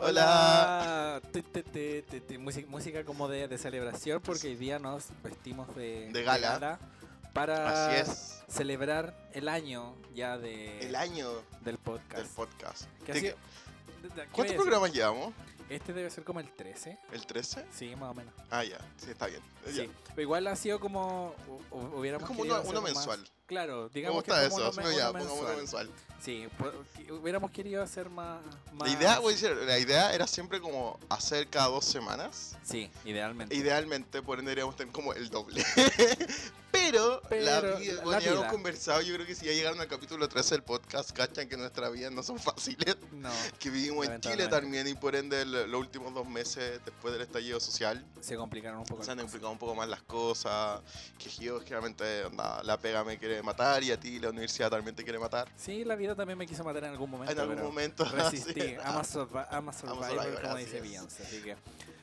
Hola. Música, como de, celebración porque hoy día nos vestimos de, gala. para celebrar el año ya de, El año del podcast. del podcast. Que ha ¿De sido- qué- de- de- ¿qué voy a ¿Cuántos programas llevamos? Este debe ser como el 13. ¿El 13? Sí, más o menos. Ah, ya. Sí, está bien. Ya. Sí. Pero igual ha sido como. hu- hu- hubiéramos Es como uno, uno hacer más- mensual. Claro, digamos que gusta como eso. uno, no, ya, uno pongamos uno mensual. mensual. Sí, pu- que hubiéramos querido hacer más. La más- idea, voy a decir, la idea era siempre como hacer cada dos semanas. Sí, idealmente. Idealmente, por ende, deberíamos tener como el doble. Pero, la Pero vida, la bueno, ya hemos vida. conversado, yo creo que si ya llegaron al capítulo 13 del podcast, cachan que nuestras vidas no son fáciles. No, Que vivimos en Chile también y por ende los últimos dos meses después del estallido social se complicaron un poco. se han complicado un poco más las cosas. Que yo generalmente onda, la pega me quiere matar y a ti la universidad también te quiere matar. Sí, la vida también me quiso matar en algún momento. en algún momento. Resistí. sí. I'm a, survi- I'm a survivor, como dice. Beyoncé. Así que.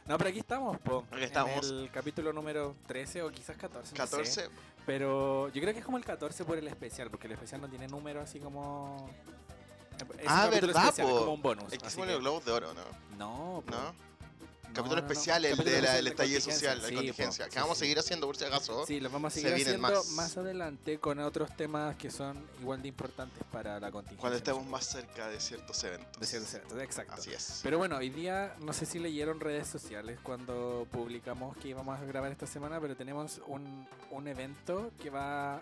No, pero aquí estamos, po. Aquí estamos. En el capítulo número 13 o quizás 14. no sé. 14. Pero yo creo que es como el 14 por el especial, porque el especial no tiene número así como. Es Ah, ¿verdad, especial, es po? como un bonus. Es que se que- los globos de oro, ¿no? No, po. ¿No? Capítulo no, no. especial, el Capítulo de la, especial el de estallido social, la sí, po. contingencia. Que Sí, vamos a sí. seguir haciendo por si acaso. Sí, los vamos a Se seguir haciendo más. más. adelante con otros temas que son igual de importantes para la contingencia. Cuando estemos más cerca de ciertos eventos. De ciertos eventos, exacto. Así es. Pero bueno, hoy día no sé si leyeron redes sociales cuando publicamos que íbamos a grabar esta semana, pero tenemos un, un evento que va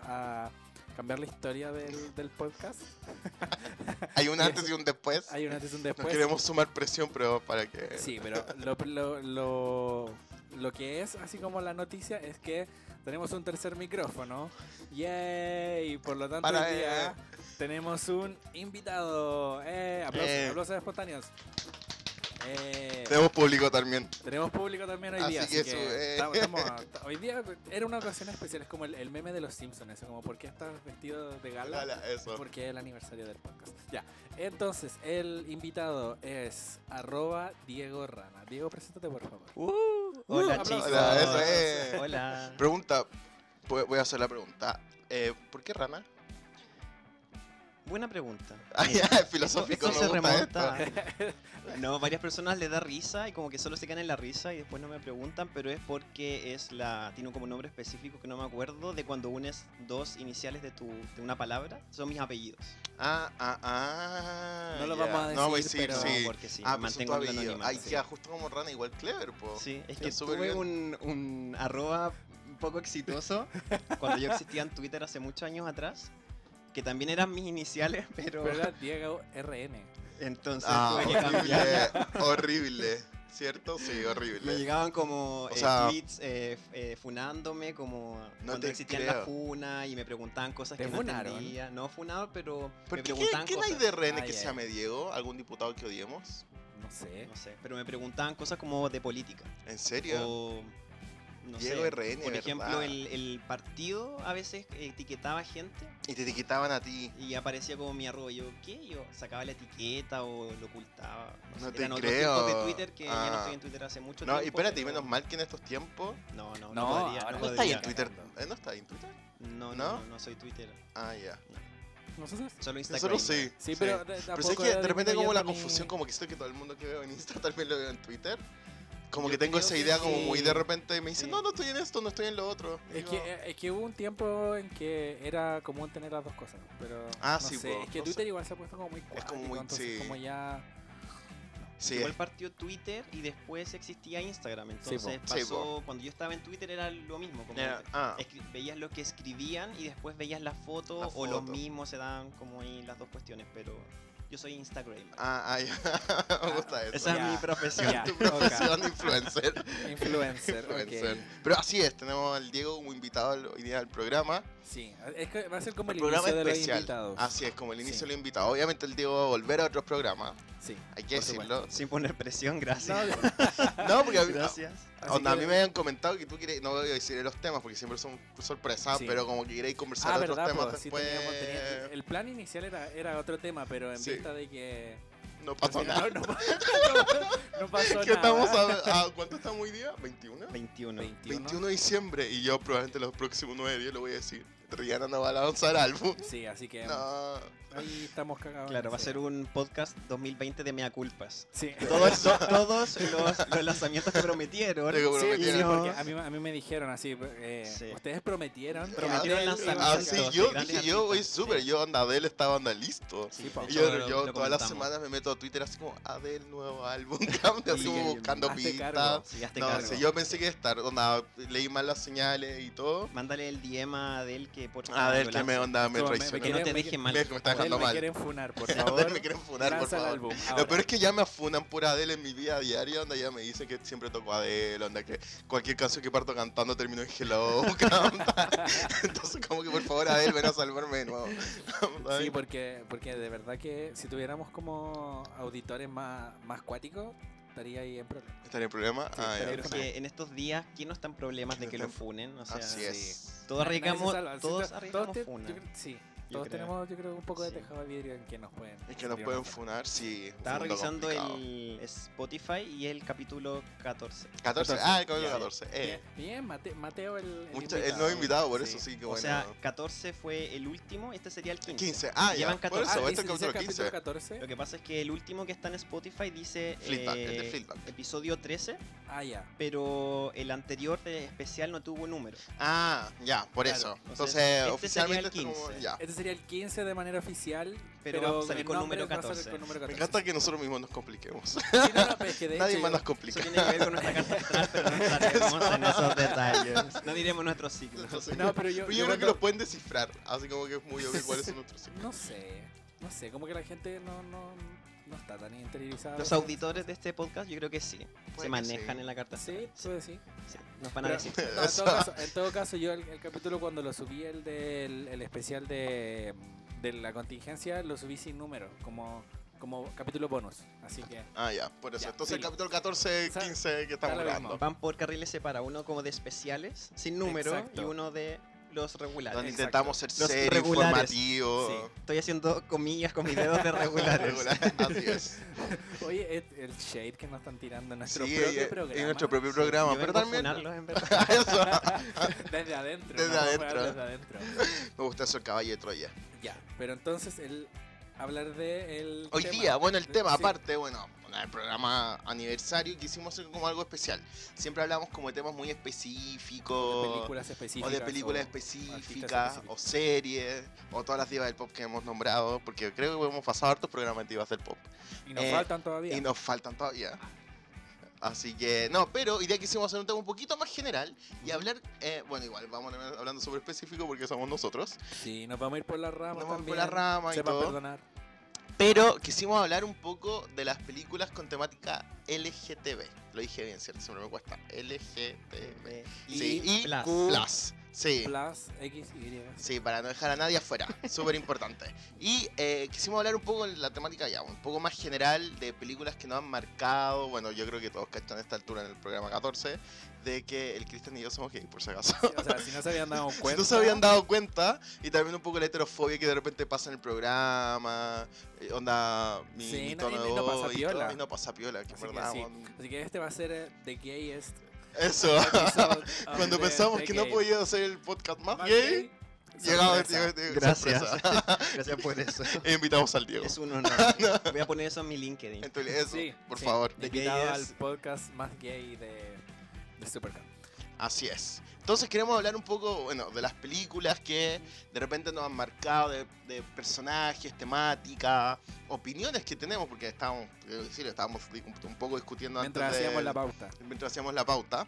a cambiar la historia del, del podcast. Hay un antes y un después. Hay un antes y un No después. queremos sumar presión, pero para que. Sí, pero lo, lo, lo, lo que es así como la noticia es que tenemos un tercer micrófono. ¡Yay! Por lo tanto, Para, hoy día eh. tenemos un invitado. ¡Eh! Aplausos, Eh. aplausos espontáneos. Eh, Tenemos público también. tenemos público también hoy Así día. que así que eso, eh. estamos- estamos- hoy día era una ocasión especial, es como el, el meme de los Simpsons, como ¿por qué estás vestido de gala? Gala, eso. Porque es el aniversario del podcast. Ya, entonces el invitado es arroba Diego Rana. Diego, preséntate por favor. Uh, hola aplausos. chicos. Hola, eso es. Hola. Pregunta. Voy voy a hacer la pregunta. Eh, ¿Por qué rana? Buena pregunta. Ah, filosófico, eso me se gusta remonta. esto. No, varias personas le da risa y como que solo se quedan en la risa y después no me preguntan, pero es porque es la tiene como nombre específico que no me acuerdo de cuando unes dos iniciales de tu de una palabra, son mis apellidos. Ah, ah, ah. No lo ya. vamos a No, voy a decir, decir, pero- sí. Porque sí, ah, me pues mantengo el anonimato. Ay, sí. ya, justo como rana, igual clever, po. Sí, es que tuve bien. un, un arroba un poco exitoso cuando yo existía en Twitter hace muchos años atrás, que también eran mis iniciales, pero, Pero era Diego RN. entonces Ah, tuve que cambiar. horrible, horrible. ¿Cierto? Sí, Me horrible. llegaban como O eh, sea- tweets eh, eh, funándome, como No cuando existían creo. la funa y me preguntaban cosas ¿Te que no entendía. No funado, pero ¿Por me qué? preguntaban ¿Quién hay de RN que se ay. llame Diego? ¿Algún diputado que odiemos? No sé. No sé, pero me preguntaban cosas como de política. ¿En serio? O, no Diego sé, RN, Por ejemplo, el, el partido a veces etiquetaba gente Y te etiquetaban a ti. y aparecía como mi arroba. Yo, ¿qué? Yo sacaba la etiqueta o lo ocultaba. No, No sé, te eran otros creo. tiempos de Twitter que ya Ah. no estoy en Twitter hace mucho No, tiempo. y espérate, pero- menos mal que en estos tiempos. No, no, no, No, podría. ahora no ¿No está ahí podría. en Twitter? ¿Eh, ¿No está ahí en Twitter? No, no, ¿No? no, no soy Twitter. Ah, ya. ¿Nosotros? Solo Instagram. Nosotros sí. Sí, pero de- Pero sé que de repente como la mi- confusión, como que siento que todo el mundo que veo en Insta también lo veo en Twitter. Como Yo que tengo esa que idea como sí. muy de repente me dicen, Sí. no, no estoy en esto, no estoy en lo otro. Es que, eh, es que hubo un tiempo en que era común tener las dos cosas, pero Ah, no sí, sé, po, es que no Twitter sé. igual se ha puesto como muy cuático, como muy- entonces sí. como ya sí, Igual partió Twitter y después existía Instagram. Entonces. Sí, pasó, cuando yo estaba en Twitter era lo mismo. Como era- ah, veías lo que escribían y después veías la foto, La o los foto. mismos se dan como ahí las dos cuestiones. Pero yo soy Instagram. ah, ah, ya. me gusta eso. Esa es mi profesión. Ya. Tu profesión de influencer. influencer, Influencer. ok. Pero así es, tenemos al Diego como invitado al- hoy día al programa. Sí, es que va a ser como el, el programa inicio de los especial. invitados. Así es, como el inicio Sí. de los invitados. Obviamente el Diego va a volver a otros programas, Sí, hay que decirlo. Sin poner presión, gracias. No, No, porque a mí- gracias. Onda, a que- mí me habían comentado que tú quieres, no voy a decir los temas porque siempre son sorpresas, Sí. pero como que queréis conversar Ah, de otros verdad, temas pues, sí después. teníamos- el plan inicial era, era otro tema, pero en Sí. vista de que No pasó nada. no, no- no pasó ¿Qué nada. estamos a, a- ¿Cuánto estamos hoy día? ¿21? 21. 21. 21 de diciembre y yo probablemente los próximos 9 días lo voy a decir. Rihanna no va a lanzar álbum. Sí, así que No. ahí estamos cagados. Claro, va a ser un podcast 2020 de mea culpas. Sí. Todos, to- todos los, los lanzamientos que prometieron. Te Sí, prometieron. sí, no. porque a mí, a mí me dijeron así, eh, Sí. ustedes prometieron, Prometieron Adele iba a lanzamientos. Ah, sí, sacar- de yo dije, yo voy súper, Sí. yo onda Adele estaba onda listo. Sí, Y yo, lo- yo lo todas las semanas me meto a Twitter así como Adele nuevo álbum, cambio, así Sí, como que- buscando pistas. No, yo pensé que estar, onda, leí mal las señales y todo. Mándale el DM a Adel que por lo que me onda, me me- me traicionó. Que no te me dejen mal. Me, me está dejando me mal. quieren funar, por favor. me quieren funar, por favor. álbum. Lo peor es que ya me afunan por Adele en mi vida diaria, donde ya me dicen que siempre toco Adele, onda que cualquier canción que parto cantando termino en Hello. Entonces como que por favor Adele ven a salvarme de nuevo. Sí, porque, porque de verdad que si tuviéramos como auditores más, más cuáticos, estaría ahí en problema. ¿Estaría en problema? Sí, ah, ya. estaría Porque en estos días, ¿quién no está en problemas de que lo funen? O sea, Así es. todos arriesgamos. Sí, todos to- arriesgamos funa. Sí, todos creo. tenemos yo creo un poco de Sí. tejado de vidrio en que nos pueden. Es que nos pueden una- funar, sí. un Estaba revisando complicado. el Spotify y el capítulo 14. 14, ah, el capítulo Ya, 14. Eh. Bien, bien, Mate- Mateo el, el Mucho- el nuevo invitado, por Sí. eso sí que O bueno. sea, 14 fue el último, este sería el 15. 15. Ah, ya. Llevan Por 14. eso, Ah, este dice- es el capítulo 15. 14. Lo que pasa es que el último que está en Spotify dice Feedback, el de eh, feedback. episodio 13, Ah, ya. pero el anterior de especial no tuvo número. Ah, ya, por Claro. eso. Entonces, Entonces, este oficialmente sería el está como- 15. ya. Este sería el 15 de manera oficial, Pero pero, va a salir con número va a salir 14. con número Me 14. encanta que nosotros mismos nos compliquemos. Sí, no, no, pero es que de Nadie hecho más yo- nos complica. Eso tiene que ver con nuestra carta astral, pero no entraremos en esos detalles. No diremos nuestros signos. No, pero yo, Pero yo yo creo que cuando- los pueden descifrar, así como que es muy obvio cuáles son nuestros signos. No sé, no sé, como que la gente no, no, no está tan interiorizada. Los auditores de este podcast yo creo que sí. Se manejan sí. en la carta. Sí, tú decís. Sí, Nos van a decir. no, en, todo caso, en todo caso, yo el, el capítulo cuando lo subí, el del el especial de, de la contingencia, lo subí sin número, como, como capítulo bonus. Así que, Ah, ya, por eso. Ya, Entonces el capítulo 14, O sea, 15 que estamos grabando. Van por carriles separados, uno como de especiales, sin número, Exacto. y uno de los regulares. Donde Exacto. intentamos ser Los serios, regulares. informativos. Sí. Estoy haciendo comillas con mis dedos de regulares. Regular, Así es. oye, el, el shade que nos están tirando en nuestro Sí, propio eh, programa. en nuestro propio Sí, programa. yo Pero también. en verdad. Desde adentro. Desde ¿no? adentro. Desde adentro. Me gusta eso el caballo de Troya. Ya, pero entonces el hablar de el Hoy tema. día, bueno, el tema, Sí. aparte, bueno, el programa aniversario quisimos hacer como algo especial. Siempre hablamos como de temas muy específicos. de películas específicas. O de películas específicas, o series, o todas las divas del pop que hemos nombrado, porque creo que hemos pasado hartos programas de divas del pop. Y nos eh, faltan todavía. Y nos faltan todavía. Así que, no, pero hoy día quisimos hacer un tema un poquito más general y hablar, eh, bueno, igual vamos hablando sobre específico porque somos nosotros, Sí, nos vamos a ir por las ramas Nos vamos también. por la rama y Sepa todo. perdonar. Pero quisimos hablar un poco de las películas con temática LGTB. Lo dije bien, ¿cierto? Siempre me cuesta. LGTB. Sí, y Plus. Plus. Sí. Plus, X, Y. Sí, para no dejar a nadie afuera. Súper importante. Y eh, quisimos hablar un poco de la temática ya, un poco más general de películas que nos han marcado. Bueno, yo creo que todos cachan a esta altura en el programa 14 de que el Cristian y yo somos gay, por si acaso. Sí, o sea, si no se habían dado Si cuenta. no se habían dado cuenta, y también un poco la heterofobia que de repente pasa en el programa, eh, onda mi, Sí, mi no, tono y- de y no pasa y piola. todo, y no pasa piola, que Así que sí. Así que este va a ser eh, The Gayest. Eso, cuando the- pensamos que no podía hacer el podcast más, gay, llegaba Gracias. Gracias por eso. E invitamos al Diego. Es un honor. Voy a poner eso en mi LinkedIn. Entonces, eso, Sí, por sí. favor. Gay al podcast más gay de, de Supercamp. Así es. Entonces queremos hablar un poco, bueno, de las películas que de repente nos han marcado, de, de personajes, temática, opiniones que tenemos, porque estábamos, quiero decir, estábamos un poco discutiendo Mientras antes de- hacíamos la pauta. mientras hacíamos la pauta,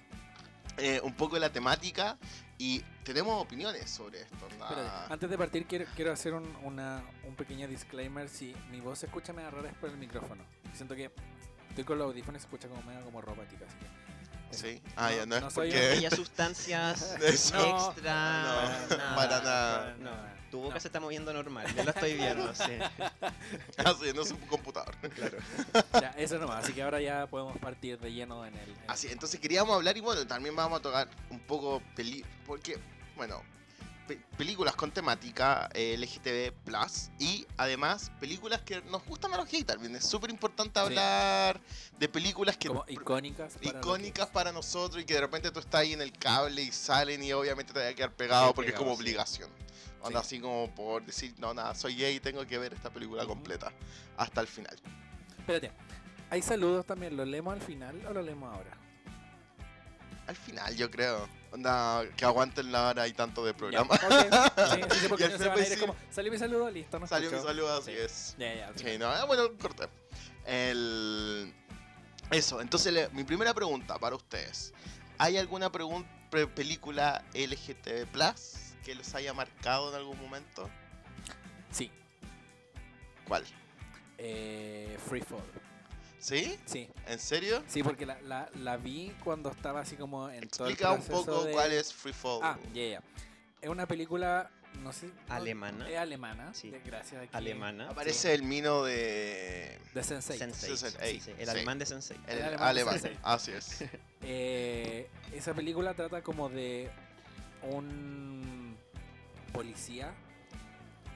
eh, un poco de la temática y tenemos opiniones sobre esto. Espérate, antes de partir quiero, quiero hacer un, una- un pequeño disclaimer. Si mi voz se escucha medio rara es por el micrófono. Siento que estoy con los audífonos y se escucha como medio como robótica. Así que. Sí, ah, ya, no, no es soy porque... Aquellas sustancias Eso. No, extra. no, nada. para nada. No, tu No. boca se está moviendo normal. Ya lo estoy viendo, sí. Así, no es un computador. Claro. Ya, eso nomás. Así que ahora ya podemos partir de lleno en el. en- Así, entonces queríamos hablar y bueno, también vamos a tocar un poco peli porque, bueno, pe- películas con temática eh, LGTB+, y además películas que nos gustan a los gays también. Es súper importante hablar de películas que como icónicas. para icónicas para nosotros y que de repente tú estás ahí en el cable y salen y obviamente te va a quedar pegado porque es como obligación. Onda Sí. así como por decir, no, nada, soy gay y tengo que ver esta película completa hasta el final. Espérate. Hay saludos también. ¿Lo leemos al final o lo leemos ahora? Al final, yo creo. Onda, que aguanten la hora y tanto de Ya, programa. ok. Sí, sí, sí, porque Y no se van a ir, es como, salió mi saludo, listo, no Salió mi saludo, así Sí. es. Ya, ya, Sí, no, bueno, corté. El... Eso, entonces le- mi primera pregunta para ustedes. ¿Hay alguna película LGTB Plus que los haya marcado en algún momento? Sí. ¿Cuál? Eh, Free Fall. ¿Sí? Sí, ¿En serio? sí, porque la, la, la vi cuando estaba así como en todo el Explica un poco de- cuál es Free Fall. Ah, ya, ya. Es una película, no sé. no- Alemana. Es alemana. Sí. de- Gracias. aquí. Alemana. Aparece el mino de... De Sensei. Sensei. Sensei, sí, sí, el sí. alemán de Sensei. El El alemán de alemán. Sensei. Así es. Eh, esa película trata como de un policía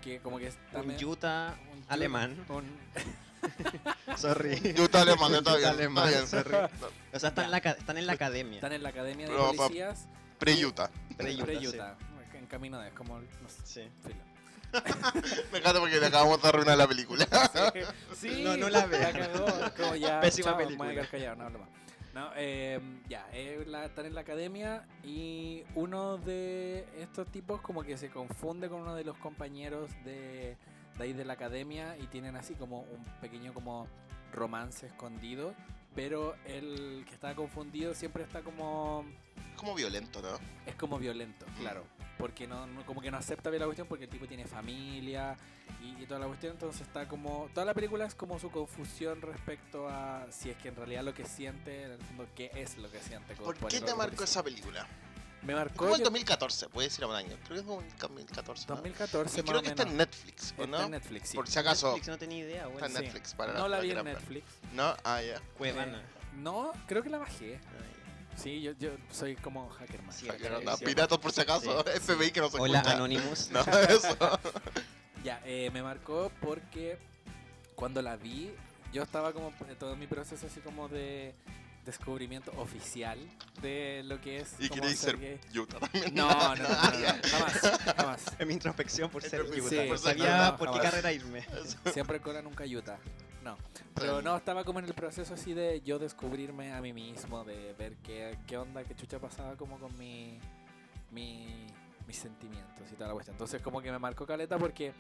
que como que está Un medio- Utah un yu- alemán. un- Sorry. Yo está alemán, está bien. Alemán, está bien. sorry. O sea, están, Ya. en la, están en la academia. están en la academia de Pero, pa- policías Pre-Utah. Pre-Utah, en camino de como no sé, Sí. filo. Me encanta porque le acabamos de arruinar la película. Sí, No, no la vean. cagó, como ya, Pésima chao, me voy a película. quedar callado, no hablo más. No, eh, ya, eh, la- están en la academia y uno de estos tipos como que se confunde con uno de los compañeros de, de ahí de la academia y tienen así como un pequeño como romance escondido, pero el que está confundido siempre está como Como violento, ¿no? es como violento, claro. Porque no, no- como que no acepta bien la cuestión porque el tipo tiene familia y, y toda la cuestión. Entonces está como. Toda la película es como su confusión respecto a si es que en realidad lo que siente, en el fondo, qué es lo que siente. ¿Por qué te marcó esa película? Me marcó. Como el yo- 2014, puede ser a un año. Creo que es como el 2014. ¿no? 2014 Y más creo o que está en. Netflix, ¿o Está no? en Netflix, sí. Por si acaso. Netflix no tenía idea, Está bueno. en Sí. Netflix para no la vi en. Netflix. No, ah, ya. Cuevana. Eh, no, creo que la bajé. Sí, yo, yo soy como hacker más. Sí, no- Piratas por si acaso. Sí. FBI que no se Hola, escucha. Anonymous. No, eso. Ya, eh, me marcó porque cuando la vi, yo estaba como en todo mi proceso así como de descubrimiento oficial de lo que es Y queréis ser gay. Utah también. No, no, no, no, no, no, jamás, jamás. En mi introspección por ser Utah. por Sabía por qué jamás. carrera irme. Siempre cola, nunca Utah. No, pero no, estaba como en el proceso así de yo descubrirme a mí mismo, de ver qué, qué onda, qué chucha pasaba como con mi, mi, mis sentimientos y toda la cuestión. Entonces como que me marcó caleta porque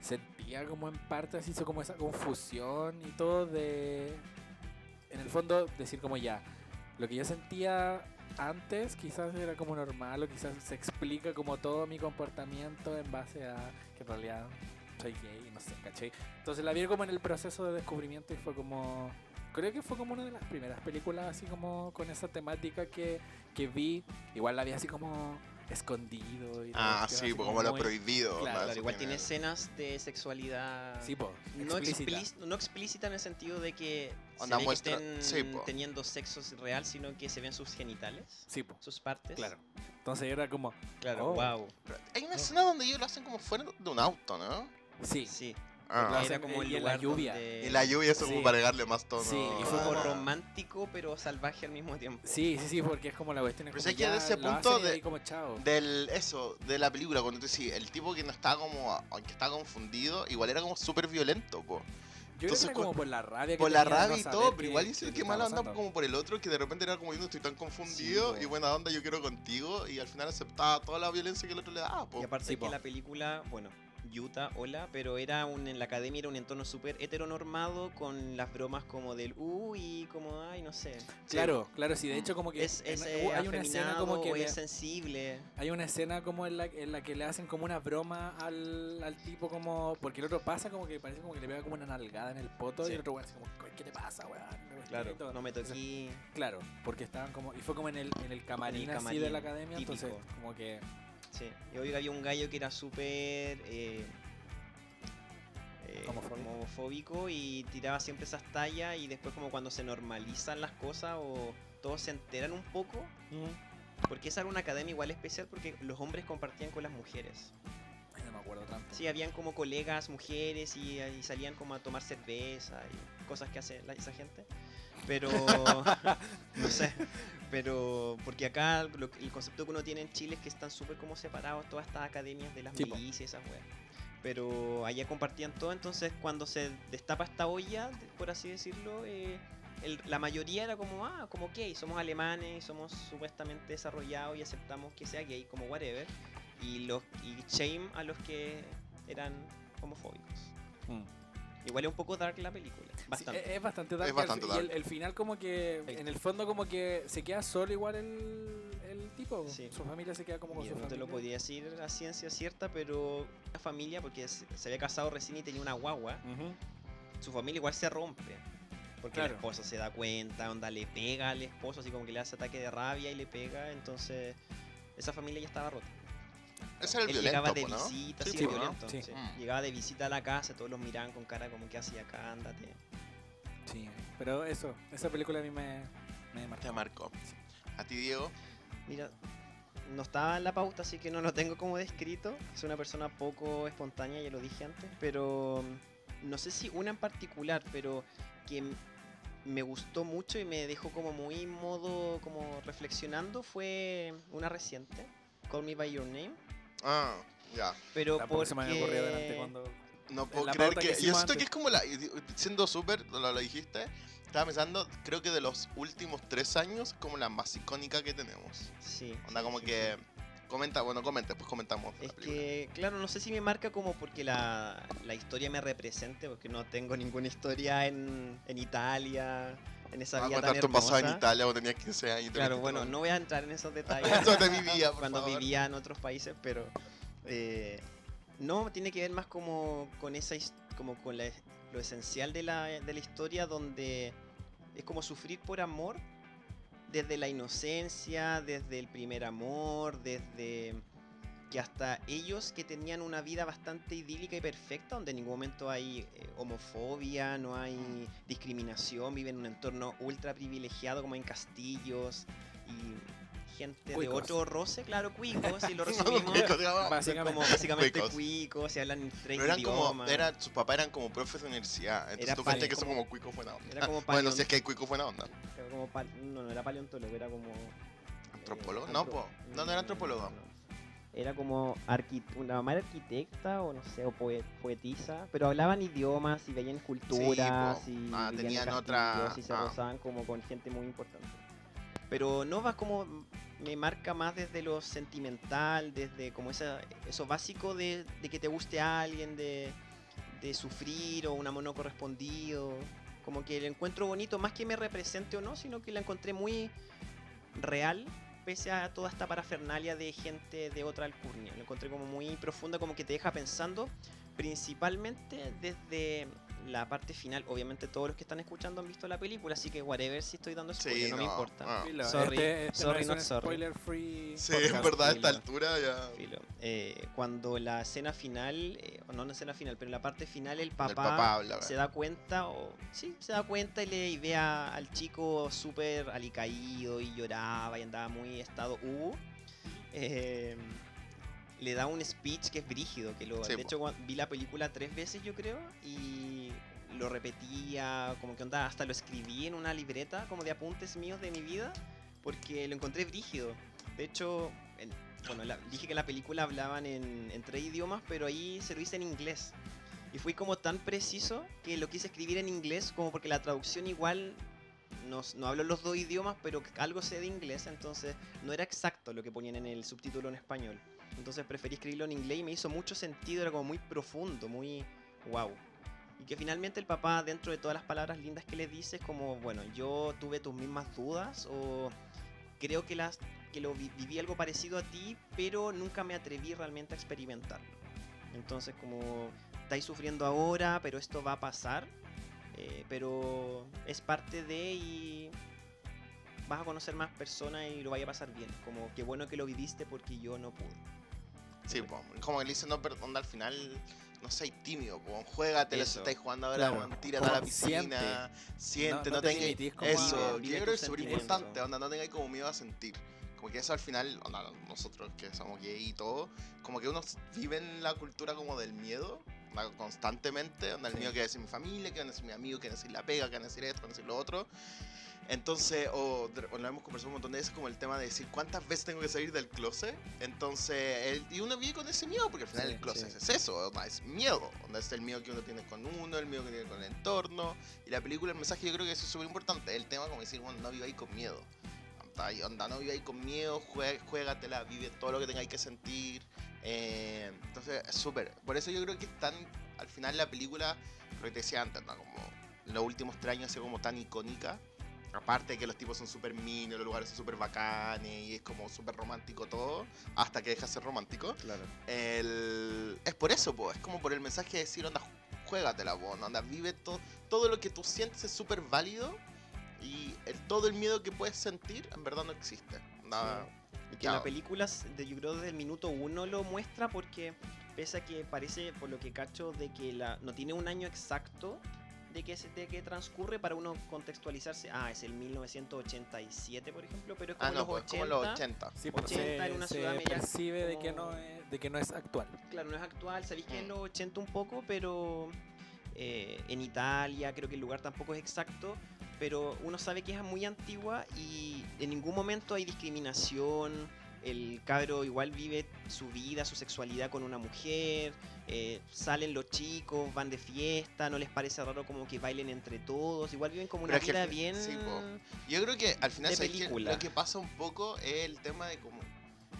sentía como en parte así hizo como esa confusión y todo de en el fondo decir como ya lo que yo sentía antes quizás era como normal o quizás se explica como todo mi comportamiento en base a que en realidad soy gay no sé ¿cachai? entonces la vi como en el proceso de descubrimiento y fue como creo que fue como una de las primeras películas así como con esa temática que, que vi igual la vi así como escondido y Ah, sí, así pues como lo muy- prohibido. Claro. Claro, igual tiene escenas de sexualidad. sí po, No, explícita. explícita, no explícita en el sentido de que, se Onda ve muestra- que estén sí, teniendo sexo real, sino que se ven sus genitales, sí po, sus partes. claro entonces era como Claro, Oh. wow. Pero Hay una escena donde ellos lo hacen como fuera de un auto, ¿no? sí Sí. Ah. Era como el y en la lluvia. donde- Y la lluvia eso como Sí. para agregarle más tono. Sí, Y fue como Ah. romántico, pero salvaje al mismo tiempo. Sí, sí, sí, porque es como la cuestión. Es Pero sé que de ese punto de- como chao. Del eso, de la película, cuando tú decís, el tipo que no estaba como, aunque estaba confundido, igual era como súper violento, po. Yo creo que entonces era como por la rabia que Por la rabia y todo, pero igual qué que estaba mal anda pasando. como por el otro, que de repente era como yo no estoy tan confundido po. y buena onda, yo quiero contigo, y al final aceptaba toda la violencia que el otro le daba, po. Y aparte Sí, que po. la película, bueno, Utah, hola, pero era un, en la academia era un entorno súper heteronormado con las bromas como del uh y como, ay, no sé. Claro, claro, sí, de hecho como que Es, eh, hay una escena como que le- es sensible. hay una escena como en la, en la que le hacen como una broma al, al tipo como porque el otro pasa como que parece como que le pega como una nalgada en el poto y el otro weón así como ¿qué te pasa, weón? Todo. no me Entonces, toqué. Claro, porque estaban como y fue como en el en el camarín, así camarín, de la academia, entonces como que Sí. Y hoy había un gallo que era súper eh, eh, Homofóbico. y tiraba siempre esas tallas y después como cuando se normalizan las cosas o todos se enteran un poco, porque esa era una academia igual especial porque los hombres compartían con las mujeres. ay, no me acuerdo tanto. Sí, habían como colegas mujeres y, y salían como a tomar cerveza y cosas que hace la- esa gente. Pero, no sé. Pero, porque acá lo el concepto que uno tiene en Chile es que están súper como separados todas estas academias de las Sí, milicias y esas weas. Pero allá compartían todo, entonces cuando se destapa esta olla, por así decirlo, eh, el- la mayoría era como, ah, como gay, somos alemanes y somos supuestamente desarrollados y aceptamos que sea gay, como whatever. Y, los, y shame a los que eran homofóbicos. Mm. Igual es un poco dark la película, Sí, es, es bastante dark. Es bastante fi- y el, dark. el final como que, en el fondo como que se queda solo igual el, el tipo. Sí. Su familia se queda como con su no te familia. lo podía decir a ciencia cierta, pero la familia, porque se había casado recién y tenía una guagua, su familia igual se rompe. Porque Claro. la esposa se da cuenta, onda le pega al esposo, así como que le hace ataque de rabia y le pega, entonces esa familia ya estaba rota. Ese era el Él violento, llegaba de visita, Sí, sí, violento, Sí. sí. Mm. Llegaba de visita a la casa, todos los miraban con cara como que hacía acá, ándate. Sí, pero eso, esa película a mí me, me marcó. Te marcó. A ti, Diego. Mira, no estaba en la pauta, así que no lo tengo como descrito. Soy una persona poco espontánea, ya lo dije antes, pero mm, no sé si una en particular, pero que me gustó mucho y me dejó como muy modo como reflexionando fue una reciente, Call Me by Your Name, Ah, ya. Pero se porque me había ocurrido delante cuando... No puedo la creer que. que yo siento que es como la. Siendo súper, lo, lo dijiste. Estaba pensando, creo que de los últimos tres años, como la más icónica que tenemos. sí. Onda, sí, como sí, que. sí. Comenta, bueno, comenta, pues comentamos. la Es que, claro, no sé si me marca como porque la, la historia me represente, porque no tengo ninguna historia en, en Italia, en esa Ah, vida tan en. Italia cuando tenías 15 años. Claro, bueno, no voy a entrar en esos detalles Eso de mi vida, por cuando favor. vivía en otros países, pero eh, no, tiene que ver más como con esa como con la- lo esencial de la, de la historia donde es como sufrir por amor desde la inocencia, desde el primer amor, desde que hasta ellos que tenían una vida bastante idílica y perfecta, donde en ningún momento hay eh, homofobia, no hay discriminación, viven en un entorno ultra privilegiado como en castillos y gente de Cuicos. otro roce, claro, cuicos, si lo No, resumimos, cuicos, digamos. son Básicamente. como básicamente Cuicos. cuicos, se hablan tres Pero eran como, idiomas. era, sus papás eran como profes de universidad. Entonces Era tú que son como- como cuicos buena onda. Era como bueno, si es que hay cuicos buena onda. Era como no, no era paleontólogo, era como... ¿Antropólogo? eh, No, antro- po. No, no era antropólogo. no. Era como una era arquitecta o no sé, o poe- poetisa, pero hablaban idiomas y veían culturas y Ah, tenían otra- y se ah. rozaban como con gente muy importante. Pero no va como me marca más desde lo sentimental, desde como esa, eso básico de, de que te guste a alguien, de, de sufrir o un amor no correspondido. Como que lo encuentro bonito, más que me represente o no, sino que la encontré muy real, pese a toda esta parafernalia de gente de otra alcurnia. Lo encontré como muy profunda, como que te deja pensando, principalmente desde la parte final. Obviamente todos los que están escuchando han visto la película, así que whatever si estoy dando Sí, spoiler, no, me no, importa. Filo, Sorry, este, este sorry, no es not un sorry. spoiler free Sí, en verdad, a esta altura ya. Filo. Eh, cuando la escena final, eh, o no la escena final, pero en la parte final el papá, El papá habla. se da cuenta, o sí, se da cuenta y le y ve a- al chico súper alicaído y lloraba y andaba muy estado U. eh, le da un speech que es brígido, que lo, Sí, de hecho vi la película tres veces yo creo y lo repetía, como que onda, hasta lo escribí en una libreta como de apuntes míos de mi vida porque lo encontré brígido. De hecho, en- bueno, la- dije que la película hablaban en, en tres idiomas, pero ahí se lo hice en inglés. Y fui como tan preciso que lo quise escribir en inglés, como porque la traducción igual no, no hablo los dos idiomas, pero algo sé de inglés, entonces no era exacto lo que ponían en el subtítulo en español. Entonces preferí escribirlo en inglés y me hizo mucho sentido, era como muy profundo, muy wow. Y que finalmente el papá, dentro de todas las palabras lindas que le dice, es como, bueno, yo tuve tus mismas dudas o creo que, las, que lo vi- viví algo parecido a ti, pero nunca me atreví realmente a experimentarlo. Entonces como estáis sufriendo ahora, pero esto va a pasar, eh, pero es parte de y vas a conocer más personas y lo vaya a pasar bien. Como qué bueno que lo viviste porque yo no pude. Sí, po. como que le dice, no, perdón, al final no seas tímido, po. juégate, lo estáis jugando ahora, Claro. tírate a la piscina, siente, No- no, no te tengáis... Eso, yo creo que es súper importante, onda, no tengáis como miedo a sentir. Como que eso al final, onda, nosotros que somos gay y todo, como que uno vive en la cultura como del miedo constantemente, onda, el Sí. miedo que va a decir mi familia, que van a decir mi amigo, que van a decir la pega, que van a decir esto, que van a decir lo otro. Entonces, o, o lo hemos conversado un montón de veces como el tema de decir cuántas veces tengo que salir del closet. Entonces, el- y uno vive con ese miedo, porque al final Sí, el closet sí. es eso, es miedo. Es el miedo que uno tiene con uno, el miedo que tiene con el entorno. Y la película, el mensaje, yo creo que eso es súper importante. El tema como decir, bueno, no viváis con miedo. Onda, no viváis con miedo, jue- juégatela, vive todo lo que tengáis que sentir. Eh, entonces, es súper. Por eso yo creo que es tan, al final la película, lo que te decía antes, ¿no? como los últimos tres años ha sido como tan icónica. Aparte de que los tipos son súper minos, los lugares son súper bacanes y es como súper romántico todo, hasta que deja de ser romántico. Claro. El... Es por eso, po, es como por el mensaje de decir, onda, juégatela, po, onda, vive todo, todo lo que tú sientes es súper válido y el- todo el miedo que puedes sentir en verdad no existe. Onda, Y que la película, yo creo desde el minuto uno lo muestra porque pese a que parece, por lo que cacho, de que la, no tiene un año exacto de que, se- de que transcurre para uno contextualizarse. Ah, es el 1987, por ejemplo, pero es como Ah, no, los pues 80. como los 80. Sí, pues 80 se, en una se ciudad percibe de, que como- no es, de que no es actual. Claro, no es actual, sabéis que es Mm. los 80 un poco, pero eh, en Italia, creo que el lugar tampoco es exacto, pero uno sabe que es muy antigua y en ningún momento hay discriminación, el cabro igual vive su vida, su sexualidad con una mujer, eh, salen los chicos, van de fiesta, no les parece raro como que bailen entre todos, igual viven como Pero una es que vida fin- bien... sí. Yo creo que al final película. lo que pasa un poco es el tema de como.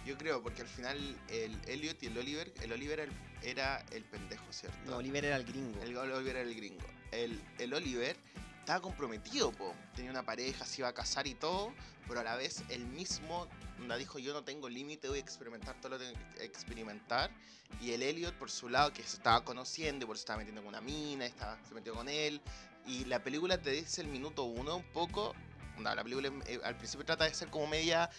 Yo creo, porque al final el Elliot y el Oliver, el Oliver era el, era el pendejo, ¿cierto? no, Oliver era el gringo. El Oliver era el gringo. El, el Oliver estaba comprometido, po. tenía una pareja, se iba a casar y todo, pero a la vez él mismo onda, dijo yo no tengo límite, voy a experimentar todo lo que tengo que experimentar. Y el Elliot por su lado que se estaba conociendo, y por eso estaba metiendo con una mina, estaba, se metió con él. Y la película te dice el minuto uno un poco. Onda, la película eh, al principio trata de ser como media.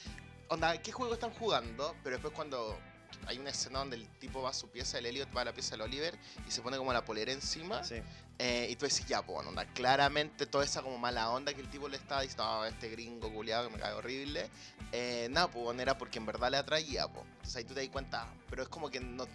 Onda, ¿qué juego están jugando? Pero después cuando hay una escena donde el tipo va a su pieza, el Elliot va a la pieza del Oliver y se pone como la polera encima. Sí. Eh, y tú decís, ya, pues, onda, claramente toda esa como mala onda que el tipo le estaba diciendo, "Ah, este gringo culiado que me cae horrible. Eh, nada, pues, era porque en verdad le atraía, pues. Entonces ahí tú te das cuenta, pero es como que no,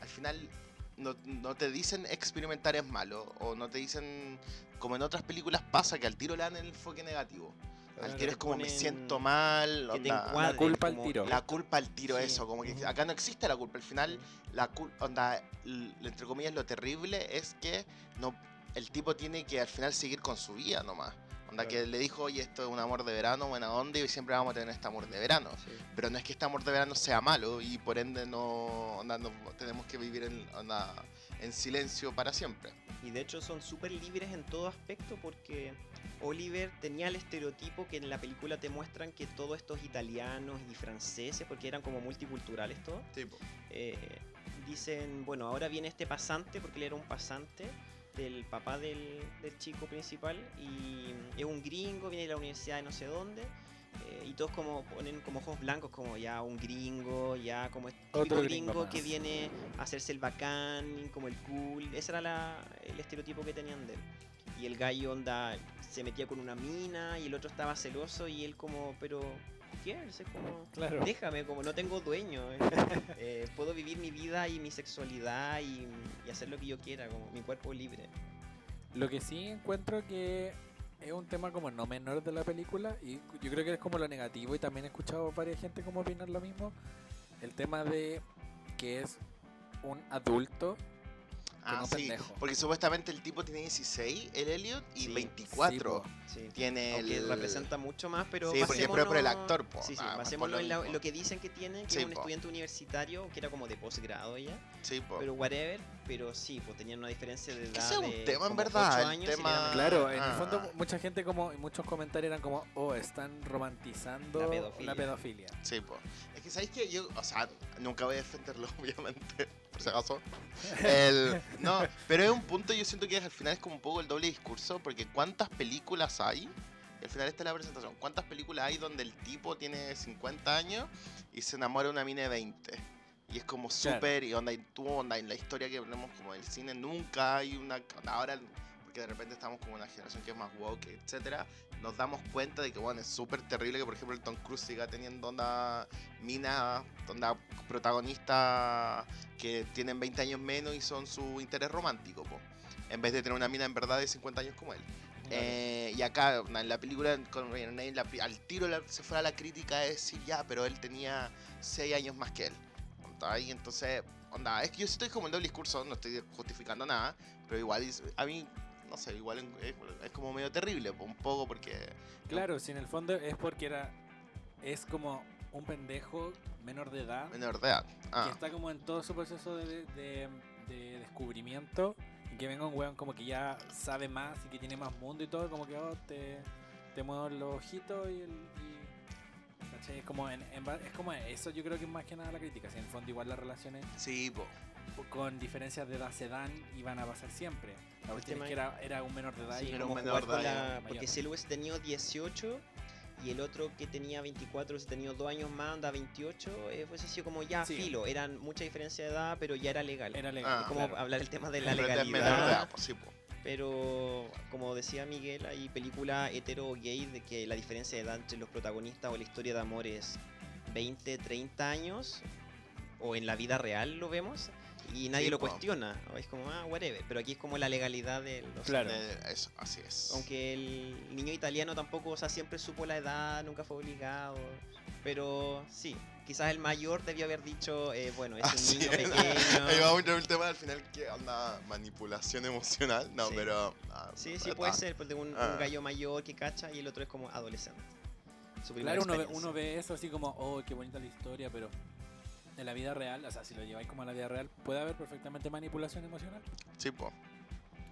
al final no, no te dicen experimentar es malo, o no te dicen, como en otras películas pasa, que al tiro le dan el enfoque negativo. Al tiro es como me siento mal, que te onda, encuadren, La culpa al tiro. la culpa al tiro, Sí. eso, como que acá no existe la culpa. Al final, la culpa, onda, entre comillas, lo terrible es que no, el tipo tiene que al final seguir con su vida nomás. Onda, que Claro. le dijo, oye, esto es un amor de verano, buena onda, y siempre vamos a tener este amor de verano. Sí. Pero no es que este amor de verano sea malo, y por ende no, onda, no tenemos que vivir en, onda, en silencio para siempre. Y de hecho son súper libres en todo aspecto porque Oliver tenía el estereotipo que en la película te muestran que todos estos italianos y franceses, porque eran como multiculturales todos, Tipo. eh, dicen, bueno, ahora viene este pasante, porque él era un pasante del papá del, del chico principal y es un gringo, viene de la universidad de no sé dónde. Eh, y todos como ponen como ojos blancos, como ya un gringo, ya como este Otro gringo, gringo que viene a hacerse el bacán, como el cool. Ese era la- el estereotipo que tenían de él. Y el gallo onda se metía con una mina y el otro estaba celoso y él como, pero? Es como, Claro. déjame, como no tengo dueño. eh. Eh, puedo vivir mi vida y mi sexualidad y, y hacer lo que yo quiera, como mi cuerpo libre. Lo que sí encuentro que es un tema como no menor de la película y yo creo que es como lo negativo y también he escuchado varias gente como opinar lo mismo. El tema de que es un adulto Ah, no sí, pendejo. porque supuestamente el tipo tiene 16, el Elliot, y Sí, 24 sí, Sí. tiene el... representa mucho más, pero Sí, es por el actor, po. Sí, sí, Ah, por basémonos lo en mismo. lo que dicen que tiene, que Sí, es un po. estudiante universitario, que era como de posgrado ya, Sí, po. pero whatever, pero sí, pues tenían una diferencia de Que edad ese es un de tema, en verdad, el tema-. Claro, en el Ah. fondo mucha gente como muchos comentarios eran como, oh, están romantizando La pedofilia. la pedofilia. Sí, po. Es que sabéis que yo, o sea, nunca voy a defenderlo, obviamente, por si acaso. El, no, pero es un punto, yo siento que al final es como un poco el doble discurso, porque ¿cuántas películas hay? Al final esta es la presentación. ¿Cuántas películas hay donde el tipo tiene 50 años y se enamora de una mina de 20? Y es como Claro. súper, y onda, y tú, onda, en la historia que vemos como del cine, nunca hay una... Ahora, porque de repente estamos como una generación que es más woke, etcétera, nos damos cuenta de que, bueno, es súper terrible que, por ejemplo, el Tom Cruise siga teniendo onda mina, onda protagonista que tienen 20 años menos y son su interés romántico, po. En vez de tener una mina en verdad de 50 años como él. Eh, y acá, en la película, con Ryan al tiro se fue a la crítica de decir, ya, pero él tenía 6 años más que él. Y entonces, onda, es que yo estoy como en doble discurso, no estoy justificando nada, pero igual, a mí, no sé, igual es, es como medio terrible, un poco, porque... Claro, si en el fondo es porque era. Es como un pendejo menor de edad Menor de edad. que Ah, está como en todo su proceso de, de- de descubrimiento y que venga un weón como que ya sabe más y que tiene más mundo y todo, como que oh, te, te muevo los ojitos y el. y-. Es como, en, en es como eso, yo creo que es más que nada la crítica. Si en el fondo, igual las relaciones sí, po. Con diferencias de edad se dan y van a pasar siempre. La cuestión es que era, era un menor de edad Sí, y era como un menor de edad, la-. Porque si él hubiese tenido 18 y el otro que tenía 24 hubiese tenido dos años más, anda 28, eh, fuese sido como ya Sí. filo. Eran mucha diferencia de edad, pero ya era legal. Era Ah. legal. es como claro. hablar el tema de la Pero de legalidad. edad, po, sí, po. Pero como decía Miguel, hay películas hetero o gay de que la diferencia de edad entre los protagonistas o la historia de amor es 20, 30 años, o en la vida real lo vemos, y nadie Sí, lo po. cuestiona. Es como, ah, whatever. Pero aquí es como la legalidad de los. Claro. Eh, eso, así es. Aunque el niño italiano tampoco, o sea, siempre supo la edad, nunca fue obligado. Pero sí, quizás el mayor debió haber dicho, eh, bueno, es Así un niño es. pequeño. Ahí vamos a entrar en el tema al final que anda manipulación emocional. No, Sí. pero. ah, Sí, sí ah, puede ah, ser, porque un, un Ah. gallo mayor que cacha y el otro es como adolescente. Su Claro, uno ve, uno ve eso así como, oh, qué bonita la historia, pero en la vida real, o sea, si lo lleváis como a la vida real, puede haber perfectamente manipulación emocional. Sí, po.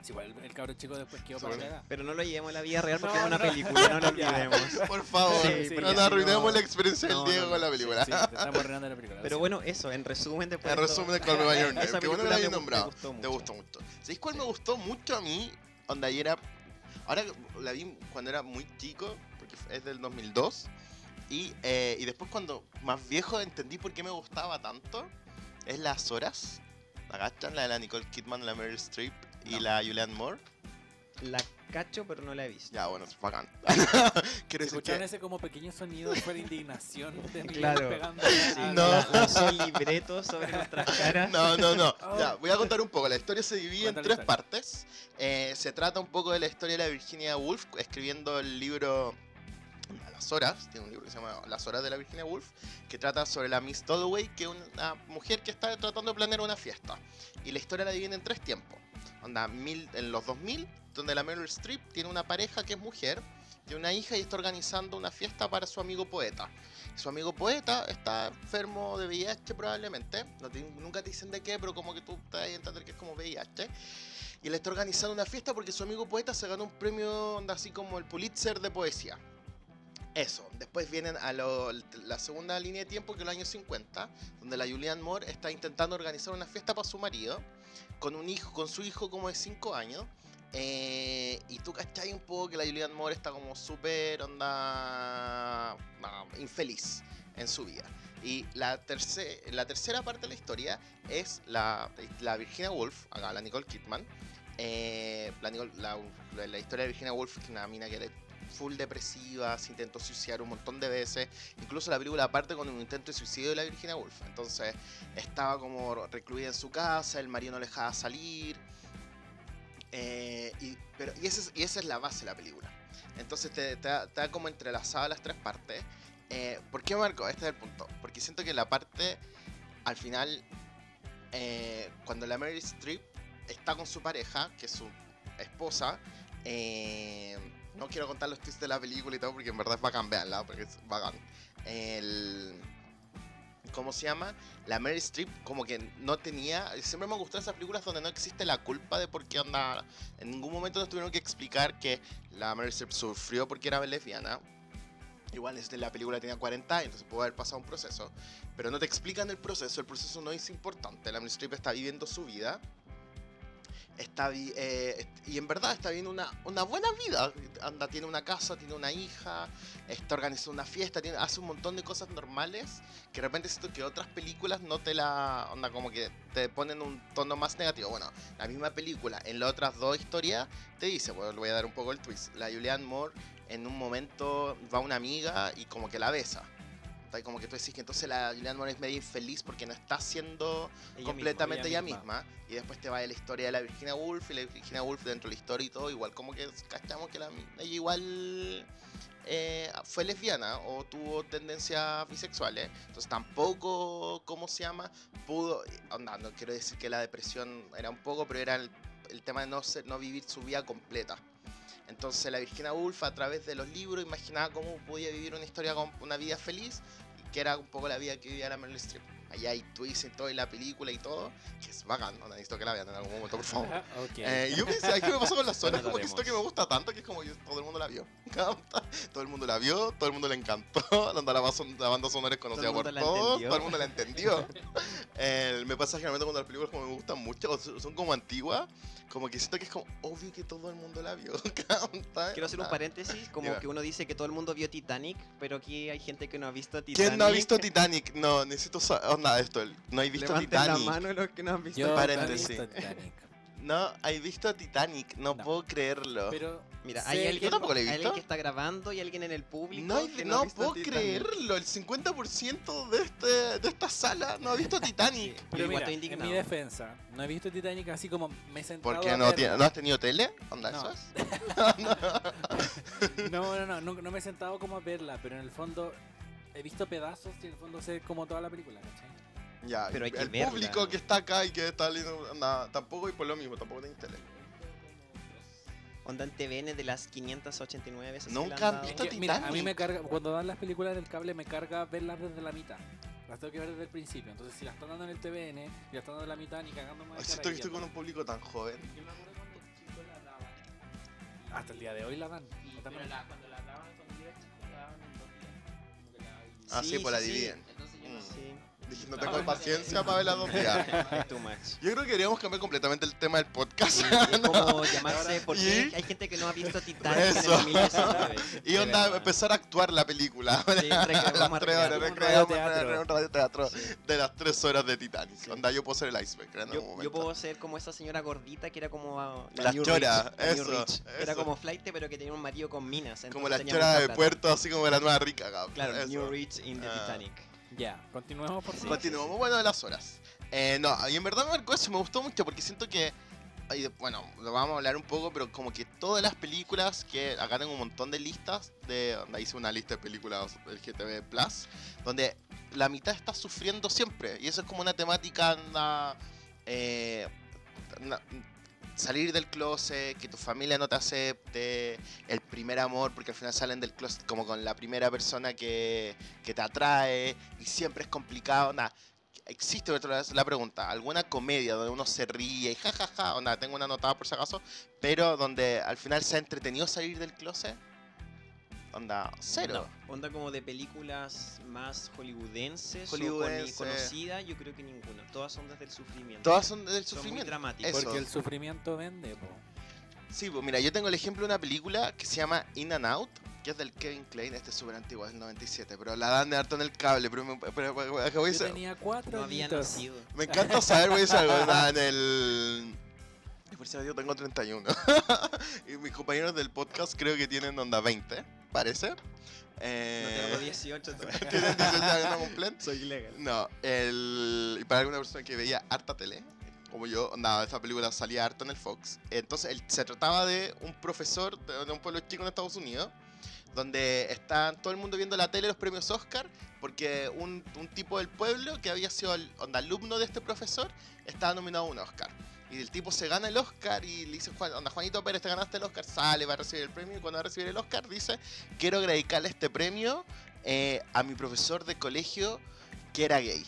Si igual el, el cabro chico después quedó para la edad. Pero no lo llevemos a la vida real porque No, es una no. película, no lo olvidemos. Por favor, Sí, sí, no nos arruinemos no- la experiencia del no, Diego no, con la película. Sí, te estamos arruinando la película. Pero lo bueno, eso, en resumen, después En de resumen, todo- Call Me By Your Name. Bueno que hayas gu- me nombrado. gustó Te gustó mucho. ¿Sabéis cuál me gustó mucho a mí? Onda, y era. Ahora la vi cuando era muy chico, porque es del 2002. Y, eh, y después, cuando más viejo, entendí por qué me gustaba tanto. Es Las Horas. ¿La cachan? La de la Nicole Kidman, la Meryl Streep y No. la Julianne Moore. La cacho, pero no la he visto. Ya, bueno, es bacán. Quiero decir ¿Escucharon que. ese como pequeño sonido fue de indignación de Claro. pegando No. la- lanzó libretos sobre nuestras caras. No, no, no. Oh. Ya, voy a contar un poco. La historia se divide en Cuéntale tres la historia. partes. Eh, se trata un poco de la historia de la Virginia Woolf, escribiendo el libro Las Horas. Tiene un libro que se llama Las Horas de la Virginia Woolf, que trata sobre la Miss Dalloway, que es una mujer que está tratando de planear una fiesta. Y la historia la divide en tres tiempos. Onda, mil, en los 2000, donde la Meryl Streep tiene una pareja que es mujer, tiene una hija y está organizando una fiesta para su amigo poeta. Su amigo poeta está enfermo de VIH probablemente. No te- nunca te dicen de qué, pero como que tú te das a entender que es como VIH. Y le está organizando una fiesta porque su amigo poeta se ganó un premio onda, así como el Pulitzer de poesía. Eso. Después vienen a lo- la segunda línea de tiempo, que es los años 50, donde la Julianne Moore está intentando organizar una fiesta para su marido, con un hijo, con su hijo como de 5 años. Eh, y tú cachai un poco que la Julianne Moore está como súper onda no, infeliz en su vida. Y la, terce- la tercera parte de la historia es la, la Virginia Woolf, acá la Nicole Kidman. Eh, la, la- la- historia de Virginia Woolf es una mina que full depresiva, se intentó suicidar un montón de veces. Incluso la película parte con un intento de suicidio de la Virginia Woolf. Entonces estaba como recluida en su casa, el marido no le dejaba salir. Eh, y, pero, y, esa es, y esa es la base de la película. Entonces te, te te da como entrelazada las tres partes. Eh, ¿Por qué marco? Este es el punto. Porque siento que la parte, al final, eh, cuando la Mary Streep está con su pareja, que es su esposa, eh, no quiero contar los twists de la película y todo, porque en verdad es bacán, veanla, porque es bacán. El, ¿Cómo se llama? La Mary Streep como que no tenía... Siempre me gustan esas películas donde no existe la culpa de por qué anda... En ningún momento nos tuvieron que explicar que la Mary Streep sufrió porque era lesbiana. Igual en la película tenía 40 años, entonces puede haber pasado un proceso. Pero no te explican el proceso, el proceso no es importante. La Mary Streep está viviendo su vida. Está eh, y en verdad está viviendo una, una buena vida. Anda, tiene una casa, tiene una hija, está organizando una fiesta, hace un montón de cosas normales que de repente siento que otras películas no te la. onda como que te ponen un tono más negativo. Bueno, la misma película, en las otras dos historias, te dice, bueno, le voy a dar un poco el twist. La Julianne Moore en un momento va una amiga y como que la besa. ¿Cachai? Como que tú decís que entonces la Julianne Moore es medio infeliz porque no está siendo Ella completamente ella ella misma. misma. Y después te va la historia de la Virginia Woolf y la Virginia Woolf dentro de la historia y todo. Igual como que cachamos que la, ella igual eh, fue lesbiana o tuvo tendencias bisexuales. Entonces tampoco, ¿cómo se llama? Pudo, onda, no quiero decir que la depresión era un poco, pero era el, el tema de no, ser, no vivir su vida completa. Entonces la Virginia Woolf a través de los libros imaginaba cómo podía vivir una historia con una vida feliz, que era un poco la vida que vivía la Meryl Streep. Allá hay twists en todo y la película y todo, que es bacán, no necesito que la vean en algún momento, por favor. Ah, ok. Eh, yo pensé, ¿qué me pasó con las zonas? Lo Como que siento que me gusta tanto que es como que todo el mundo la vio. todo el mundo la vio, todo el mundo le encantó. La, banda son- la banda sonora es conocida Todo por la todos, todo el mundo la entendió. Eh, me pasa generalmente cuando las películas como me gustan mucho, son son como antiguas, como que siento que es como obvio que todo el mundo la vio. Quiero hacer un paréntesis, como Dime. que uno dice que todo el mundo vio Titanic, pero aquí hay gente que no ha visto Titanic. ¿Quién no ha visto Titanic? No, necesito saber. Onda, esto. No hay visto Levanten la Titanic. mano los que no han visto Yo paréntesis. he visto Titanic. No, hay visto Titanic. No, No. puedo creerlo. Pero Mira, hay alguien, tampoco la he hay visto. alguien que está grabando y alguien en el público No, hay- que no ha visto puedo Titanic. creerlo. El 50% de, este, de esta sala no ha visto Titanic. Sí, Pero igual mira, en mi defensa, no he visto Titanic así como me he sentado ¿Por qué no, tiene- no has tenido tele? ¿Onda No. No, no, no, no, no me he sentado como a verla, pero en el fondo he visto pedazos y en el fondo sé como toda la película, ¿cachai? Ya, Pero hay que el verla. público que está acá y que está leyendo, onda, tampoco y por lo mismo, tampoco tenéis tele. Onda en TVN de las 589 veces Nunca han dado. visto mira, a mí Titanic. me carga, cuando dan las películas del cable me carga verlas desde la mitad. Las tengo que ver desde el principio. Entonces si las están dando en el TVN y las están dando en la mitad ni cara Siento que ahí estoy con un público tan joven. Yo me acuerdo cuando chico la daban. Hasta el día de hoy la dan. Y, pero no. la, cuando la daban era chico, la daban en dos días. Como que la- Ah, sí, pues la dividen. Entonces yo no Mm. sé. No tengo paciencia para ver las dos días. Yo creo que deberíamos cambiar completamente el tema del podcast. Como llamarse, porque ¿Y? hay gente que no ha visto Titanic en el Eso. 2019. Y onda, empezar a actuar la película. Sí, a Las tres horas, un radioteatro. de las tres horas de Titanic. Sí. Onda, yo puedo ser el iceberg. Yo, puedo ser como esa señora gordita que era como ah, La New chora, Rich, la eso, Era como flight pero que tenía un marido con minas. Como la chora de puerto, así como la nueva rica, cabrón. Claro, Eso. New Rich in the Ah. Titanic. Ya, continuemos por favor. Continuamos, bueno, de las horas. Eh, no, y en verdad me marcó eso, me gustó mucho porque siento que. Bueno, lo vamos a hablar un poco, pero como que todas las películas que acá tengo un montón de listas, de donde hice una lista de películas del GTV Plus, donde la mitad está sufriendo siempre. Y eso es como una temática, anda, eh, na- salir del closet, que tu familia no te acepte, el primer amor, porque al final salen del closet como con la primera persona que, que te atrae, y siempre es complicado, onda. Existe otra vez la pregunta, alguna comedia donde uno se ríe y jajaja, onda, tengo una anotada por si acaso, pero donde al final se ha entretenido salir del closet, onda, cero. Onda como de películas más hollywoodenses, Hollywoodense. o coni- conocidas, yo creo que ninguna. Todas son desde el sufrimiento. Todas son del son muy sufrimiento. dramáticas. Eso. Porque el sufrimiento vende, po. Sí, pues mira, yo tengo el ejemplo de una película que se llama In and Out, que es del Kevin Klein, este es súper antiguo, es del 97, pero la dan de harto en el cable, pero me, pero- pero- pero- voy a Yo decir- tenía cuatro No había nacido. me encanta saber, voy a decir algo, en el... Por si yo tengo 31. y mis compañeros del podcast creo que tienen onda 20, parece. No Eh, tengo 18 todavía. tienen 18 años, no cumplen. Soy ilegal. No, el, y para alguna persona que veía harta tele, como yo, nada, esta película salía harto en el Fox. Entonces, él- se trataba de un profesor de, de un pueblo chico en Estados Unidos, donde está todo el mundo viendo la tele, los premios Oscar, porque un, un tipo del pueblo que había sido el onda, alumno de este profesor estaba nominado a un Oscar. Y el tipo se gana el Oscar y le dice, Juan, Juanito Pérez, te ganaste el Oscar, sale, va a recibir el premio. Y cuando va a recibir el Oscar, dice, quiero dedicarle este premio eh, a mi profesor de colegio que era gay.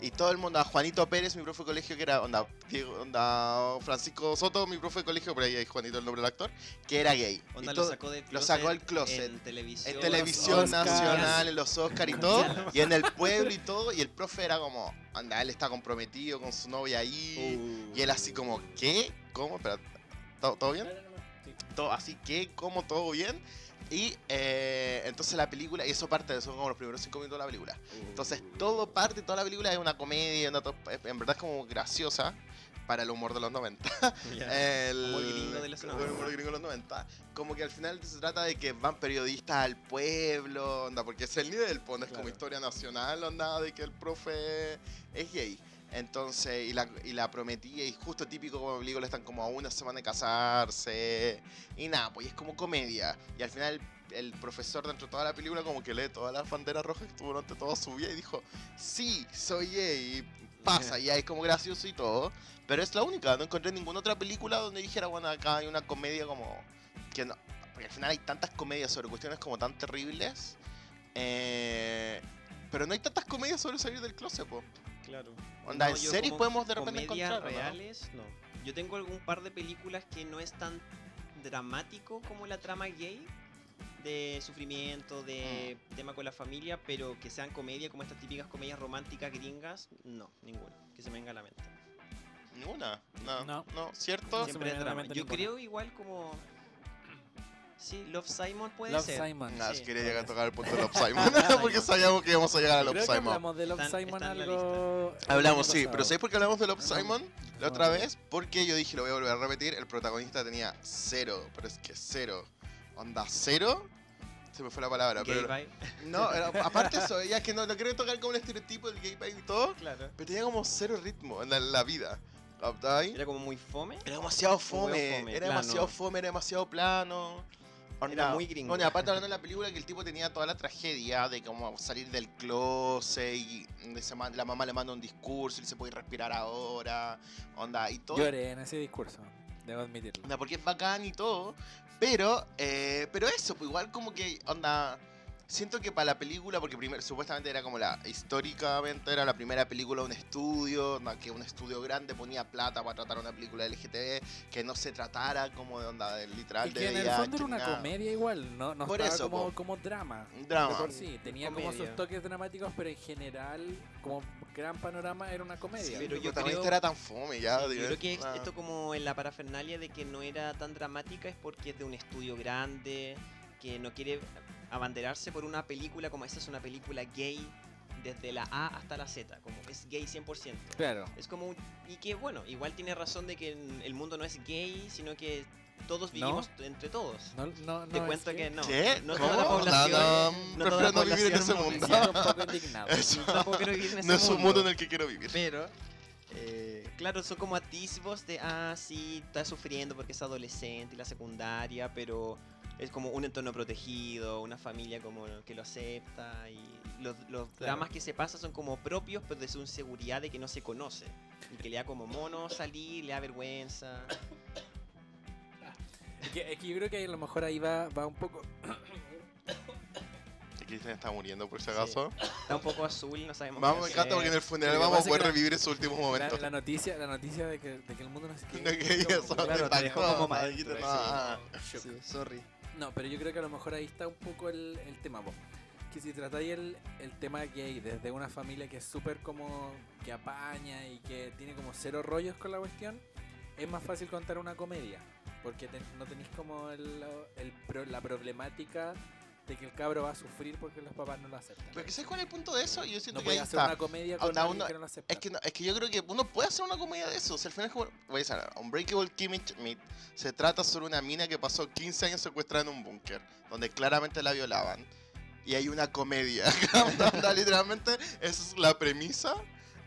Y todo el mundo, a Juanito Pérez, mi profe de colegio, que era onda, Diego- onda Francisco Soto, mi profe de colegio, por ahí hay Juanito el nombre del actor, que era gay. Onda Y lo sacó del lo sacó del closet. En televisión. en televisión Oscars. nacional, en los Oscar y todo, y en el pueblo y todo, y el profe era como, anda, él está comprometido con su novia ahí, Uh. y él así como, ¿qué? ¿Cómo? Espera, ¿todo, todo bien? Sí. todo así que como todo bien y eh, entonces la película y eso parte son como los primeros cinco minutos de la película entonces todo parte toda la película es una comedia una to- en verdad es como graciosa para el humor de los 90. Ya. El Humor gringo de los el 90. humor gringo de los 90. Como que al final se trata de que van periodistas al pueblo, onda, porque es el nivel, pues, no es como Claro. historia nacional, onda, de que el profe es gay. Entonces, y la, prometía, y justo típico como película, están como a una semana de casarse. Y nada, pues y es como comedia. Y al final el profesor dentro de toda la película como que lee todas las banderas rojas que estuvo durante toda su vida y dijo, sí, soy gay. Y pasa, y ahí es como gracioso y todo. Pero es la única, no encontré ninguna otra película donde dijera, bueno, acá hay una comedia como... que no Porque al final hay tantas comedias sobre cuestiones como tan terribles. eh, pero no hay tantas comedias sobre salir del closet, po. Claro. Onda, No, en series como podemos de repente encontrar, reales, no. Yo tengo algún par de películas que no es tan dramático como la trama gay de sufrimiento, de Mm. tema con la familia, pero que sean comedia como estas típicas comedias románticas gringas, no, ninguna, que se me venga a la mente. Ninguna. No, no, No. ¿cierto? Siempre es drama. Yo ninguna. creo igual como Sí, Love Simon puede Love ser. Simon. Nada, Sí, quería llegar a tocar el punto de Love Simon, porque sabíamos que íbamos a llegar a Love Creo que Simon. hablamos de Love Están- Simon está en la algo... Hablamos, sí, pero. ¿sabéis por qué hablamos de Love. Simon la otra vez? Porque yo dije, lo voy a volver a repetir, el protagonista tenía cero, pero es que cero. Onda, cero. Se me fue la palabra, Gay pero... vibe. No, era- aparte eso, ya que no, no quiero tocar como el estereotipo del gay vibe y todo, Claro. pero tenía como cero ritmo en la, la vida. Era como muy fome. Era demasiado Un fome, fome, era plano. demasiado fome, era demasiado plano. Era muy gringo. Bueno, aparte hablando de la película que el tipo tenía toda la tragedia de cómo salir del closet y la mamá le manda un discurso y se puede respirar ahora, onda, y todo. Lloré en ese discurso, debo admitirlo. Onda, porque es bacán y todo. Pero, eh, pero eso, pues igual como que, onda, siento que para la película, porque primero, supuestamente era como la, históricamente era la primera película de un estudio, que un estudio grande ponía plata para tratar una película LGTB, que no se tratara como de onda, de literal Y de que en el fondo era una nada. comedia igual, no, no Por estaba eso, como, po. como drama. De drama. por sí, tenía como sus toques dramáticos, pero en general, como gran panorama, era una comedia. pero yo protagonista creo- era tan fome ya. Sí, digo, yo creo que ah. esto como en la parafernalia de que no era tan dramática es porque es de un estudio grande, que no quiere abanderarse por una película como esta es una película gay desde la A hasta la Z, como es gay 100%. Claro. Es como un- y que bueno, igual tiene razón de que el mundo no es gay, sino que todos ¿No? vivimos entre todos. No, no, no, Te cuento que no. ¿Qué? No ¿Cómo? toda la población. No, no, no toda la no vivir en ese mundo. Tampoco quiero vivir en ese no es un mundo en el que quiero vivir. Pero, eh, claro, son como atisbos de, ah, sí, está sufriendo porque es adolescente y la secundaria, pero es como un entorno protegido, una familia como que lo acepta y los, los dramas que se pasan son como propios, pero de su inseguridad de que no se conoce. Y que le da como mono salir, le da vergüenza. Es que, es que yo creo que a lo mejor ahí va, va un poco. Cristian está muriendo por si acaso. Está un poco azul, no sabemos. Vamos, qué me encanta porque en el funeral vamos a es poder que la- revivir esos últimos La, momentos. la noticia, la noticia de que, de que el mundo no se No, que eso Claro, te dejó como no nada. shook. Sí, sorry. No, pero yo creo que a lo mejor ahí está un poco el, el tema, po. Que si tratáis el, el tema gay desde una familia que es súper como que apaña y que tiene como cero rollos con la cuestión, es más fácil contar una comedia. Porque no tenéis como el, el la problemática de que el cabro va a sufrir porque los papás no lo aceptan. Pero que ¿sabes cuál es el punto de eso? Yo siento No que ahí hacer está. una comedia con Onda, uno- que no lo acepta. Es que, no- es que yo creo que uno puede hacer una comedia de eso. O sea, al final es como. Voy a decir, Unbreakable Kimmy Schmidt se trata sobre una mina que pasó 15 años secuestrada en un búnker, donde claramente la violaban. Y hay una comedia. Onda, literalmente, esa es la premisa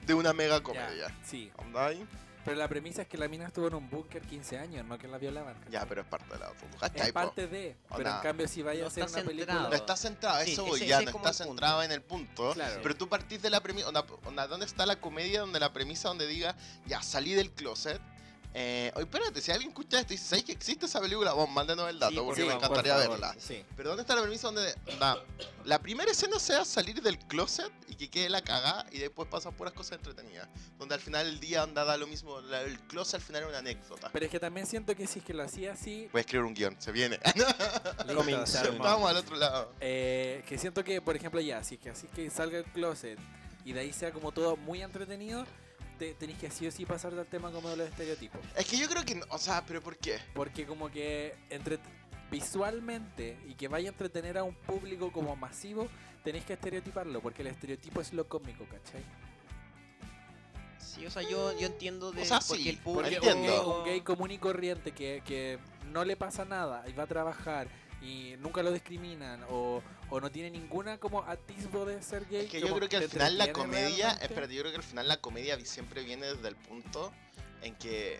de una mega comedia. sí, Onda ahí. Pero la premisa es que la mina estuvo en un búnker 15 años, no que la violaban. ¿cachai? Ya, pero es parte de la. Es parte de, pero Onda. en cambio si vaya No a hacer una película... No está centrado, eso voy, ese ya no está centrado en el punto. Claro. Pero tú partís de la premisa. Onda, onda, ¿Dónde está la comedia donde la premisa donde diga, ya salí del closet? Eh, oye, espérate, si alguien escucha esto y dice, ¿sabes que existe esa película? Vos, mándenos el dato Sí, por porque Sí, me encantaría por favor, verla. Sí. Pero ¿dónde está la premisa donde onda, la primera escena sea salir del closet y que quede la cagada y después pasan puras cosas entretenidas? Donde al final del día anda da lo mismo, la- el closet al final es una anécdota. Pero es que también siento que si es que lo hacía así, Voy a escribir un guion, se viene. Vamos al otro lado. Eh, que siento que, por ejemplo, ya, si es que así que salga el closet y de ahí sea como todo muy entretenido, te, tenéis que sí o sí pasar del tema como de los estereotipos. Es que yo creo que, no- o sea, pero ¿por qué? Porque como que entre visualmente y que vaya a entretener a un público como masivo, tenéis que estereotiparlo, porque el estereotipo es lo cómico, ¿cachai? Sí, o sea, yo, yo entiendo de O sea, porque sí, el Porque público... un gay, Entiendo. un gay común y corriente que, que no le pasa nada y va a trabajar y nunca lo discriminan o, o no tiene ninguna como atisbo de ser gay. Es que yo creo que al final la comedia, espérate, yo creo que al final la comedia siempre viene desde el punto en que,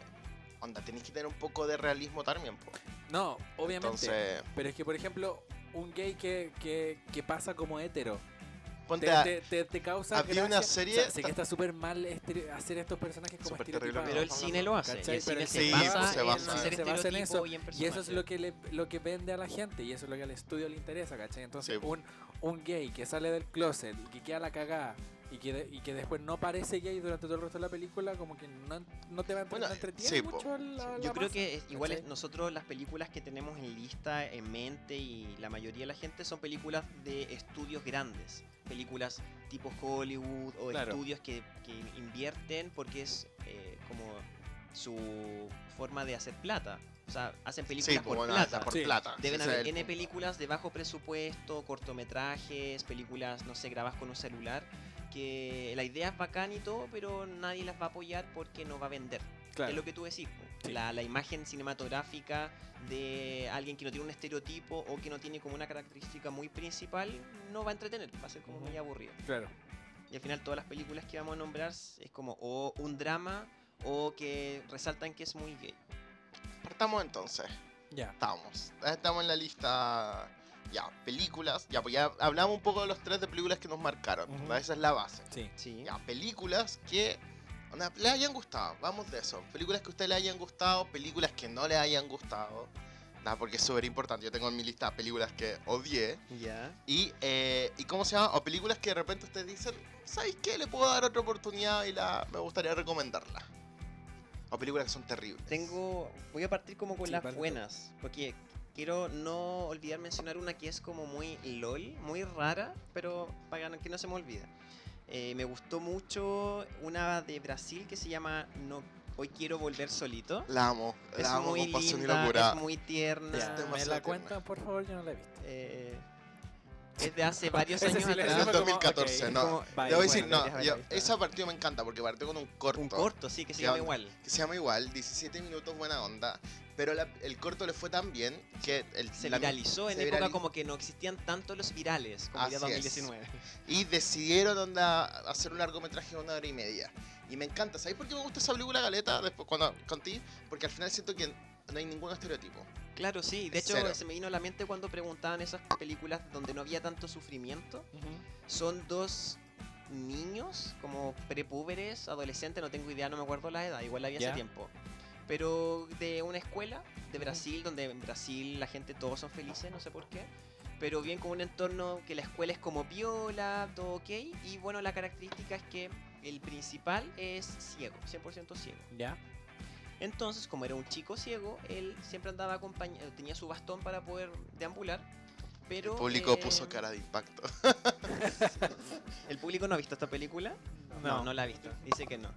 onda, tenéis que tener un poco de realismo también, po. No, obviamente. Entonces, Pero es que, por ejemplo, un gay que, que, que pasa como hetero, ponte te, a... te, te- te causa había una gracia. serie- O sea, sé que está súper mal estere- hacer estos personajes como estereotipados. Pero el cine lo hace. Y el cine se sí, basa, se en basa- hacer se basa en eso, y en Y eso es lo que le, lo que vende a la gente y eso es lo que al estudio le interesa, ¿cachai? Entonces, Sí. un, un gay que sale del closet y que queda la cagada y que, de- y que después no parece gay durante todo el resto de la película, como que no, no te va a entre- Bueno, no entretiene sí, mucho a la, Yo creo masa, que es- igual es- ¿cachai? nosotros las películas que tenemos en lista, en mente y la mayoría de la gente son películas de estudios grandes. Películas tipo Hollywood o Claro. estudios que, que invierten porque es eh, como su forma de hacer plata. O sea, hacen películas sí, po, por bueno, plata. por Sí. plata. Deben haber N películas de bajo presupuesto, cortometrajes, películas, no sé, grabadas con un celular, que la idea es bacán y todo, pero nadie las va a apoyar porque no va a vender. Claro. Es lo que tú decís. Sí. la, la imagen cinematográfica de alguien que no tiene un estereotipo o que no tiene como una característica muy principal, no va a entretener, va a ser como Ujú. muy aburrido. Claro. Y al final todas las películas que vamos a nombrar es como o un drama o que resaltan que es muy gay. Partamos entonces. Ya. Estamos. Estamos en la lista. Ya, películas. Ya, pues ya hablamos un poco de los tres de películas que nos marcaron. Ujú. ¿verdad? Esa es la base. Sí. Sí. Ya, películas que onda, le hayan gustado. Vamos de eso. Películas que a usted le hayan gustado, películas que no le hayan gustado. Nada, porque es súper importante. Yo tengo en mi lista películas que odié. Ya. Y, eh, ¿y cómo se llama? O películas que de repente ustedes dicen, ¿sabéis qué? Le puedo dar otra oportunidad y la me gustaría recomendarla. O películas que son terribles. Tengo. Voy a partir como con Sí, las parte buenas. Porque quiero no olvidar mencionar una que es como muy LOL, muy rara, pero para que no se me olvide. Eh, me gustó mucho una de Brasil que se llama No Hoy quiero volver solito. La amo. Es La amo muy con pasión y linda, locura. es muy tierna. Es ¿Me la cuentan, por favor? Yo no la he visto. eh, es de hace varios años sí atrás. como, 2014, ok, no. como- Bye, Debo decir, bueno, no, yo- esa partido me encanta porque partió con un corto. Un corto, sí, que se ¿Qué llama igual. Que se llama igual, 17 minutos, buena onda. Pero la- el corto le fue tan bien que el, Se la- viralizó en se época virali- como que no existían tanto los virales como el día Así es. 2019. Y decidieron onda, hacer un largometraje de una hora y media. Y me encanta. ¿Sabes por qué me gusta esa película, Galeta? Después, cuando contigo. Porque al final siento que no hay ningún estereotipo. Claro, sí. De hecho, Cero. se me vino a la mente cuando preguntaban esas películas donde no había tanto sufrimiento. Son dos niños, como prepúberes, adolescentes, no tengo idea, no me acuerdo la edad, igual la vi Ya. hace tiempo. Pero de una escuela de Brasil, donde en Brasil la gente todos son felices, no sé por qué. Pero bien con un entorno que la escuela es como viola, todo ok. Y bueno, la característica es que el principal es ciego, 100% ciego. ¿Ya? Entonces, como era un chico ciego, él siempre andaba acompañado, tenía su bastón para poder deambular. Pero el público eh, puso cara de impacto. ¿El público no ha visto esta película? No. no, la ha visto. Dice que no.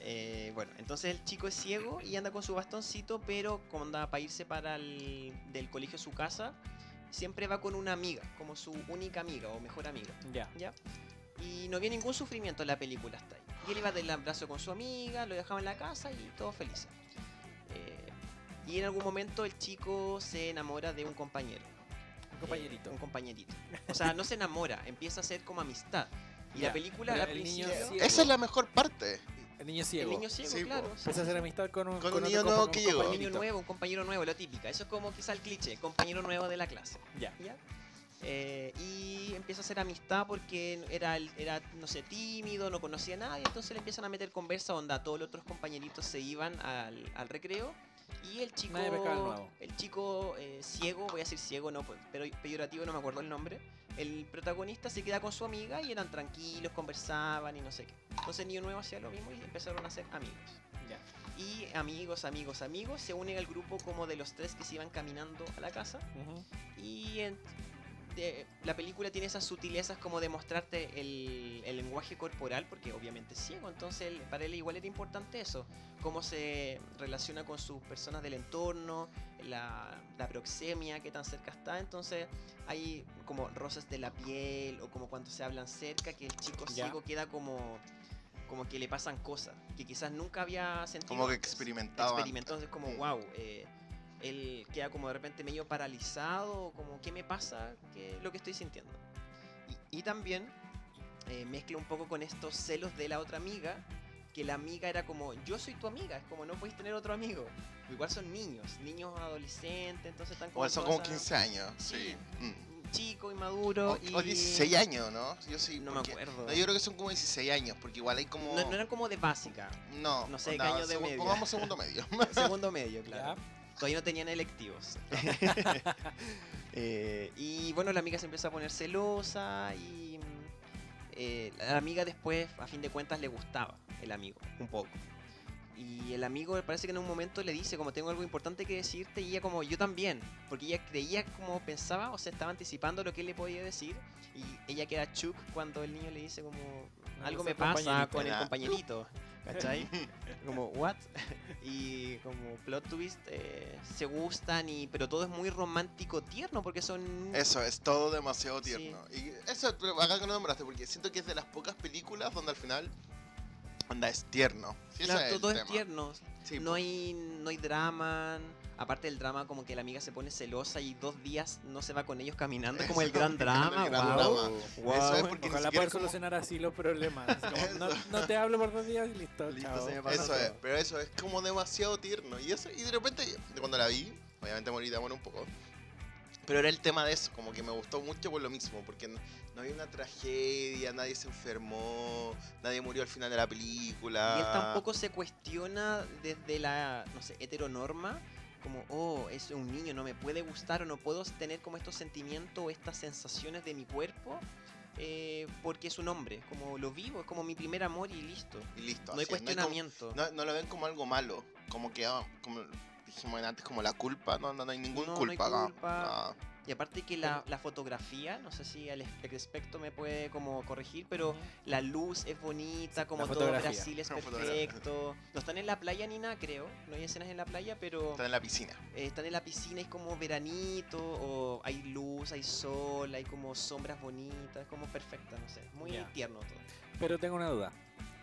Eh, bueno, entonces el chico es ciego y anda con su bastoncito, pero como anda para irse para el del colegio a su casa, siempre va con una amiga, como su única amiga o mejor amiga. Ya. ¿ya? Y no había ningún sufrimiento en la película hasta ahí. Y él iba del abrazo con su amiga, lo dejaba en la casa y todo feliz. Eh, y en algún momento el chico se enamora de un compañero. Un compañerito. Eh, un compañerito. O sea, no se enamora, empieza a ser como amistad. Y Ya, la película el niño ciego. Esa es la mejor parte. El niño El ciego. niño ciego, Sí, claro. sí. Empieza a hacer amistad con un, Con un otro niño nuevo un que llegó. Un niño compañerito. nuevo, un compañero nuevo, la típica. Eso es como quizá el cliché, compañero nuevo de la clase. Ya. ¿ya? Eh, y empieza a hacer amistad porque era, era, no sé, tímido, no conocía a nadie, entonces le empiezan a meter conversa, onda, todos los otros compañeritos se iban al, al recreo y el chico, el chico eh, ciego, voy a decir ciego, no, pero peyorativo, no me acuerdo el nombre, el protagonista se queda con su amiga y eran tranquilos, conversaban y no sé qué. Entonces el niño nuevo hacía lo mismo y empezaron a ser amigos. Ya. Y amigos, amigos, amigos, se unen al grupo como de los tres que se iban caminando a la casa. Y en- de- la película tiene esas sutilezas como de mostrarte el, el lenguaje corporal, porque obviamente es ciego, entonces él- para él igual era importante eso, cómo se relaciona con sus personas del entorno, la, la proxemia, qué tan cerca está, entonces hay como roces de la piel o como cuando se hablan cerca, que el chico Ya. ciego queda como como que le pasan cosas que quizás nunca había sentido. Como que experimentaba entonces como, Mm. wow, él queda como de repente medio paralizado, como, ¿qué me pasa? ¿Qué es lo que estoy sintiendo? Y, y también eh, mezcla un poco con estos celos de la otra amiga, que la amiga era como, yo soy tu amiga, es como, no puedes tener otro amigo. Igual son niños, niños adolescentes, entonces están como... O son como esas- 15 años, Sí. sí. Mm. Chico, inmaduro O, y... o 16 años, ¿no? Yo sí. No me porque- acuerdo. No, yo creo que son como 16 años, porque igual hay como. No, no eran como de básica. No, no sé, año de media. Pongamos segundo medio. Segundo medio, claro. Ya. Todavía no tenían electivos. Eh, y bueno, la amiga se empieza a poner celosa y mm, eh, la amiga después, a fin de cuentas, le gustaba el amigo, un poco. Y el amigo parece que en un momento le dice como tengo algo importante que decirte y ella como yo también, porque ella creía como pensaba o se estaba anticipando lo que él le podía decir y ella queda chuck cuando el niño le dice como algo me pasa compañerito. con el compañerito, ¿cachai? como what y como plot twist eh, se gustan y pero todo es muy romántico tierno porque son Eso es todo demasiado Sí. tierno. Y eso, acá que lo nombraste, porque siento que es de las pocas películas donde al final. Anda, es tierno. Sí, Claro, es el todo es tema. tierno Sí, no po. hay no hay drama aparte del drama como que la amiga se pone celosa y dos días no se va con ellos caminando es como el Eso, gran el drama gran wow, drama. wow. Eso es porque Ojalá es como- solucionar así los problemas. Como, no, Eso. no te hablo por dos días y listo. Listo, chao. se me pasa Eso es, todo. pero eso es como demasiado tierno. Y eso, y de repente, de cuando la vi, obviamente morí de amor un poco. Pero era el tema de eso, como que me gustó mucho por lo mismo, porque no, no había una tragedia, nadie se enfermó, nadie murió al final de la película. y él tampoco se cuestiona desde la no sé heteronorma como oh es un niño no me puede gustar o no puedo tener como estos sentimientos o estas sensaciones de mi cuerpo eh, porque es un hombre como lo vivo es como mi primer amor y listo Y listo. no hay así es, como- cuestionamiento No, no lo ven como algo malo, como que, ah, como dijimos antes, como la culpa, no, no, no hay ningún No, no hay culpa. No. Y aparte que la, la fotografía, no sé si al experto me puede como corregir, pero la luz es bonita, como todo. Brasil es perfecto. No están en la playa ni nada, creo. No hay escenas en la playa, pero Está en la piscina. eh, están en la piscina, es como veranito, o hay luz, hay sol, hay como sombras bonitas, es como perfecta, no sé. Muy tierno todo. Pero tengo una duda.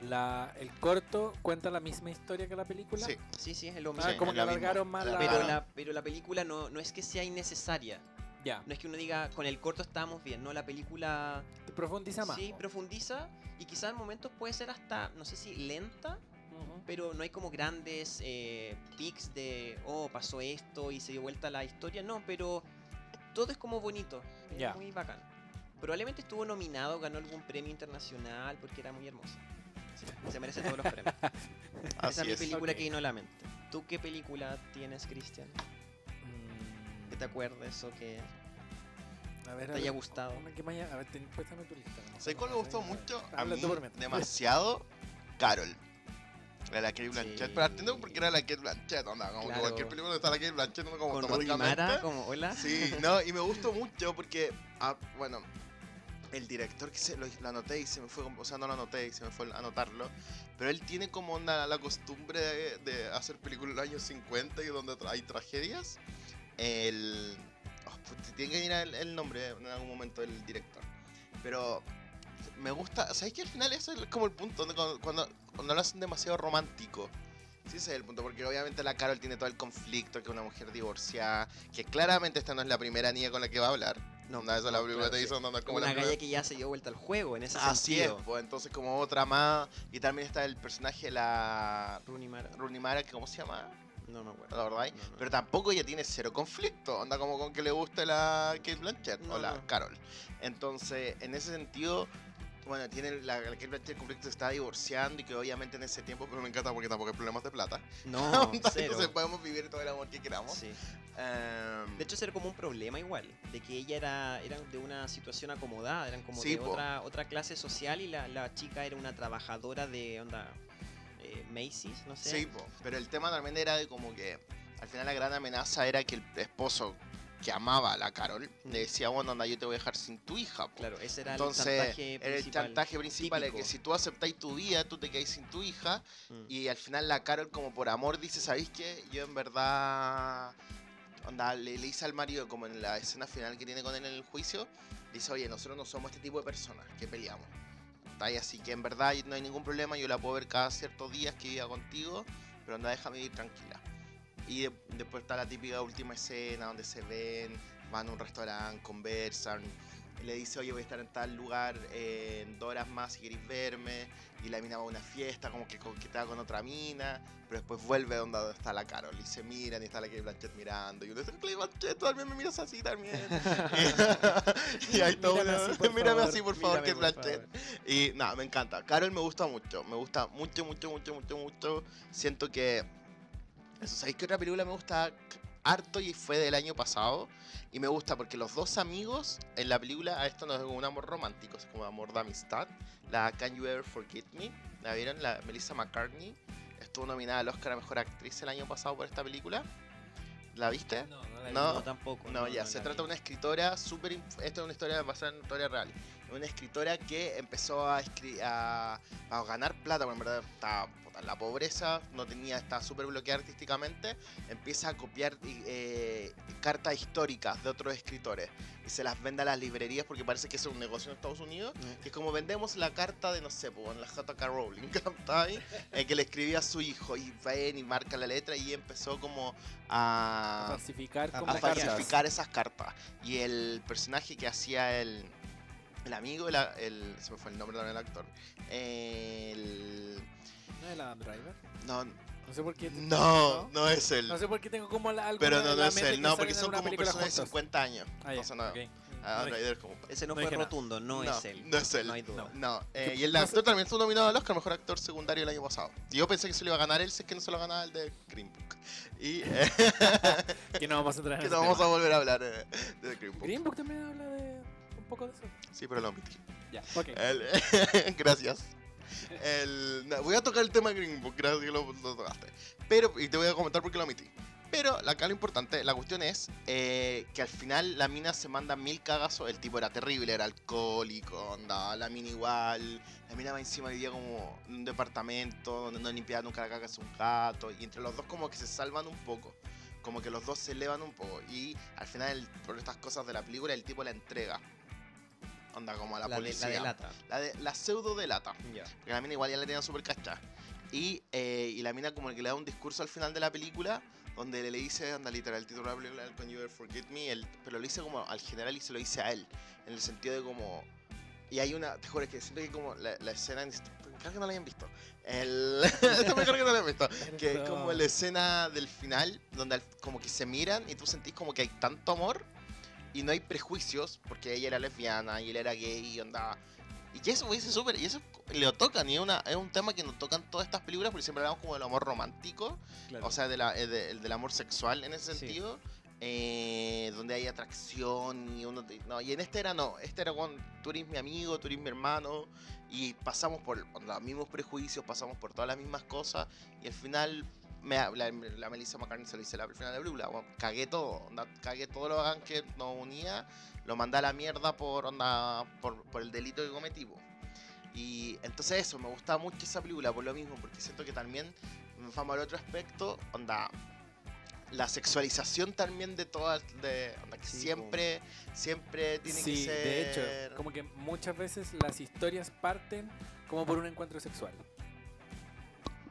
La, ¿El corto cuenta la misma historia que la película? Sí. Sí, sí, es lo Ah, mismo. Sí, como que alargaron más la... Pero la, pero la película no, no es que sea innecesaria. Ya, No es que uno diga, con el corto estábamos bien, no, la película te profundiza más. Sí, profundiza y quizás en momentos puede ser hasta, no sé si lenta, pero no hay como grandes eh, pics de, oh, pasó esto y se dio vuelta la historia. No, pero todo es como bonito, es Ya. muy bacán. Probablemente estuvo nominado, ganó algún premio internacional porque era muy hermoso. Se merece todos los premios. Esa es mi película Ok. que vino a la mente. ¿Tú qué película tienes, Cristian? Mm, Que te acuerdes o que a ver, te a haya gustado? una que haya- A ver, ten- tu lista. no sé ¿Sabes cuál me gustó mucho? A mí demasiado Carol. La de la Kate Blanchett. Sí. Pero entiendo porque era la Kate Blanchett, onda. Como que Claro. cualquier película donde está la Kate Blanchett, como Con automáticamente. Mara, como hola. Sí, no, y me gustó mucho porque, ah, bueno, el director que se lo, lo anoté y se me fue, o sea, no lo anoté y se me fue anotarlo, pero él tiene como una, la costumbre de, hacer películas en los años 50 y donde hay tragedias. El. oh, pues, tiene que ir el, el nombre en algún momento del director. Pero me gusta, ¿sabéis que al final eso es como el punto? donde Cuando, cuando, cuando lo hacen demasiado romántico. Sí, ese es el punto, porque obviamente la Carol tiene todo el conflicto, que una mujer divorciada, que claramente esta no es la primera niña con la que va a hablar. No, nada, eso la no, película sí. dice andando como una la galla que ya se dio vuelta al juego en ese Así es, sentido. pues entonces como otra más. Y también está el personaje de la Rooney Mara. Rooney Mara, que ¿cómo se llama? No me acuerdo. ¿La verdad? No, no. Pero tampoco ella tiene cero conflicto. Anda como con que le guste la Kate Blanchett No, o la no. Carol. Entonces, en ese sentido, bueno, tiene la, la Blanchett el conflicto se está divorciando y que obviamente en ese tiempo, pero me encanta porque tampoco hay problemas de plata. No, Entonces podemos vivir todo el amor que queramos. Sí. Em, De hecho, era como un problema igual, de que ella era, era de una situación acomodada, eran como Sí, de otra, otra clase social y la, la chica era una trabajadora de onda eh, Macy's, no sé. Sí, po, pero el tema también era de como que al final la gran amenaza era que el esposo que amaba a la Carol le decía, bueno, anda, yo te voy a dejar sin tu hija. po". Claro, ese era Entonces, el chantaje era el principal. chantaje principal, es que si tú aceptáis tu vida, tú te quedáis sin tu hija. Mm. Y al final la Carol, como por amor, dice, ¿sabéis qué? Yo en verdad... Onda, le, le dice al marido, como en la escena final que tiene con él en el juicio, dice, oye, nosotros no somos este tipo de personas que peleamos. ¿cachai? Así que en verdad no hay ningún problema, yo la puedo ver cada ciertos días que viva contigo, pero anda, déjame ir tranquila. Y de- después está la típica última escena donde se ven, van a un restaurante, conversan, le dice, oye, voy a estar en tal lugar eh, en dos horas más si queréis verme, y la mina va a una fiesta, como que coquetea con otra mina, pero después vuelve donde está la Carol, y se miran, y está la Kate Blanchett mirando, y uno dice, Kate Blanchett, tú también me miras así también. y, ahí todo, Mírame así, por mírame favor, así, por favor, por Blanchett. favor. Y nada, me encanta. Carol me gusta mucho. Me gusta mucho, mucho, mucho, mucho, mucho. Siento que. Eso, ¿sabéis qué otra película me gusta harto y fue del año pasado? Y me gusta porque los dos amigos en la película, a esto no es como un amor romántico, es como amor de amistad. La Can You Ever Forget Me, ¿la vieron? La Melissa McCartney estuvo nominada al Oscar a Mejor Actriz el año pasado por esta película. ¿La viste? No, no la he No. tampoco. No, ya, se trata de vi. una escritora súper... Esto es una historia basada en una historia real. Una escritora que empezó a, a, a ganar plata, porque en verdad estaba la pobreza, no tenía, estaba súper bloqueada artísticamente. Empieza a copiar eh, cartas históricas de otros escritores y se las vende a las librerías porque parece que es un negocio en Estados Unidos. Mm. Que es como vendemos la carta de, no sé, pues, en la JK Rowling. Eh, que le escribía a su hijo y ven y marca la letra y empezó como A a falsificar a falsificar esas cartas. Y el personaje que hacía el, el amigo, el, el- se me fue el nombre también del actor. El, ¿No es Adam Driver? no, No sé por qué. no, no es él. No sé por qué tengo como la, pero no, no la es él. No, porque son como personas de juntos. 50 años. Ah, Entonces no. ok. Adam No, Driver como- Ese no, No fue rotundo, no, No, es él. no es él. No hay duda. No, eh, y el no sé- actor también estuvo nominado al Oscar Mejor Actor Secundario el año pasado. Yo pensé que se lo iba a ganar él, si es que no se lo ganaba el de Green Book. Y eh, que no vamos a entrar en que no vamos a tema. volver a hablar eh, de Green Book. Green Book también habla de un poco de eso. Sí, pero lo omití. Ya, ok. El- gracias. El- no, voy a tocar el tema Green Book, gracias que lo, lo tocaste. Pero, y te voy a comentar por qué lo omití. Pero acá lo importante, la cuestión es eh, que al final la mina se manda mil cagazos. El tipo era terrible, era alcohólico, onda, la mina igual. La mina va encima vivía como en un departamento donde no limpiaba nunca la caca a un gato. Y entre los dos como que se salvan un poco. Como que los dos se elevan un poco. Y al final, por estas cosas de la película, el tipo la entrega. Onda como a la, La, de, policía. la delata. La, de, la pseudo delata. Ya. Porque la mina igual ya la tenía súper cachada. Y, eh, y la mina como que le da un discurso al final de la película donde le, le dice, anda literal, el título de la película, el Can You Ever Forget Me, el- pero lo dice como al general y se lo dice a él. En el sentido de como... Y hay una, te juro que siento que como la, la escena... en- Creo que no la hayan visto. El, esto mejor que no la hayan visto. Que es como la escena del final, donde como que se miran y tú sentís como que hay tanto amor y no hay prejuicios, porque ella era lesbiana y él era gay y onda. Y eso me dice súper, y eso le tocan, y es, una, es un tema que nos tocan todas estas películas, porque siempre hablamos como del amor romántico, Claro. o sea, de la, eh, de- el del amor sexual en ese Sí. sentido, eh, donde hay atracción y uno... No, y en este era no, este era cuando tú eres mi amigo, tú eres mi hermano, y pasamos por los mismos prejuicios, pasamos por todas las mismas cosas, y al final me, la, la Melissa McCartney se lo dice al final de la película, bueno, cagué todo, onda, cagué todo lo hagan que nos unía, lo mandé a la mierda por, onda, por, por el delito que cometí. po. Y entonces eso, me gustaba mucho esa película por lo mismo, porque siento que también, vamos al otro aspecto, onda, la sexualización también de todas, de, onda, que Sí, siempre, siempre tiene sí, que ser... de hecho, como que muchas veces las historias parten como por un encuentro sexual.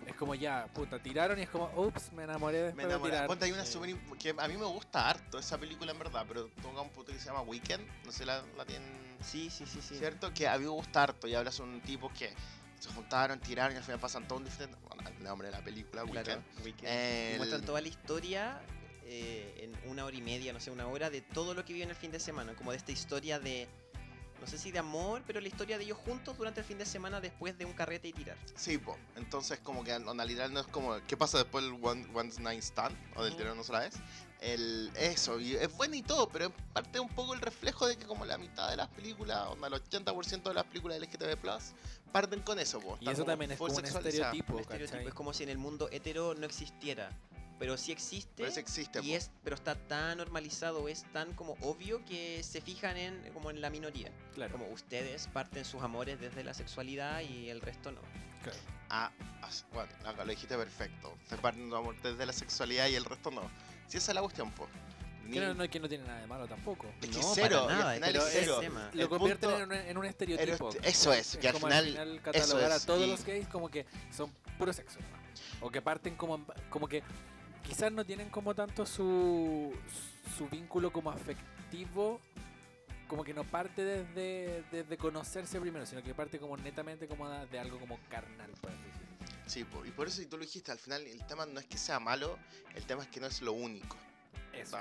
Es como ya, puta, tiraron y es como, ups, me enamoré después Me de enamoré. tirar. Ponte, hay una Sí. imp- que a mí me gusta harto esa película en verdad, pero toca un puto que se llama Weekend, no sé la, la tienen Sí, sí, sí, sí. ¿cierto? Que a mí me gusta harto y habla sobre un tipo que se juntaron, tiraron y al final pasan todo un diferente. Bueno, el nombre de la película, Claro, Weekend. Weekend. El- Y muestran toda la historia eh, en una hora y media, no sé, una hora, de todo lo que viven el fin de semana. Como de esta historia de, no sé si de amor, pero la historia de ellos juntos durante el fin de semana después de un carrete y tirar. Sí, po. Entonces, como que literal no es como. ¿Qué pasa después del One, One Night Stand? O del tirón la vez. El, eso, y es bueno y todo, pero parte un poco el reflejo de que, como la mitad de las películas, onda, el 80% de las películas LGTB Plus parten con eso, po. y eso también es como un estereotipo, Un estereotipo. Es como si en el mundo hetero no existiera. Pero sí existe. Pero eso existe, y po. es, pero está tan normalizado, es tan como obvio que se fijan en como en la minoría. Claro, Como ustedes parten sus amores desde la sexualidad y el resto no. claro. Ah, bueno, lo dijiste perfecto. Se parten de amor desde la sexualidad y el resto no. Si esa es la cuestión, pues. Que no, no, que no tiene nada de malo tampoco. Es que No, cero, para al nada, final pero es es cero. Lo convierten punto- en un, en un estereotipo. este- eso es, que al como final, catalogar es, a todos y- los gays como que son puro sexo. ¿no? O que parten como, como que quizás no tienen como tanto su, su vínculo como afectivo, como que no parte desde, desde conocerse primero, sino que parte como netamente como de, algo como carnal, por así decirlo. Sí, y por eso y tú lo dijiste, al final el tema no es que sea malo, el tema es que no es lo único. Eso.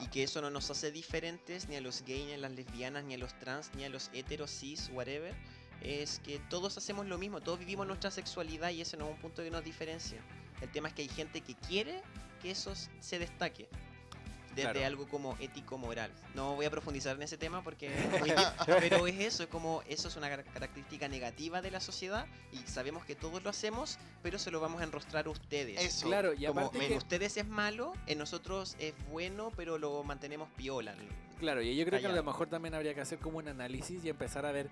Y que eso no nos hace diferentes ni a los gays, ni a las lesbianas, ni a los trans, ni a los heteros, cis, whatever. Es que todos hacemos lo mismo, todos vivimos nuestra sexualidad y ese no es un punto que nos diferencia. El tema es que hay gente que quiere que eso se destaque. Desde Claro. algo como ético-moral. No voy a profundizar en ese tema porque pero es eso, es como eso es una car- característica negativa de la sociedad y sabemos que todos lo hacemos, pero se lo vamos a enrostrar a ustedes. Eso. Claro, y como aparte en que- ustedes es malo, en nosotros es bueno, pero lo mantenemos piola. Claro, y yo creo que a lo mejor también habría que hacer como un análisis y empezar a ver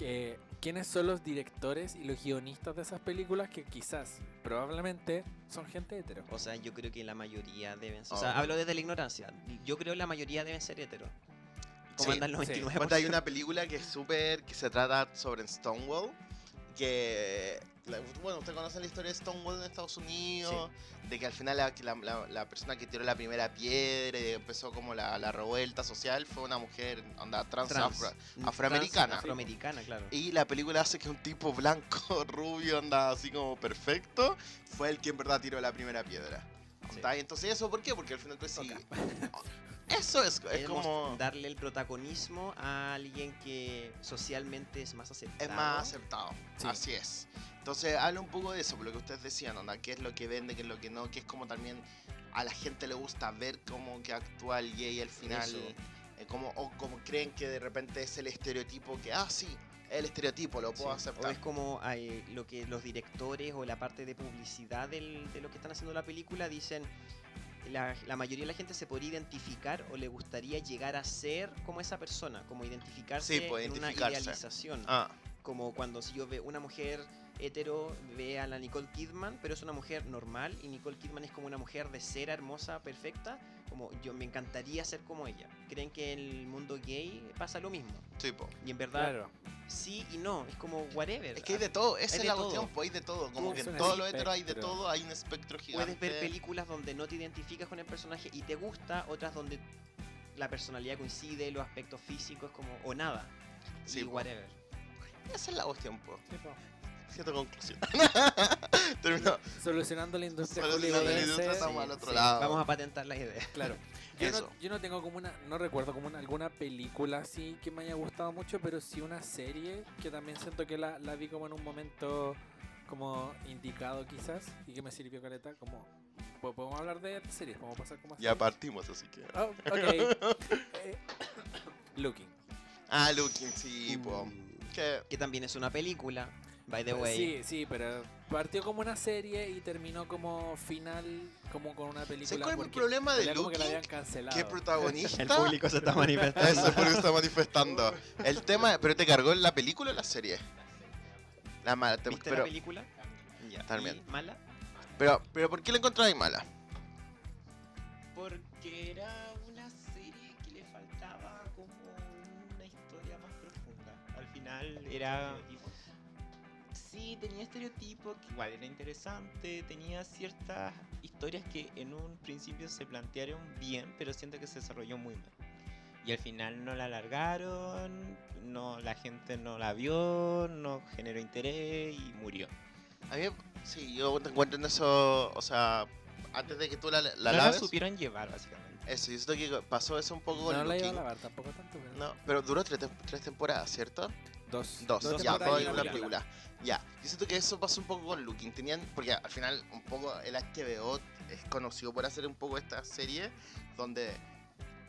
que, quiénes son los directores y los guionistas de esas películas que quizás, probablemente, son gente hetero. O sea, yo creo que la mayoría deben ser. O Oh. sea, hablo desde la ignorancia. Yo creo que la mayoría deben ser hetero. Como Sí, andan los sí. 29%. Aparte hay una película que es súper, que se trata sobre Stonewall, que, bueno, usted conoce la historia de Stonewall en Estados Unidos, de que al final la, la, la- persona que tiró la primera piedra y empezó como la, la revuelta social fue una mujer, onda, trans, Trans. afro- Trans, afroamericana. Afroamericana, claro. Y la película hace que un tipo blanco, rubio, anda así como perfecto, fue el que en verdad tiró la primera piedra. Sí. Entonces eso, ¿por qué? Porque al final pues sí... Eso es, es como... darle el protagonismo a alguien que socialmente es más aceptado. Es más aceptado. Sí. Así es. Entonces, habla un poco de eso, por lo que ustedes decían, onda, qué es lo que vende, qué es lo que no, que es como también a la gente le gusta ver cómo que actúa el gay al final, eh, como, o como creen que de repente es el estereotipo que, ah, sí, el estereotipo, lo puedo Sí, O aceptar. es como eh, lo que los directores o la parte de publicidad del- de lo que están haciendo la película dicen. La, la mayoría de la gente se podría identificar o le gustaría llegar a ser como esa persona, como identificarse Sí, pues, en una identificarse. idealización. Ah, Como cuando si yo veo una mujer hetero ve a la Nicole Kidman, pero es una mujer normal y Nicole Kidman es como una mujer de cera, hermosa, perfecta, como yo me encantaría ser como ella. ¿Creen que en el mundo gay pasa lo mismo? sí, po. Y en verdad Claro. sí y no, es como whatever. Es que hay de todo, esa Hay es de la todo. cuestión, pues hay de todo. Como Tú que en todo lo hetero hay de todo, hay un espectro gigante. Puedes ver películas donde no te identificas con el personaje y te gusta, otras donde la personalidad coincide, los aspectos físicos como o nada. Sí, y po. whatever. Esa es la cuestión, pues. Sí, po. Cierta conclusión. Terminó. Solucionando la industria Solucionando la industria, estamos al otro Sí, lado. Vamos a patentar la idea. Claro. Yo no, Eso. yo no tengo como una, no recuerdo como una- alguna película así que me haya gustado mucho, pero sí una serie que también siento que la, la vi como en un momento como indicado quizás y que me sirvió caleta como po- podemos hablar de series, podemos pasar como a Ya partimos, así que. Oh, ok. Eh, Looking. Ah, Looking, sí, po. Mm, Que Que también es una película, by the way. Sí, sí, pero partió como una serie y terminó como final como con una película. ¿Sabes cuál es porque problema de como que la Looking? habían cancelado. ¿Qué protagonista? El público se está manifestando. Eso, el público está manifestando. El tema, ¿pero te cargó la película o la serie? La mala, te- ¿Viste pero, la película? Ya. También. ¿Y ¿Mala? pero, pero ¿por qué la encontrabas mala? Porque era una serie que le faltaba como una historia más profunda. Al final era... Sí, tenía estereotipos, que igual era interesante, tenía ciertas historias que en un principio se plantearon bien, pero siento que se desarrolló muy mal. Y al final no la alargaron, no, la gente no la vio, no generó interés y murió. A mí, sí, yo te encuentro en eso, o sea, antes de que tú la, la no la laves, supieron llevar, básicamente. eso, yo siento que pasó eso un poco con No la iba a lavar tampoco tanto, pero No, pero duró tres, tres temporadas, ¿cierto? dos. Dos, Dos ya, todo en una película. Ya, yo siento que eso pasó un poco con Looking. Tenían, porque al final, un poco el HBO es conocido por hacer un poco esta serie donde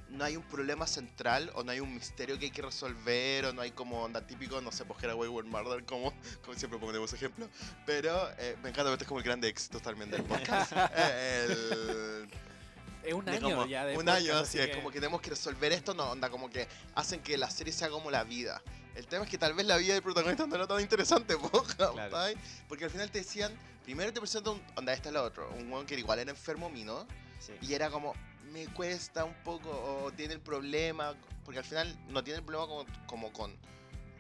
no hay un problema central o no hay un misterio que hay que resolver o no hay como onda típico, no sé, pues Wayward Murder, como, como siempre ponemos ejemplo. Pero eh, me encanta, este es como el grande éxito también del podcast. Eh, el- Es un año como- ya de un podcast, año así es que- como que tenemos que resolver esto no onda como que hacen que la serie sea como la vida el tema es que tal vez la vida del protagonista no era tan interesante po, ¿cachai? porque al final te decían primero te presentan un onda esta es la otro un weón que igual era enfermo mino Sí. y era como me cuesta un poco o tiene el problema, porque al final no tiene el problema como, como con...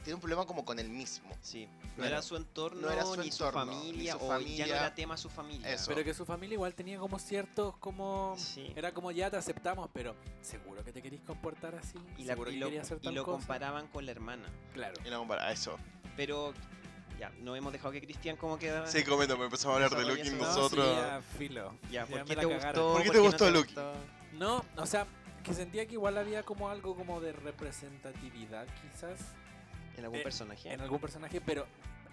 Tiene un problema como con él mismo. Sí. No Claro. era su entorno, No era su ni entorno, su ni familia, o ya no era tema su familia. Eso. Pero que su familia igual tenía como ciertos como... Sí. Era como ya te aceptamos, pero ¿seguro que te querís comportar así? Y, la- ¿Seguro y que lo, hacer y lo cosa? comparaban con la hermana. Claro. Y no compara eso. Pero ya, no hemos dejado que Cristian como queda. Sí, comento, me empezamos a hablar de Luke y No, nosotros... sí, ya, filo. Ya, ¿por Ya qué te gustó? ¿Por qué te no gustó Luke? gustó? No, o sea, que sentía que igual había como algo como de representatividad quizás ¿En algún Eh, personaje? en algún personaje, pero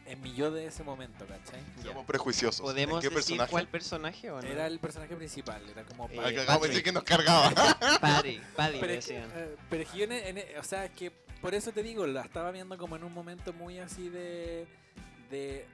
en mi yo de ese momento, ¿cachai? Somos prejuiciosos. ¿Podemos ¿En qué decir personaje? cuál personaje o no? Era el personaje principal, era como... Eh, Ah, Paddy. que acabamos de Patrick. decir que nos cargaba. Paddy, Paddy, pero, es que, eh, pero es que yo en- en- o sea, es que por eso te digo, la estaba viendo como en un momento muy así de... de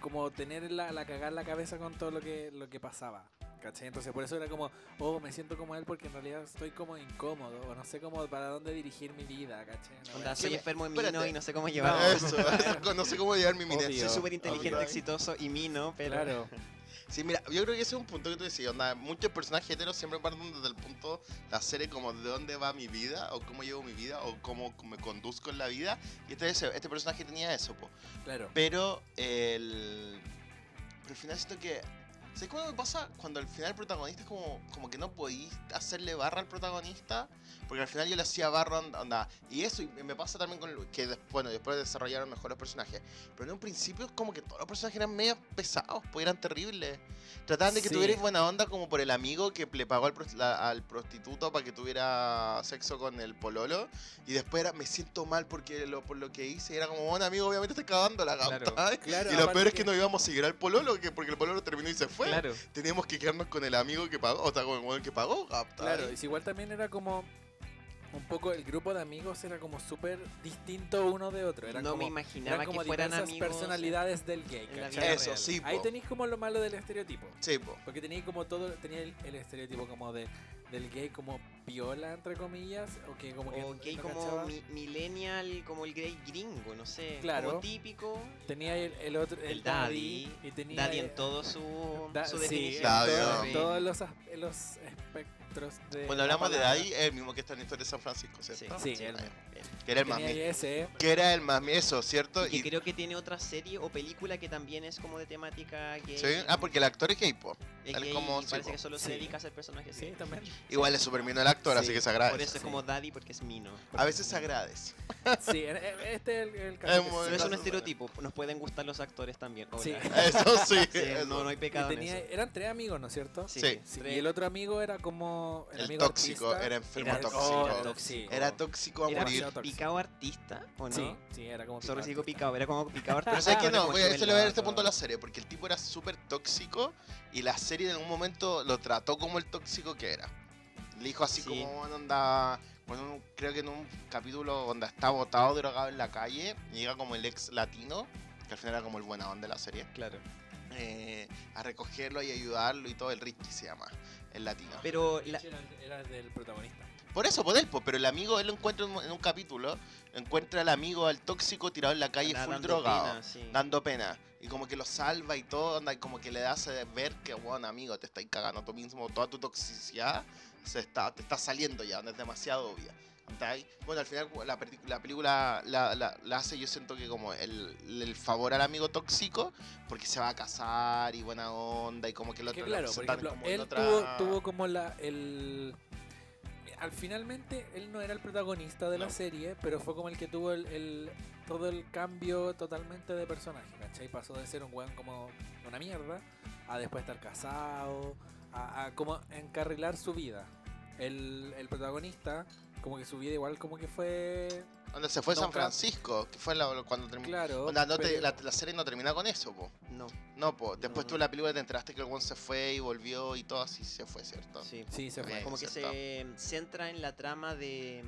como tener la, la cagada en la cabeza con todo lo que, lo que pasaba. ¿Cachai? Entonces por eso era como, oh, me siento como él porque en realidad estoy como incómodo o no sé cómo para dónde dirigir mi vida, ¿cachai? Onda, wea soy enfermo en Espérate. mino y no sé cómo No, llevarlo. Eso, no sé cómo llevar mi mina. Soy súper inteligente, exitoso y mino, pero... Claro. Sí, mira, yo creo que ese es un punto que tú decías, onda, muchos personajes heteros siempre parten desde el punto, la serie como de dónde va mi vida, o cómo llevo mi vida, o cómo me conduzco en la vida, y este, este personaje tenía eso, po. Claro. Pero el... Pero al final siento que... ¿Sabes cómo me pasa? Cuando al final el protagonista es como, como que no podís hacerle barra al protagonista. Porque al final yo le hacía barra, onda-. Y eso y me pasa también con Luis, que des- bueno, después desarrollaron mejor los personajes. Pero en un principio es como que todos los personajes eran medio pesados, pues eran terribles. Trataban de que Sí. tuvierais buena onda como por el amigo que le pagó al, la- al prostituto para que tuviera sexo con el pololo. Y después era, me siento mal porque lo, por lo que hice. Y era como, bueno amigo, obviamente estás cagando la Claro. gata. Claro, Y lo peor es que que- no íbamos a seguir al pololo, que porque el pololo terminó y se fue. Claro. Teníamos que quedarnos con el amigo que pagó, o sea, con el weón que pagó. gata. Claro, y si igual también era como un poco el grupo de amigos era como súper distinto uno de otro. Eran no como, me imaginaba eran como que fueran amigos. personalidades del gay. Eso, real. sí, Ahí po. tenéis como lo malo del estereotipo. Sí, po. Porque tenéis como todo, tenía el, el estereotipo como de del gay como piola entre comillas, o que como que O gay no como mi- millennial, como el gay gringo, no sé. Claro. Como típico. tenía el, el otro el, El daddy. y tenía Daddy en todo su, da- su sí, definición. en Daddy, todo- ¿no? todos los, los espectros de Cuando la hablamos de. Daddy, es el mismo que está en Historia de San Francisco, ¿cierto? Sí, él. ya. Que era el más ese, Que era el más eso, ¿cierto? Y Y, que creo que tiene otra serie o película que también es como de temática gay. ¿sí? Ah, porque el actor es gay, po. Es él gay como- y sí, parece po. que solo se dedica a ser personajes sí, también. Igual es súper mino el actor, así Sí, que se agradece. Por eso es como daddy porque es mino. A veces se agradece. Sí, en- en- este es el, el caso. Es que muy-. Pero es un estereotipo. Nos pueden gustar los actores también. Hola. Sí. Eso sí. Sí, eso. no, no hay Y pecado en tenía- eso. eran tres amigos, ¿no es cierto? Sí. Y el otro amigo era como el, El amigo tóxico, artista. era enfermo Era tóxico. Tóxico. Era tóxico a Era morir. Picado artista, ¿o no? Sí, sí, era como sigo artista. picado. Era como picado artista. Pero sabes que no, voy a, eso le voy a dar este punto a la serie, porque el tipo era súper tóxico y la serie en algún momento lo trató como el tóxico que era. Le dijo así Sí. como, onda, bueno, creo que en un capítulo donde está botado, drogado en la calle, llega como el ex latino, que al final era como el buena onda de la serie, Claro. eh, a recogerlo y ayudarlo y todo, el Ricky se llama, el latino. Pero la, Era, era del protagonista. Por eso, por él, po, pero el amigo, él lo encuentra en un- en un capítulo, encuentra al amigo, al tóxico, tirado en la calle Anda full dando drogado. pena, sí. dando pena. Y como que lo salva y todo, anda, y como que le hace ver que, bueno, amigo, te estáis cagando tú mismo, toda tu toxicidad se está, te está saliendo ya, no es demasiado obvia. Bueno, al final la, la película la, la- la hace, yo siento que como el, el favor al amigo tóxico, porque se va a casar y buena onda, y como que el Que otro lo claro, por presentan ejemplo, como él otra- tuvo, tuvo como la el al finalmente él no era el protagonista de la No. serie, pero fue como el que tuvo el, el- todo el cambio totalmente de personaje, ¿cachai? Pasó de ser un weón como una mierda a después estar casado, a, a como encarrilar su vida. El, el protagonista, como que su vida igual como que fue Donde se fue No, San. Francisco, que fue la- cuando terminó. claro. Onda, no te- pero- la, la serie no termina con eso, po. No, No, po. Después No, tú la película te enteraste que el one se fue y volvió y todo así se fue, ¿cierto? sí. Sí, se fue. Bien. Como que ¿cierto? se centra en la trama de,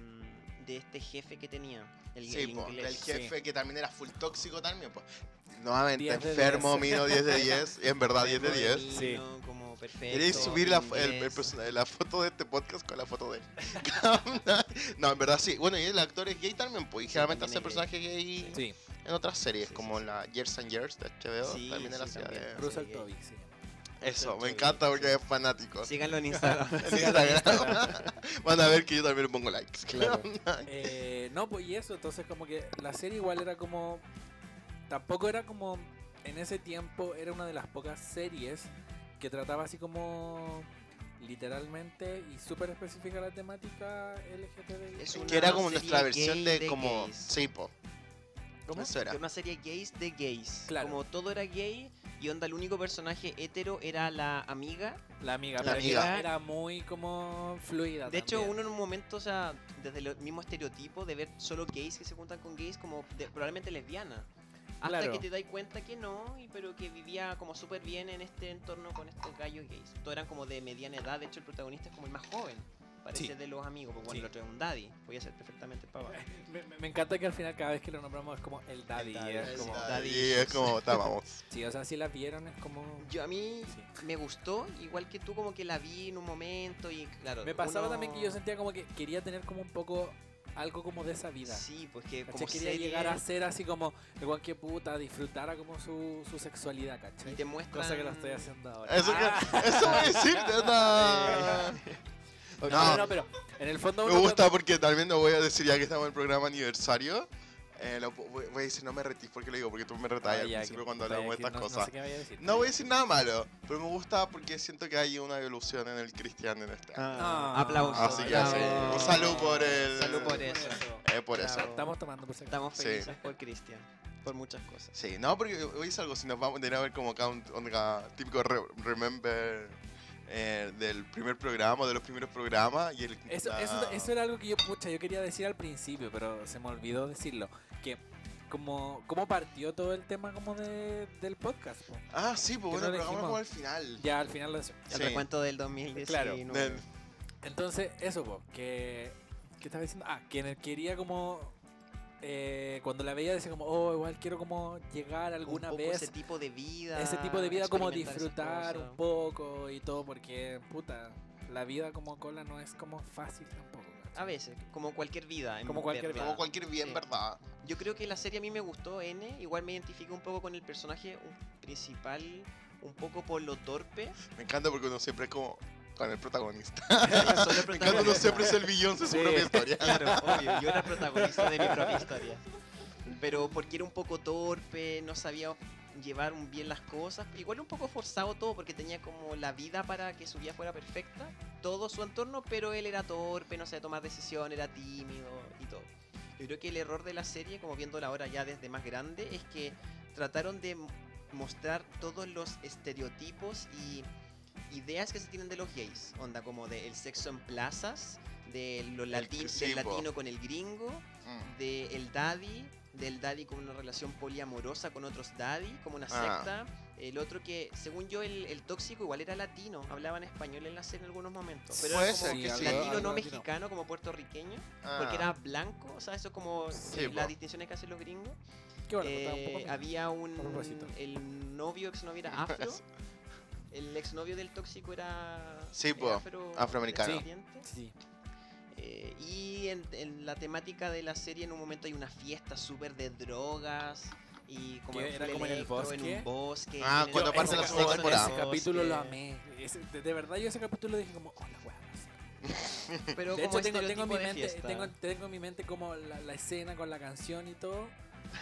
de este jefe que tenía. El, Sí, el po, Sí. jefe que también era full tóxico también, pues. Nuevamente, 10 de enfermo, 10. mino 10 de 10. Y en verdad, 10 de 10. Sí. Perfecto. ¿Queréis subir la, el- el la foto de este podcast con la foto de él? no, en verdad sí. Bueno, y el actor es gay también, pues. Y Sí, generalmente hace es personajes gay Sí, en otras series, Sí, como sí. la Years and Years de HBO. Sí, también sí, hacía también. de... Russell. Toby, sí. Eso, me encanta porque es fanático. Síganlo en Instagram. En Instagram. Van a ver que yo también le pongo likes. Claro. Eh, no, pues y eso, entonces como que la serie igual era como... Tampoco era como... En ese tiempo era una de las pocas series que trataba así como literalmente y súper específica la temática LGTBI. Es que era como nuestra versión de, de como... gays. Sí, po. ¿Cómo? Eso era. Una serie gays de gays. Claro. Como todo era gay y onda el único personaje hetero era la amiga. La amiga, La pero amiga. Era, muy como fluida. De hecho, uno en un momento, o sea, desde el mismo estereotipo de ver solo gays que se juntan con gays como de- probablemente lesbiana. Hasta Claro. que te das cuenta que no, y pero que vivía como súper bien en este entorno con estos gallos gays. Todos eran como de mediana edad, de hecho el protagonista es como el más joven. Parece Sí. de los amigos, porque bueno, Sí. el otro es un daddy, podía ser perfectamente papá. Me, me- me encanta que al final cada vez que lo nombramos es como el daddy. daddy, es el como, daddy. Y es como, vamos. Sí, o sea, si la vieron es como... Yo a mí Sí. me gustó, igual que tú como que la vi en un momento y claro. Me pasaba uno- también que yo sentía como que quería tener como un poco algo como de esa vida. Sí, pues que como Quería serie llegar a ser así como igual que puta, disfrutara como su, su sexualidad, ¿cachai? y te muestran... Cosa que lo estoy haciendo ahora. Eso, Ah. que, eso voy a decir, nada. No, No. no, no, pero en el fondo Me gusta trata- porque también lo voy a decir ya que estamos en el programa aniversario. Eh, lo voy, voy a decir, no me retís porque lo digo, porque tú me retas Ah, al principio que- cuando hablamos de estas no- cosas. No, sé qué vaya a decir. No voy a decir nada malo, pero me gusta porque siento que hay una evolución en el cristiano en este año. Ah, Ah. aplausos. Así que bravo. sí, un salud por el- Salud por eso. Eh, por eso. Estamos tomando por. Estamos Sí. felices por Cristian. Por muchas cosas. Sí, no, porque hoy es algo, si nos vamos a tener a ver como count, onda, típico re- remember eh, del primer programa, de los primeros programas y el... Eso, la- eso, eso era algo que yo, pucha, yo quería decir al principio, pero se me olvidó decirlo. Que como, cómo partió todo el tema como de, del podcast. po. Ah, sí, pues bueno, no pero como al final. Ya al final lo. El Sí. recuento del 2019. Claro, Del- Entonces, eso, po, que... ¿Qué estaba diciendo? Ah, que en el quería como... eh, cuando la veía decía como, oh, igual quiero como llegar alguna un poco vez ese tipo de vida. ese tipo de vida como disfrutar un poco y todo porque puta la vida como cola no es como fácil tampoco. A veces, como cualquier vida. en Como cualquier verdad. Como cualquier bien, Sí. ¿verdad? Yo creo que la serie a mí me gustó, N. Igual me identifico un poco con el personaje principal, un poco por lo torpe. Me encanta porque uno siempre es como con el protagonista. Me encanta uno siempre es el billón de su Sí. propia historia. Claro, obvio, yo era el protagonista de mi propia historia. Pero porque era un poco torpe, no sabía llevar bien las cosas. Igual un poco forzado todo porque tenía como la vida para que su vida fuera perfecta. Todo su entorno, pero él era torpe, no sabía tomar decisiones, era tímido y todo. Yo creo que el error de la serie, como viéndola ahora ya desde más grande, es que trataron de mostrar todos los estereotipos y ideas que se tienen de los gays. Onda como de el sexo en plazas, de lo lati- sí, del po. latino con el gringo, Mm. de el daddy, del daddy con una relación poliamorosa con otros daddy, como una Ah. secta. El otro que, según yo, el, el tóxico igual era latino, hablaba en español en la serie en algunos momentos. Pero era como sí. latino, no latino. mexicano, como puertorriqueño, Ah. porque era blanco, o sea, eso es como Sí, eh, po. las distinciones que hacen los gringos. Qué bueno, Eh, un poco había un. a propósito. El novio, exnovio era afro. el exnovio del tóxico era. Sí, era afro- afroamericano. sí Eh, y en, en la temática de la serie en un momento hay una fiesta súper de drogas y como era full como en el electro, en bosque. un bosque. Ah, cuando el- ese la segunda temporada. ese capítulo lo bosque. amé Ese- de, de verdad yo ese capítulo dije como oh la wea Pero de como hecho tengo, tengo, en mi mente, tengo, tengo en mi mente como la, la escena con la canción y todo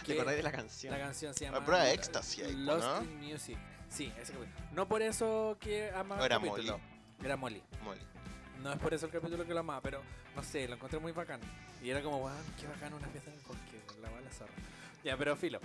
¿Te acordás de la canción? La canción se Ah, llama pero Ecstasy ahí, Lost ¿no? in Music. Sí, ese capítulo. No por eso que amaba O era el capítulo. Era Molly. Molly. No es por eso el capítulo que lo amaba, pero no sé, lo encontré muy bacán. Y era como, wow, qué bacán una fiesta en el bosque, la bala zorra. Ya, pero filo.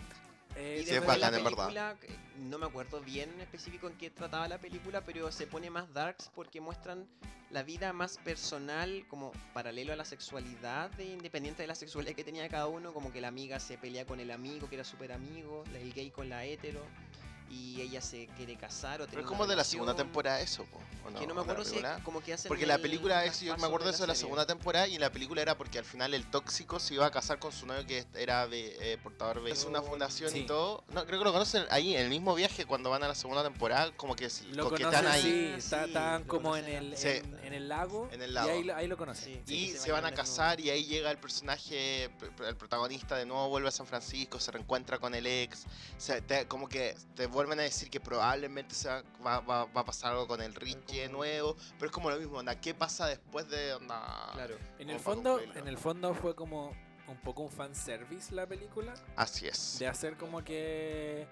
Eh, Sí, es bacán, en verdad. que no me acuerdo bien específico en qué trataba la película, pero se pone más darks porque muestran la vida más personal, como paralelo a la sexualidad, de, independiente de la sexualidad que tenía cada uno, como que la amiga se pelea con el amigo, que era súper amigo, la- el gay con la hetero, y ella se quiere casar o Pero es como de la segunda temporada eso, po, ¿o no? Que no ¿O me acuerdo si como que hacen Porque la el película es, yo me acuerdo de eso de la serie. segunda temporada y en la película era porque al final el tóxico se iba a casar con su novio que era de, eh, portador de es una fundación Sí. y todo. No, creo que lo conocen ahí en el mismo viaje cuando van a la segunda temporada, como que lo coquetean conocen, ahí. sí, Ah, está- sí, como en el, Sí. en, en el lago. En el Y lago. ahí, lo- ahí lo conocen. Sí. Y se se van a casar y ahí llega el personaje, el protagonista de nuevo vuelve a San Francisco, se reencuentra con el ex, se- te- como que te vuelven a decir que probablemente se va, va, va- va a pasar algo con el Richie de nuevo, pero es como lo mismo, onda, ¿qué pasa después de onda? Claro. En el fondo, en el fondo fue como un poco un fanservice la película. Así es. De hacer como que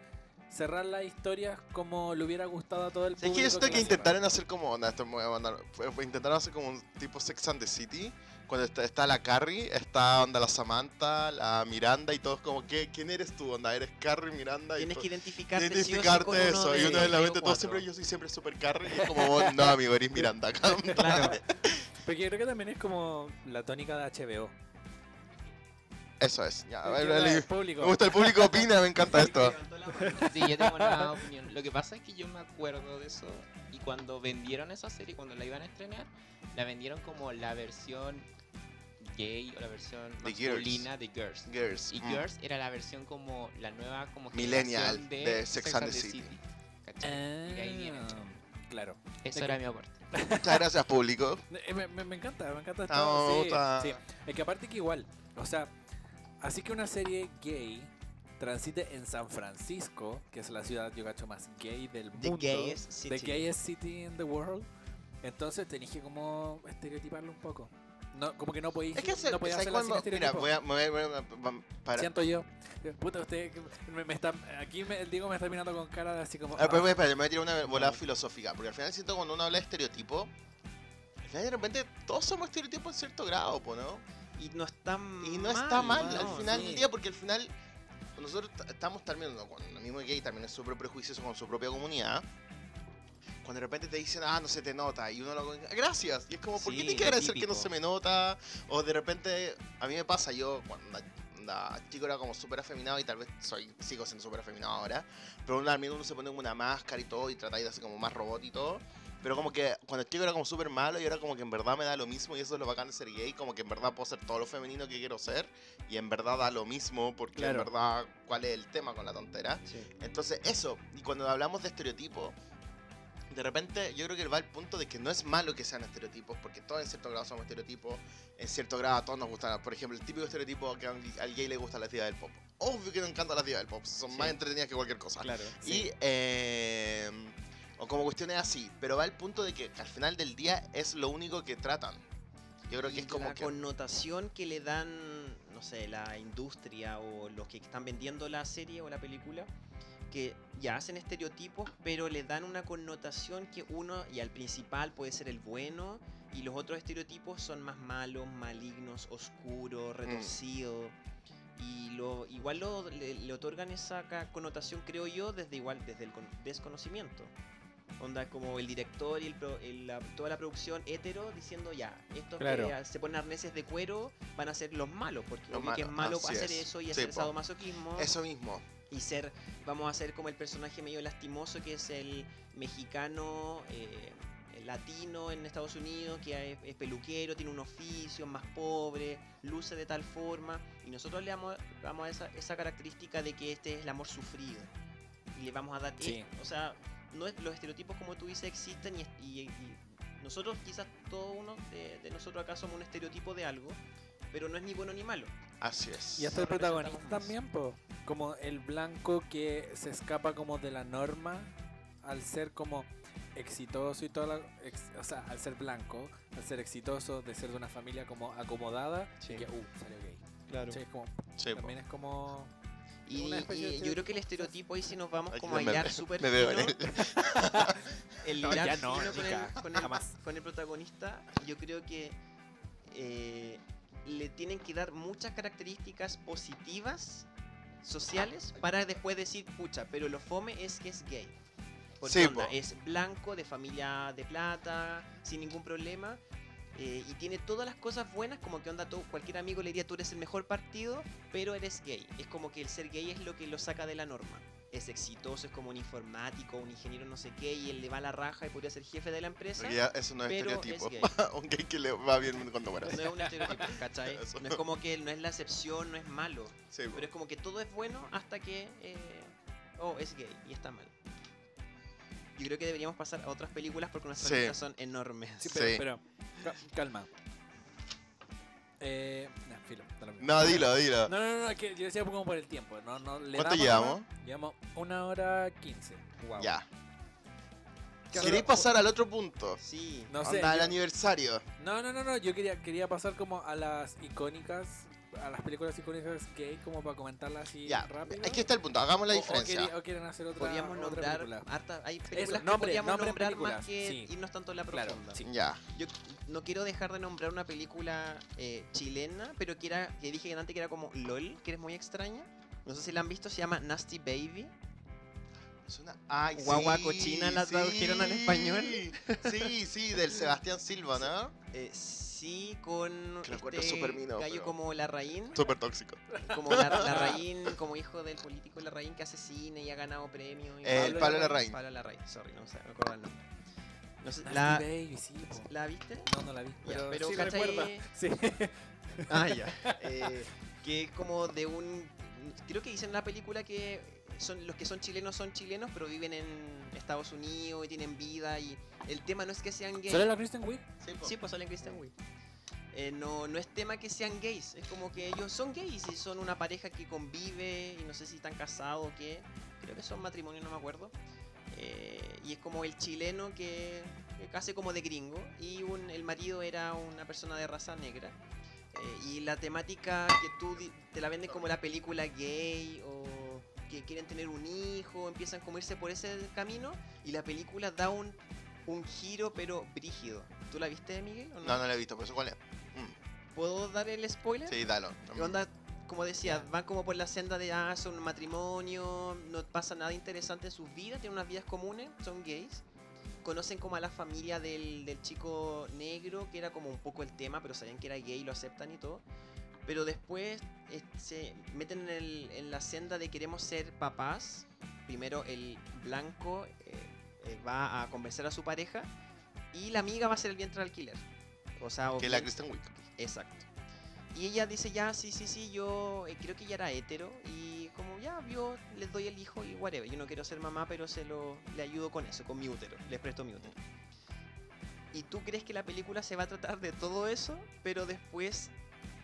cerrar las historias como le hubiera gustado a todo el Sí, es público. que siento que la intentaron hacer como, onda, esto intentaron hacer como un tipo Sex and the City, cuando está, está la Carrie, está onda la Samantha, la Miranda y todos como, ¿qué, ¿quién eres tú? Onda, eres Carrie, Miranda y Tienes que identificarte, sí o sí identificarte eso. de y uno en la mente, todo cuatro. siempre, yo soy siempre super Carrie. Y es como, vos, no, amigo, eres Miranda. Claro. Porque yo creo que también es como la tónica de HBO. Eso es. Ya, a Que ver, la- dale. el público. me gusta el público opina, me encanta esto. Sí, yo tengo una opinión. Lo que pasa es que yo me acuerdo de eso y cuando vendieron esa serie, cuando la iban a estrenar, la vendieron como la versión gay o la versión De Girls. masculina de Girls. Girls. Y mm. Girls era la versión como la nueva como Millennial generación de Sex and the City. Y ahí viene. Ah, claro. Eso de era que- mi aporte. Muchas gracias, público. Eh, Me, me- me encanta, me encanta. Ah, me sí, sí. Es que aparte que igual, o sea, así que una serie gay transite en San Francisco, que es la ciudad, yo cacho, más gay del The mundo. gayest The city. gayest city in the world. Entonces tenéis que como estereotiparlo un poco. No, como que no podéis, Es que no podéis ¿sabes hacerla sin cuándo? Mira, voy a, voy a- voy a- para, Siento yo. Puta, usted me, me está, aquí me, el Diego me está mirando con cara de así como... Ah, pero, ah, espera, me voy a tirar una volada filosófica, porque al final siento cuando uno habla de estereotipo, al final de repente todos somos estereotipos en cierto grado, ¿no? Y no está Y no está mal no, al final sí. del día, porque al final nosotros estamos también, ¿no? cuando el mismo gay también es súper prejuicioso con su propia comunidad. Cuando de repente te dicen, ah, no se te nota, y uno lo gracias, y es como, ¿por qué tienes que agradecer que no se me nota? O de repente, a mí me pasa, yo cuando anda chico era como súper afeminado y tal vez soy, sigo siendo súper afeminado ahora, pero uno, al menos uno se pone como una máscara y todo y trata de hacer como más robot y todo. Pero como que cuando el chico era como súper malo y ahora como que en verdad me da lo mismo y eso es lo bacán de ser gay, como que en verdad puedo ser todo lo femenino que quiero ser y en verdad da lo mismo porque Claro. en verdad cuál es el tema con la tontera. Sí. Entonces eso, y cuando hablamos de estereotipos, de repente yo creo que va al punto de que no es malo que sean estereotipos, porque todos en cierto grado somos estereotipos, en cierto grado a todos nos gustan, por ejemplo, el típico estereotipo que al gay le gusta la divas del pop. Obvio que nos encantan las divas del pop, son Sí. más entretenidas que cualquier cosa. Claro. Y, eh, o como cuestiones así, pero va al punto de que al final del día es lo único que tratan. Yo creo que Y es como la que... connotación que le dan, no sé, la industria o los que están vendiendo la serie o la película, que ya hacen estereotipos, pero le dan una connotación que uno, y al principal puede ser el bueno, y los otros estereotipos son más malos, malignos, oscuros, retorcidos. Y lo, igual lo- le, le otorgan esa connotación, creo yo, desde igual desde el con- desconocimiento. Onda como el director y el pro- el- la- toda la producción hetero diciendo ya, estos Claro. que se ponen arneses de cuero van a ser los malos, porque Los obvio que es malo hacer es. eso y Sí, hacer po. sadomasoquismo Eso mismo. y ser, vamos a ser como el personaje medio lastimoso que es el mexicano eh, el latino en Estados Unidos, que es, es peluquero, tiene un oficio, más pobre, luce de tal forma, y nosotros le damos, damos esa, esa característica de que este es el amor sufrido. Y le vamos a dar, Sí. eh, o sea, no es, los estereotipos como tú dices existen y, y- y nosotros quizás todo uno de, de nosotros acá somos un estereotipo de algo, pero no es ni bueno ni malo. Así es. Y hasta el protagonista también, po. Como el blanco que se escapa como de la norma al ser como exitoso y toda la... ex- o sea, al ser blanco, al ser exitoso, de ser de una familia como acomodada, Sí. y que, uh, salió gay. Claro. Sí, es como, Sí, po. también es como... Y, yo creo que el estereotipo, ahí si nos vamos Aquí como a me- hilar súper me veo en fino, él. el No, hilar ya no, fino con, el, con, el, jamás. con el protagonista, yo creo que eh, le tienen que dar muchas características positivas sociales para después decir, pucha, pero lo fome es que es gay. Porque Sí, onda, po. es blanco, de familia de plata, sin ningún problema. Eh, y tiene todas las cosas buenas, como que onda, todo, cualquier amigo le diría tú eres el mejor partido, pero eres gay. Es como que el ser gay es lo que lo saca de la norma. Es exitoso, es como un informático, un ingeniero no sé qué, y él le va a la raja y podría ser jefe de la empresa. Ya eso no es pero estereotipo. es gay. un gay que le va bien cuando muera. No es un estereotipo, ¿cachai? Eso. No es como que no es la excepción, no es malo. Sí. Pero es como que todo es bueno hasta que. eh, oh, es gay y está mal. Yo creo que deberíamos pasar a otras películas porque nuestras Sí. son enormes. Sí, pero, Sí. pero ca- calma. Eh, nah, filo, da lo mismo. No, dilo, dilo. No, no, no, es que yo decía como por el tiempo. No, no, le ¿Cuánto damos llevamos? Llevamos una hora quince. Wow. Ya. ¿Qué ¿Queréis pasar al otro punto? Sí. No sé. Onda, yo- aniversario. No, no, no, no, yo quería, quería pasar como a las icónicas, a las películas icónicas gay, como para comentarlas así Ya, rápido. aquí está el punto. Hagamos la O- diferencia. O, quieren hacer otra, Podríamos otra nombrar película. harta, hay películas que nombre, podríamos nombre nombrar películas, más que sí. irnos tanto en la Claro, profunda. sí. Ya. Yo no quiero dejar de nombrar una película eh, chilena, pero que era que dije antes que era como LOL, que eres muy extraña. No sé si la han visto, se llama Nasty Baby. Es una... Ay, Guagua sí, cochina la tradujeron al español. Sí, sí, del Sebastián Silva, ¿no? Eh, sí, con Que este súper mino, gallo pero- como Larraín, Súper tóxico. como la, Larraín, como hijo del político Larraín que hace cine y ha ganado premios. y- Eh, el Pablo Larraín. Pablo Larraín, sorry, no sé, no me acuerdo el nombre. No sé, Nasty la, Baby, sí, po. ¿La viste? No, no la vi. Ya, Pero, pero sí ¿cachai? recuerdo. Sí. Ah, ya. Eh, que es como de un. Creo que dicen en la película que son los que son chilenos son chilenos, pero viven en Estados Unidos y tienen vida. Y el tema no es que sean gays. ¿Sale la Kristen Wiig? Sí, po. Sí, pues salen Christian Wiig. Eh, no, no es tema que sean gays, es como que ellos son gays y son una pareja que convive y no sé si están casados o qué. Creo que son matrimonio, no me acuerdo. Eh, y es como el chileno que, que hace como de gringo y un- el marido era una persona de raza negra. Eh, y la temática que tú te la venden como la película gay o que quieren tener un hijo, empiezan como a irse por ese camino y la película da un, un giro pero brígido. ¿Tú la viste, Miguel? o No, no la he visto, pero eso cuál es. Mm, ¿Puedo dar el spoiler? Sí, dalo. ¿Qué onda? Como decía, van como por la senda de, ah, son un matrimonio, no pasa nada interesante en sus vidas, tienen unas vidas comunes, son gays. Conocen como a la familia del, del chico negro, que era como un poco el tema, pero sabían que era gay, lo aceptan y todo. Pero después eh, se meten en, el- en la senda de queremos ser papás. Primero el blanco eh, eh, va a convencer a su pareja y la amiga va a ser el vientre alquiler. O sea, Que es la Kristen Wiig. Exacto. Y ella dice, ya, sí, sí, sí, yo eh, creo que ella era hetero y como ya, yo les doy el hijo y whatever. Yo no quiero ser mamá, pero se lo le ayudo con eso, con mi útero, les presto mi útero. Y tú crees que la película se va a tratar de todo eso, pero después,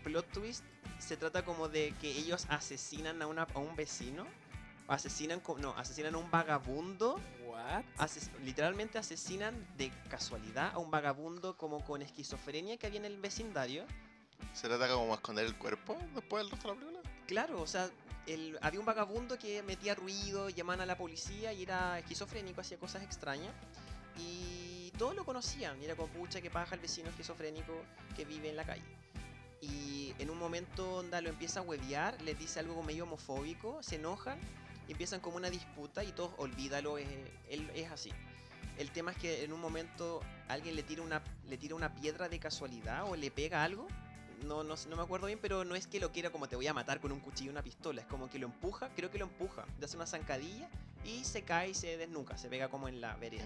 plot twist, se trata como de que ellos asesinan a, una, a un vecino. Asesinan, no, asesinan a un vagabundo What? ases- literalmente asesinan de casualidad a un vagabundo como con esquizofrenia que había en el vecindario. ¿Se trata como esconder el cuerpo después del resto de? Claro, o sea, el- había un vagabundo que metía ruido, llamaban a la policía y era esquizofrénico, hacía cosas extrañas. Y todos lo conocían, era como que paja el vecino esquizofrénico que vive en la calle. Y en un momento onda lo empieza a huevear, les dice algo medio homofóbico, se enojan y empiezan como una disputa y todos olvídalo, es, él es así. El tema es que en un momento alguien le tira una, le tira una piedra de casualidad o le pega algo. No, no, no me acuerdo bien, pero no es que lo quiera como te voy a matar con un cuchillo y una pistola. Es como que lo empuja, creo que lo empuja, le hace una zancadilla y se cae y se desnuca, se pega como en la vereda.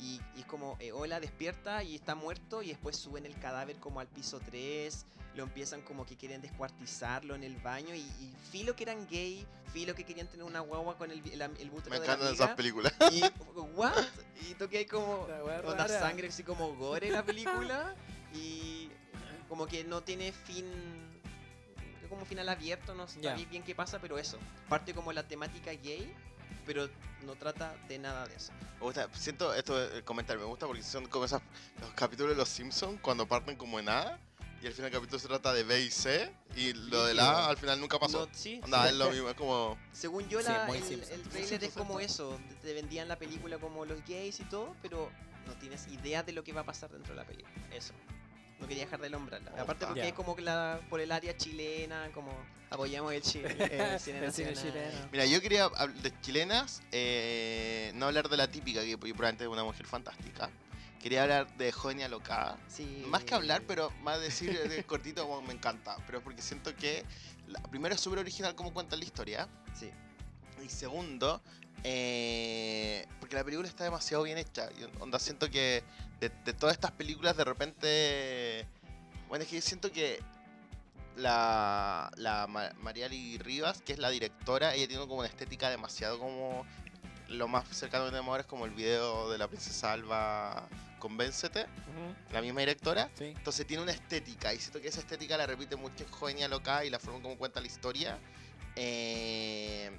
Y, y es como, eh, hola, despierta y está muerto y después suben el cadáver como al piso 3, lo empiezan como que quieren descuartizarlo en el baño y, y filo que eran gay, filo que querían tener una guagua con el, el, el Me de la encantan amiga, esas películas. y, ¿what? Y hay como onda sangre así como gore la película como que no tiene fin como final abierto no sabéis bien qué pasa pero eso parte como la temática gay pero no trata de nada de eso. Me gusta, siento esto de comentar, me gusta porque son como esos los capítulos de los Simpsons cuando parten como en A y al final el capítulo se trata de B y C y lo de la A al final nunca pasó. No, sí, Anda, es lo mismo, es como. según yo Sí, la- muy el, el trailer es como eso te vendían la película como los gays y todo pero no tienes idea de lo que va a pasar dentro de la película. Eso no quería dejar de nombrarla aparte porque es como que la, por el área chilena como apoyamos el, chi- el cine El cine nacional. chileno. Mira, yo quería hablar de chilenas, eh, no hablar de la típica, que probablemente es una mujer fantástica. Quería hablar de Joven y Alocada. Sí. Más que hablar, pero más decir de cortito como me encanta. Pero es porque siento que, la- primero es súper original como cuenta la historia. Sí. Y segundo, eh, porque la película está demasiado bien hecha. Y onda, siento que de, de todas estas películas de repente... Bueno, es que siento que la, la Ma- Mariali Rivas, que es la directora, ella tiene como una estética demasiado como... Lo más cercano que tenemos ahora es como el video de la princesa Alba Convéncete, Ujú, la misma directora. Sí. Entonces tiene una estética, y siento que esa estética la repite mucho en Joven y Alocada y la forma como cuenta la historia. Eh,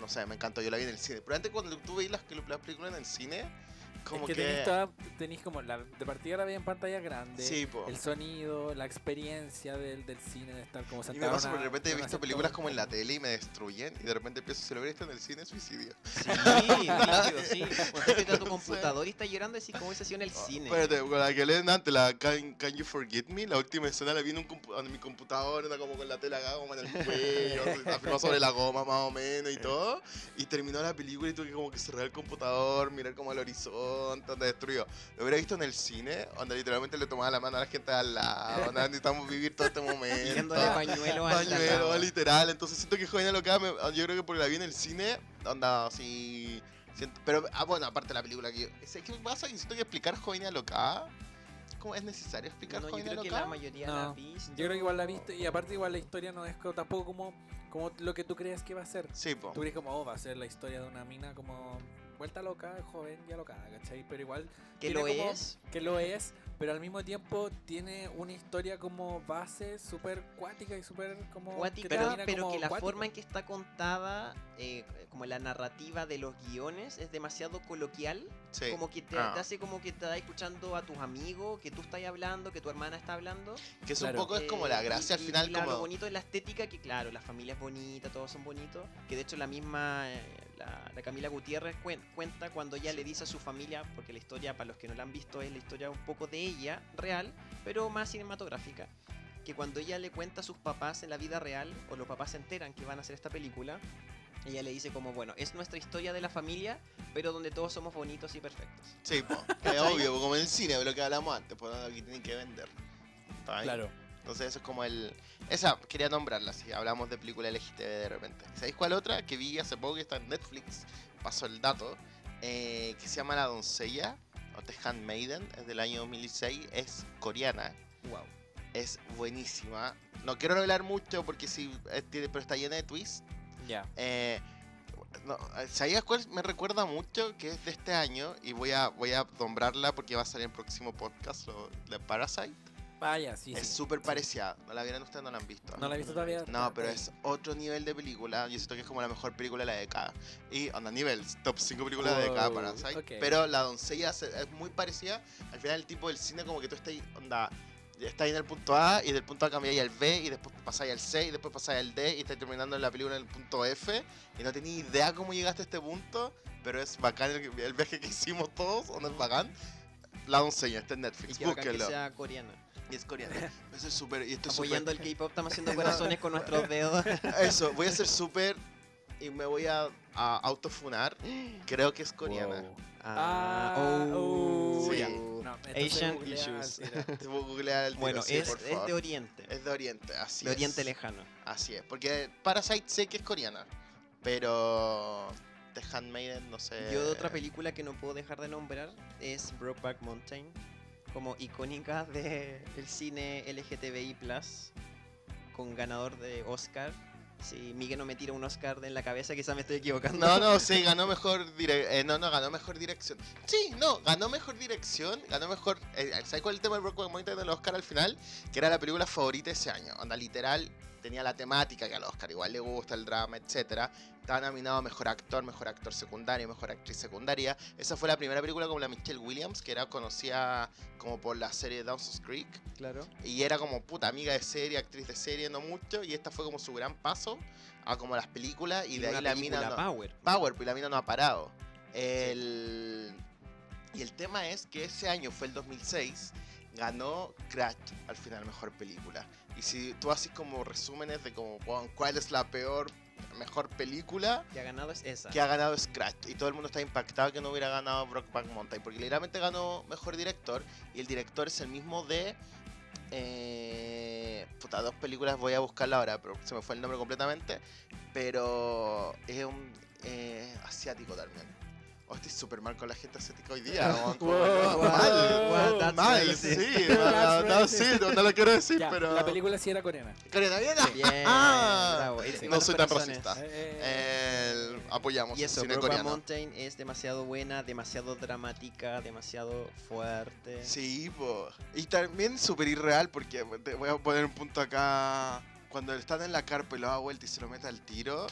no sé, me encantó, yo la vi en el cine. Pero antes cuando tú veis las, las películas en el cine, como es que, que... Tenéis, toda- tenéis como la, de partida la vi en pantalla grande. sí, po. El sonido, la experiencia del, del cine, de estar como Y me sentado. pasa, porque de una- repente he visto películas como en la tele y me destruyen y de repente empiezo a celebrar esto en el cine suicidio. Sí, rígido, sí. Cuando a tu computador y estás llorando, así como sido en el Oh, cine. Espérate, con la que leen antes, la can, Can You Forget Me, la última escena la vi en, un compu- en mi computador, era como con la tela acá, como en el cuello, sobre la goma más o menos y todo. Y terminó la película y tuve que como que cerrar el computador, mirar como al horizonte, donde destruyó. Lo hubiera visto en el cine, donde literalmente le tomaba la mano a la gente de al lado, donde necesitamos vivir todo este momento. Tirándole pañuelo al Pañuelo, lado. literal. Entonces siento que Joven me- yo creo que porque la vi en el cine, onda así. siento- pero, ah, bueno, aparte de la película que yo. ¿sabes ¿Qué pasa? Que siento que explicar Joven Alocada. ¿Cómo es necesario explicar No, yo Joven creo que la mayoría No, la ha visto. Yo creo que igual la viste y aparte igual la historia no es co- tampoco como, como lo que tú crees que va a ser. Sí, po. Tú crees como, oh, va a ser la historia de una mina como vuelta loca, joven y alocada, ¿cachai? Pero igual Que lo como- es. que lo es, pero al mismo tiempo tiene una historia como base súper cuática y súper como... Cuática, pero, pero como que la cuático. forma en que está contada, eh, como la narrativa de los guiones, es demasiado coloquial. Sí. Como que te, Ah. te hace como que te estás escuchando a tus amigos, que tú estás hablando, que tu hermana está hablando. Que es Claro. un poco es como Eh, la gracia y- al y final, la- Lo como. bonito es la estética, que claro, la familia es bonita, todos son bonitos. Que de hecho la misma, eh, la, la Camila Gutiérrez cuen- cuenta cuando ella le dice a su familia, porque la historia, para los que no la han visto, es la historia un poco de ella, real, pero más cinematográfica. Que cuando ella le cuenta a sus papás en la vida real, o los papás se enteran que van a hacer esta película, ella le dice como, bueno, es nuestra historia de la familia, pero donde todos somos bonitos y perfectos. Sí, po. Es obvio, como en el cine, lo que hablamos antes, pues lo que tienen que vender. Claro. Entonces eso es como el... Esa, quería nombrarla, si hablamos de película LGTB de repente. ¿Sabéis cuál otra? Que vi hace poco que está en Netflix, paso el dato, eh, que se llama La Doncella, o The Handmaiden, es del año 2006, es coreana, Wow. es buenísima. No quiero revelar mucho porque sí, eh, tiene- pero está llena de twists. Ya. Eh, no, ¿Sabías cuál me recuerda mucho? Que es de este año y voy a, voy a nombrarla porque va a salir en el próximo podcast, de Parasite. Vaya, sí, es sí. súper Sí. parecida. ¿No la vieron ustedes? No la han visto. ¿No la he visto todavía? No, pero es otro nivel de película. Yo siento que es como la mejor película de la década. Y onda nivel, top 5 películas de la década Wow, Parasite. ok. Pero La Doncella es muy parecida. Al final, el tipo del cine, como que tú estás onda. Estás ahí en el punto A y del punto A cambiáis al B y después pasáis al C y después pasáis al D y estás terminando la película en el punto F y no tenéis idea cómo llegaste a este punto, pero es bacán el, el viaje que hicimos todos, onda es bacán. La doncella, está en Y Netflix, que bacán que búsquenlo. sea coreana. Y es coreano. Eso es súper. Y esto es Apoyando súper- el K-pop, estamos haciendo corazones con nuestros dedos. Eso, voy a ser súper. Y me voy a, a autofunar. Creo que es coreana. Wow. Ah, Ah, oh, Sí. ya. No, Asian issues. al tiro. Te voy a googlear el tiro, Bueno, sí, es, es de Oriente. Es de Oriente, así de es. Oriente lejano. Así es. Porque Parasite sé que es coreana. Pero. The Handmaiden, no sé. Yo de otra película que no puedo dejar de nombrar es Brokeback Mountain, como icónica del cine LGTBI+, con ganador de Oscar. Si Miguel no me tira un Oscar en la cabeza, quizás me estoy equivocando. No, no, sí, ganó mejor dirección. no, no, ganó mejor dirección. Sí, no, ganó mejor dirección, ganó mejor. Eh, ¿Sabes cuál es el tema del Brokeback Mountain del Oscar al final? Que era la película favorita ese año. Onda, literal, tenía la temática que al Oscar igual le gusta, el drama, etcétera. Estaba nominado a mejor actor, mejor actor secundario, mejor actriz secundaria. Esa fue la primera película con la Michelle Williams, que era conocida como por la serie Dawson's Creek. Claro. Y era como puta amiga de serie, actriz de serie, no mucho. Y esta fue como su gran paso a como las películas. Y, de ahí la mina. no- Power. Power, pues la mina no ha parado. El... Y el tema es que ese año fue el 2006, ganó Crash al final mejor película. Y si tú haces como resúmenes de como "Bueno, cuál es la peor, mejor película Que ha ganado es esa. que ha ganado Scratch. Y todo el mundo está impactado que no hubiera ganado Brockback Mountain. Porque literalmente ganó mejor director. Y el director es el mismo de. Eh, puta, dos películas voy a buscarla ahora, pero se me fue el nombre completamente. Pero es un eh, asiático también. Oh, estoy súper mal con la gente asiática hoy día. weón, como- Wow, mal, wow, mal, racist. sí, no, sí, no, no lo quiero decir, Ya, pero. La película sí era coreana. Coreana, bien, Bien, Ah, bravo. No soy tan corazones. racista. Eh, El- apoyamos Y el eso, cine Brokeback coreano. Mountain es demasiado buena, demasiado dramática, demasiado fuerte. Sí, po. Y también súper irreal porque te voy a poner un punto acá. Cuando están en la carpa y lo da vuelta y se lo mete al tiro.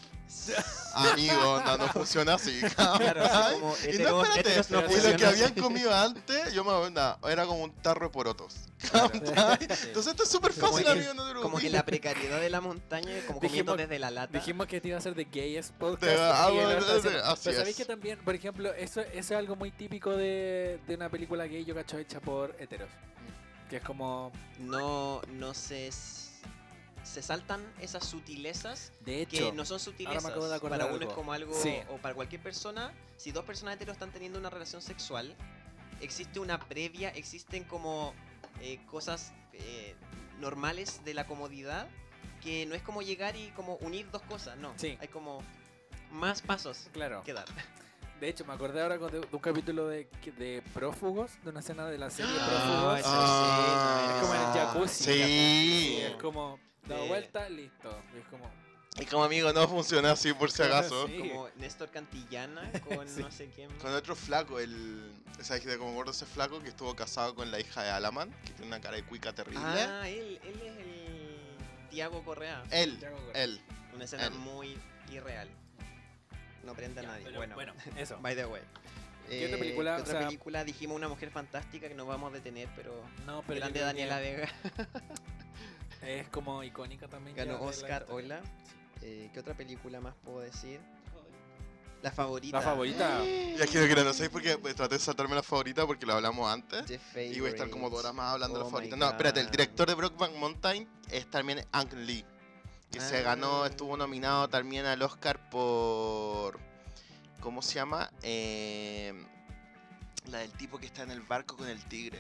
Amigo, no, no funciona así. Claro, así ¿cachai? como Y no, espérate, no y lo que habían comido antes, yo me onda, era como un tarro de porotos. Entonces esto es súper Como fácil, que- amigo, no te Como que la precariedad de la montaña, como comiendo Dijimos- desde la lata. Dijimos que te iba a ser de gayest podcast. Ah, bueno, así Pero sabéis que también, por ejemplo, eso, eso es algo muy típico de, de una película gay, yo cacho, hecha por heteros. Que es como, No, no se... s- Se saltan esas sutilezas de que no son sutilezas. acabo de acordar para uno algo. es como algo, Sí. o para cualquier persona, si dos personas heteros están teniendo una relación sexual, existe una previa, existen como eh, cosas eh, normales de la comodidad, que no es como llegar y como unir dos cosas, no. Sí. Hay como más pasos claro. que dar. De hecho, me acordé ahora con- de, un capítulo de, de Prófugos, de una escena de la serie Ah, Prófugos. Ah, es como en el jacuzzi. Sí. Es como, da De- vuelta, listo. Y es como, Y como amigo, no funciona así por si acaso. Sí. Como Néstor Cantillana con Sí. no sé quién. Con otro flaco, el. ¿Sabes de cómo gordo ese flaco que estuvo casado con la hija de Alaman? Que tiene una cara de cuica terrible. Ah, él, él es el Tiago Correa. él, él. Una escena Él. muy irreal. No prende a nadie. pero bueno, bueno, eso. by the way. ¿Qué otra Eh, película? ¿qué O otra sea- película? Dijimos Una Mujer Fantástica que nos vamos a detener, pero. No, pero grande Daniela que Vega. Es como icónica también. Ganó la Oscar, hola. Eh, ¿Qué otra película más puedo decir? La favorita. La favorita. Ya quiero que no sabéis porque pues, traté de saltarme la favorita porque lo hablamos antes. Y voy a estar como dos horas más hablando de Oh la my favorita. No, espérate, el director de Brokeback Mountain es también Ang Lee. Que se Ah. ganó, estuvo nominado también al Oscar por. ¿Cómo se llama? Eh, la del tipo que está en el barco con el tigre.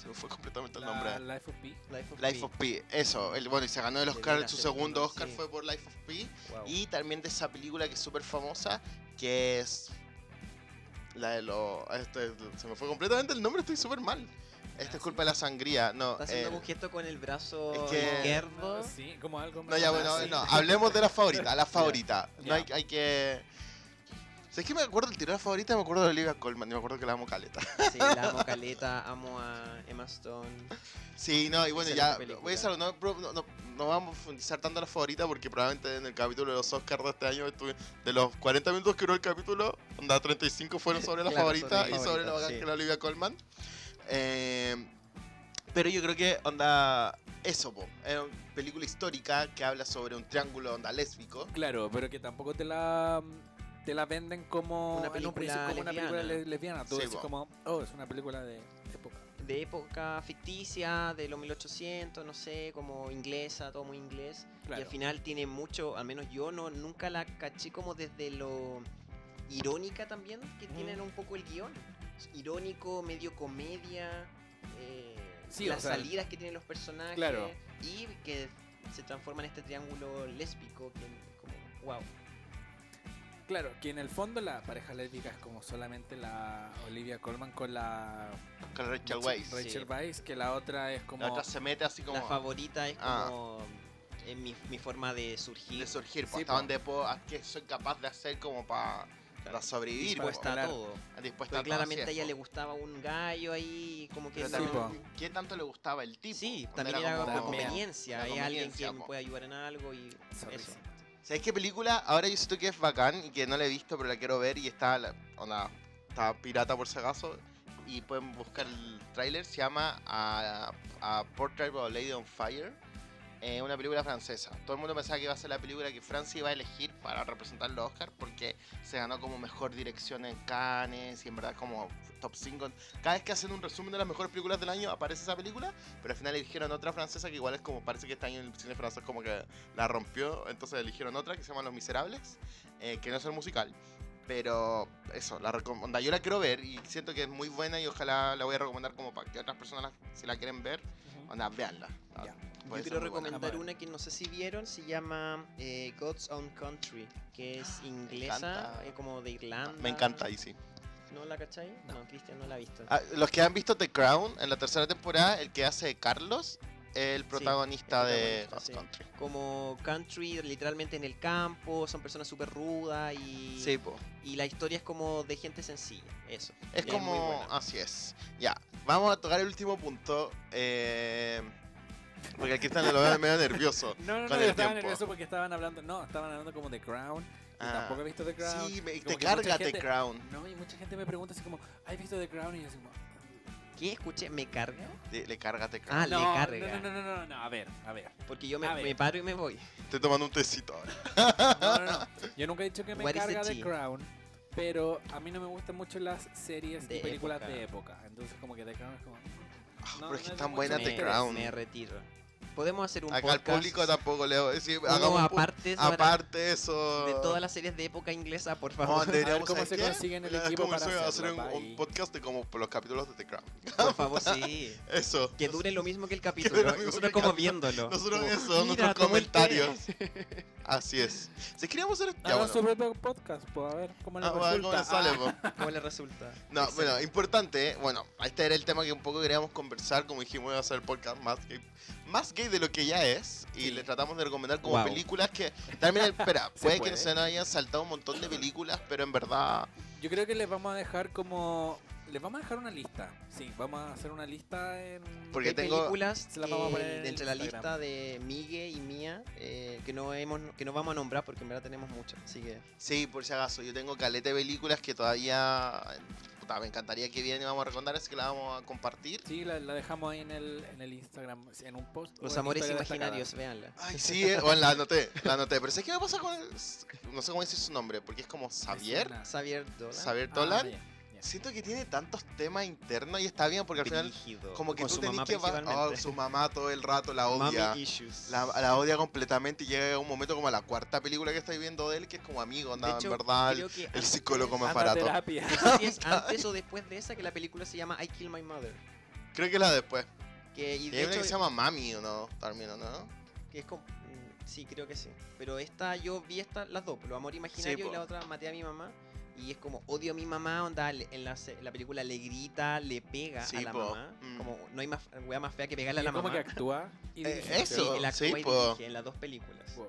Se me fue completamente el La nombre. Life of Pi. Life of Life Pi. of Pi, eso. El, bueno, y se ganó el Oscar, su segundo Oscar sí. fue por Life of Pi. Wow. Y también de esa película que es súper famosa, que es la de los... Este, se me fue completamente el nombre, estoy súper mal. Esta es culpa de la sangría. No, Está haciendo eh, un gesto con el brazo es que- izquierdo. Sí, como algo no, ya bueno, no, hablemos de la favorita, la favorita. No hay que... ¿Sabes qué me acuerdo del tiro de la favorita? Me acuerdo de Olivia Colman y me acuerdo que la amo caleta. Sí, la amo caleta, amo a Emma Stone. Sí, no, y bueno, ya, voy a decirlo, no, pro- no, no- no vamos a profundizar tanto en la favorita porque probablemente en el capítulo de los Oscars de este año, estuve- de los 40 minutos que duró el capítulo, onda 35 fueron sobre la Claro, favorita sobre y sobre la bacán sí. que Olivia Colman. Eh, pero yo creo que, onda, eso, po, es una película histórica que habla sobre un triángulo, onda, lésbico. Claro, pero que tampoco te la te la venden como Una película como una película lesbiana. le- lesbiana. Tú Sí, decís po. como, oh, es una película de época. De época ficticia, de los 1800, no sé, como inglesa, todo muy inglés. Y al final tiene mucho, al menos yo no nunca la caché como desde lo irónica también que Mm. tienen un poco el guion. Irónico, medio comedia, eh, Sí, o las sea, salidas que tienen los personajes claro. y que se transforma en este triángulo lésbico que es como wow. Claro, que en el fondo la pareja lésbica es como solamente la Olivia Colman con la Con Rachel Weisz. Rachel Sí. Weisz, que la otra es como La otra se mete así como La favorita es Ah. como en mi, mi forma de surgir. de surgir, pues, Sí, hasta po. donde puedo, a qué soy capaz de hacer como para sobrevivir. Para po. dispuesta a todo. Dispuesta a todo, claramente a ella po. le gustaba un gallo ahí, como que Pero Sí, no- también, po. ¿qué tanto le gustaba el tipo? Sí, también era como- por También. conveniencia. La Hay alguien que me po. puede ayudar en algo y eso. ¿Sabes qué película? Ahora yo siento que es bacán y que no la he visto, pero la quiero ver y está, onda, está pirata por si acaso. Y pueden buscar el tráiler, se llama a, a Portrait of a Lady on Fire. Eh, una película francesa. Todo el mundo pensaba que iba a ser la película que Francia iba a elegir para representar los Oscars porque se ganó como mejor dirección en Cannes y en verdad como top 5. Cada vez que hacen un resumen de las mejores películas del año aparece esa película, pero al final eligieron otra francesa que igual es como parece que este año el cine francés como que la rompió, entonces eligieron otra que se llama Los Miserables, eh, que no es el musical. Pero eso, la onda, yo la quiero ver y siento que es muy buena y ojalá la voy a recomendar como para que otras personas, la- si la quieren ver, onda, véanla. Ya. Yo quiero recomendar una que no sé si vieron, se llama eh, God's Own Country, que es inglesa, eh, como de Irlanda. Me encanta ahí sí. ¿No la cachai? No. No, Cristian no la ha visto. Ah, los que han visto The Crown en la tercera temporada, el que hace Carlos el protagonista el de protagonista, God's sí. Country. Como country, literalmente en el campo, son personas súper rudas y, Sí, po. y la historia es como de gente sencilla, eso. Es como. buena. así es. Ya, vamos a tocar el último punto. eh, porque aquí está lo veo medio nervioso. No, no, con no, el yo estaba tiempo. nervioso porque estaban hablando, no, estaban hablando como de Crown. y Ah. tampoco he visto The Crown. Sí, me, te carga The gente- Crown. No, y mucha gente me pregunta así como, ¿has visto The Crown? Y yo así como... ¿Qué? Escuché, ¿me carga? Le, le carga The Crown. Ah, le no, carga. No, no, no, no, no, no, a ver, a ver. Porque yo me, me paro y me voy. Estoy tomando un tecito ahora. No, no, no. Yo nunca he dicho que me What the carga The tea? Crown, pero a mí no me gustan mucho las series De y películas época. de época. Entonces como que The Crown es como... No, pero es que no es es tan buena The. Crown. me retiro. Podemos hacer un Acá al podcast. público tampoco le voy a decir. uno hagamos aparte aparte eso. de todas las series de época inglesa, por No, favor. deberíamos, cómo ¿sabes se qué? consiguen el equipo para eso, hacer un, un podcast de como por los capítulos de The Crown. Por favor, sí. Eso. Que dure lo mismo que el capítulo. que Nosotros como viéndolo. Nosotros Como, eso, "Mira, nuestros tomó el té". comentarios. Así es. Si queríamos hacer. Ya, Hagan bueno. su propio podcast, pues a ver cómo les Ah, bueno, ¿cómo resulta. le sale, Ah, po? ¿Cómo le resulta? No, Excelente. bueno, importante, eh, bueno, este era el tema que un poco queríamos conversar, como dijimos, iba a hacer el podcast más gay, más gay de lo que ya es, y Sí. le tratamos de recomendar como Wow. películas que también, espera, Se puede, puede. que se nos hayan saltado un montón de películas, pero en verdad, Yo creo que les vamos a dejar como... Les vamos a dejar una lista. Sí, vamos a hacer una lista en... Porque tengo- películas Se las vamos a poner eh, en entre la lista de Migue y mía eh, que no hemos que no vamos a nombrar porque en verdad tenemos muchas. Así que sí, por si acaso, yo tengo caleta de películas que todavía, puta, me encantaría que viene y vamos a recordar, así que la vamos a compartir. Sí, la, la dejamos ahí en el, en el Instagram, en un post. los amores imaginarios, véanla. Ay, sí, eh, bueno, la anoté, la anoté, pero ¿sabes qué me pasa con el, no sé cómo decir su nombre, porque es como Xavier. Xavier Dolan. Xavier Ah, Dolan, ya. Siento que tiene tantos temas internos y está bien, porque al final... Brígido. Como que Con tú su tenés mamá que oh, su mamá todo el rato la odia. issues. La, la odia completamente y llega un momento como la cuarta película que estoy viendo de él que es como amigo, anda, hecho, en verdad el, psicólogo más a barato. No sé si es antes o después de esa que la película se llama I Kill My Mother. Creo que es la después. Que, y Y de hay una hecho, que se llama Mami o no, también, ¿o ¿no? que es como... mm, Sí, creo que sí. Pero esta, yo vi esta, las dos, lo amor imaginario po. y la otra maté a mi mamá. Y es como odio a mi mamá, onda, en la, en la película le grita, le pega Sí, a la po. mamá. Mm. Como no hay más wea más fea que pegarle a Y la como mamá. que actúa y Eh, eso. Sí, él sí, actúa y po. dirige en las dos películas. Wow.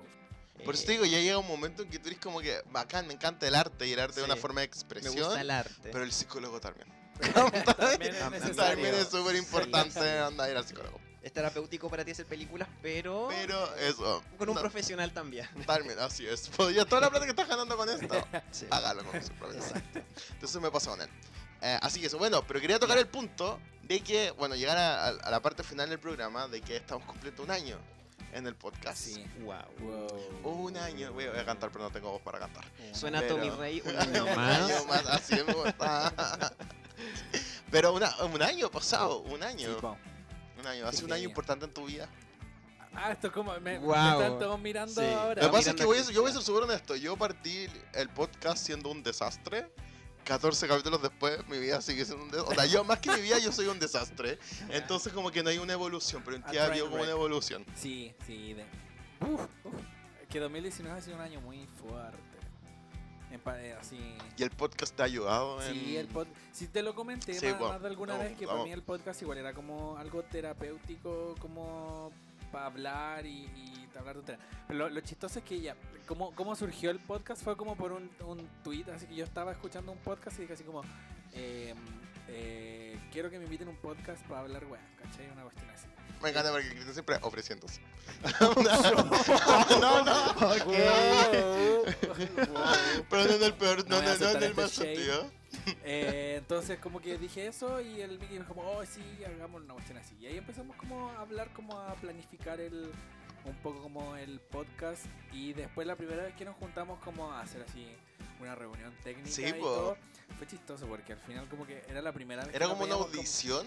Por eso Eh, te digo, ya llega un momento en que tú eres como que bacán, me encanta el arte y el arte es una Sí. forma de me expresión, gusta el arte. pero el psicólogo también. También es súper importante Sí, sí. andar ir al psicólogo. Es terapéutico para ti hacer películas, pero, Pero eso. con un no, profesional también. También, así es. Podría toda la plata que estás ganando con esto. Sí. hágalo con su Exacto. Entonces me pasó con él. Eh, así que eso, bueno, pero quería tocar el punto de que, bueno, llegar a, a- a la parte final del programa, de que estamos cumpliendo un año en el podcast. Sí. Wow. Wow. Un año, voy a, voy a cantar, pero no tengo voz para cantar. Suena Pero- Tommy Rey un año Un más. año más, así es. como está. Pero una- un año pasado, un Sí, año. Un año, hace un año importante en tu vida. Ah, esto es como. Me, me Guau. están todos mirando Sí. ahora. Lo que pasa es que voy a, aquí, yo voy a ser súper honesto. Yo partí el podcast siendo un desastre. 14 capítulos después, mi vida sigue siendo un desastre. O sea, yo más que mi vida, yo soy un desastre. Entonces, como que no hay una evolución, pero en ti ha habido como una evolución. Sí, sí. De... Uf, uf. Que 2019 ha sido un año muy fuerte. Así. Y el podcast te ha ayudado en. Sí, el pod... sí te lo comenté Sí, más, bueno, más de alguna vez que para mí el podcast igual era como algo terapéutico, como para hablar y, y hablar tonterías. Pero lo, lo chistoso es que ya, como, cómo surgió el podcast fue como por un, un tweet, así que yo estaba escuchando un podcast y dije así como, eh, eh, quiero que me inviten a un podcast para hablar, weá, ¿cachai? Una cuestión así. Me encanta porque Cristian siempre ofreciéndose. no, no. Pero no en el peor, No no, no, en el más este sentido. Eh, entonces como que dije eso y el Mickey me dijo como, oh sí, hagamos una cuestión así. Y ahí empezamos como a hablar, como a planificar el un poco como el podcast y después la primera vez que nos juntamos como a hacer así una reunión técnica Sí, y todo, fue chistoso porque al final como que era la primera vez Era que como una audición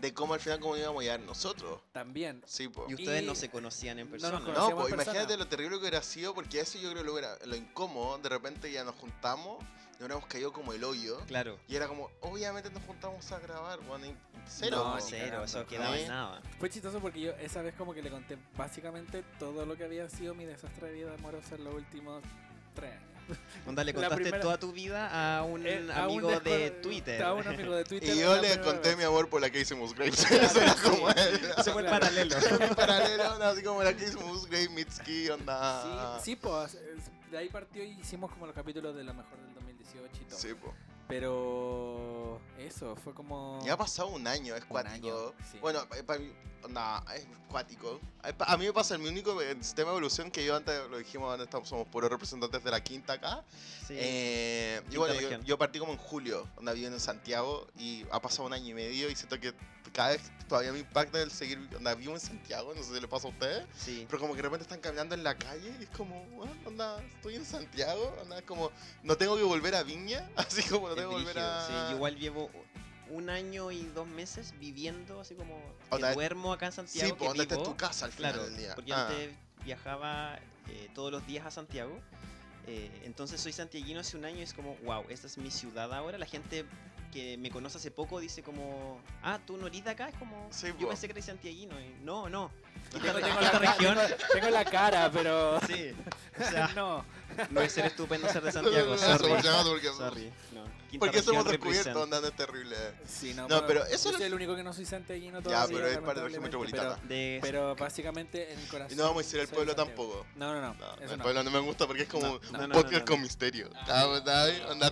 de cómo al final cómo íbamos a llegar nosotros. también. Sí, po. Y ustedes Y- no se conocían en no persona. nos No, pues en persona. imagínate lo terrible que hubiera sido, porque eso yo creo que lo, hubiera, lo incómodo, de repente ya nos juntamos, nos hubiéramos caído como el hoyo, Claro. y era como, obviamente nos juntamos a grabar, bueno, y cero. No, cero, eso quedaba en nada. Fue chistoso porque yo esa vez como que le conté básicamente todo lo que había sido mi desastre de vida amorosa en los últimos tres años. Onda, le La contaste primera- toda tu vida a un Eh, a un amigo de Twitter. A un amigo de Twitter. Y yo la le primera conté vez. mi amor por la que hice Musgrave. Eso era como el, Ese fue el paralelo. el paralelo, onda, así como la que hizo Musgrave, Mitski, onda. Sí, sí, pues es- de ahí partió y hicimos como los capítulos de lo mejor del 2018 y todo. Sí, po. Pero eso, fue como... Ya ha pasado un año, es Un cuático. año, sí. Bueno, eh, para mí, onda, es cuático. Eh, A mí me pasa el mi único sistema de evolución que yo antes lo dijimos, antes estamos, somos puros representantes de la quinta acá. Sí. Eh, y Quinta bueno, yo, yo partí como en julio, donde vivo en Santiago y ha pasado un año y medio y siento que cada vez todavía me impacta el seguir, onda, vivo en Santiago, no sé si le pasa a ustedes, sí. pero como que de repente están caminando en la calle y es como, "Bueno, onda, estoy en Santiago, onda, es como, no tengo que volver a Viña, así como no tengo que volver a... sí, igual llevo un año y dos meses viviendo así como que Onda, duermo acá en Santiago. Sí, que pues onda está en vivo. tu casa al final Claro, del día. porque Ah. antes viajaba eh, todos los días a Santiago. eh, entonces soy santiaguino hace un año y es como, wow, esta es mi ciudad ahora. La gente que me conoce hace poco dice como, ah, tú no eres de acá. Es como, Sí, yo po. pensé que eres santiaguino. Y, no, no. Tengo, Quinta, tengo la, región. tengo- tengo la cara, pero... Sí. O sea, no. no es ser estupendo ser de Santiago. Eso, Sorry. porque, Sorry. No. Quinta porque eso hemos región descubierto, represent. onda, no es terrible. Sí, no, No, pero yo eso soy lo- el único que no soy santiaguino Ya, todavía. pero es parte de la región metropolitana. De- Pero, pero básicamente en el corazón. Y no vamos a decir el soy pueblo tampoco. No, no, no. No, el no. pueblo no me gusta porque es como No, un no, no, podcast no, no. con misterio.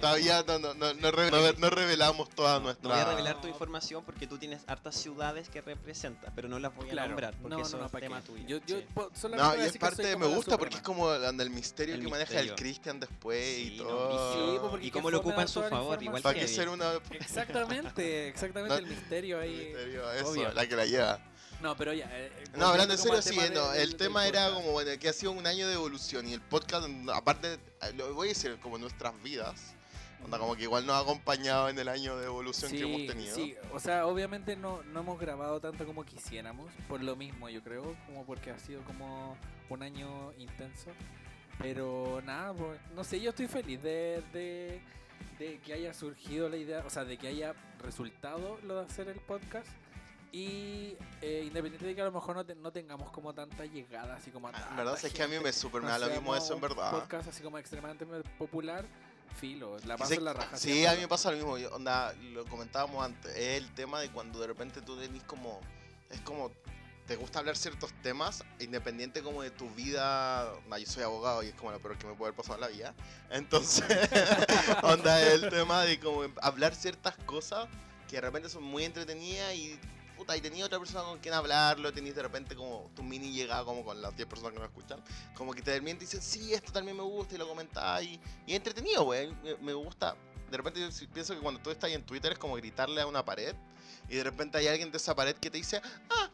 Todavía no, no, no, no, re- no- no revelamos toda No, nuestra... no voy a revelar tu información porque tú tienes hartas ciudades que representas, pero no las voy a nombrar porque no, eso no, no, es ¿para tema tuyo. Yo, yo solamente No, y es parte soy de, me gusta porque es como el misterio que maneja el misterio. Christian después Sí, y no, todo. brígido. Sí, pues, porque Y cómo lo ocupa en su favor, igual ¿Para que qué ser una... Exactamente, exactamente No, el misterio el ahí. misterio, eso, obvio. la que la lleva. No, pero ya. eh, No, hablando en serio, al sí, tema no, del- el del tema era podcast. como, bueno, que ha sido un año de evolución y el podcast, aparte, eh, lo voy a decir, como nuestras vidas, onda, como que igual nos ha acompañado en el año de evolución que hemos tenido. Sí, o sea, obviamente no, no hemos grabado tanto como quisiéramos, por lo mismo yo creo, como porque ha sido como un año intenso. Pero nada, pues, no sé, yo estoy feliz de, de, de que haya surgido la idea, o sea, de que haya resultado lo de hacer el podcast. Y eh, independiente de que a lo mejor no, te- no tengamos como tanta llegada, así como Ah, En verdad, es que a mí gente, me super me da lo mismo eso, en un verdad. podcast así como extremadamente popular, filo, la paso en la raja. Sí, a mí me pasa lo mismo. yo- onda, lo comentábamos antes. Es el tema de cuando de repente tú tenés como. Es como. Te gusta hablar ciertos temas, independiente como de tu vida. No, yo soy abogado y es como lo peor que me puede haber pasado en la vida. Entonces, onda, el tema de como hablar ciertas cosas que de repente son muy entretenidas y. Puta, y tenía otra persona con quien hablarlo, tenías de repente como tu mini llegada como con las 10 personas que me escuchan, como que te terminan y dicen, sí, esto también me gusta y lo comentáis. Y es entretenido, güey. Me, me gusta. De repente yo pienso que cuando tú estás ahí en Twitter es como gritarle a una pared y de repente hay alguien de esa pared que te dice, ah,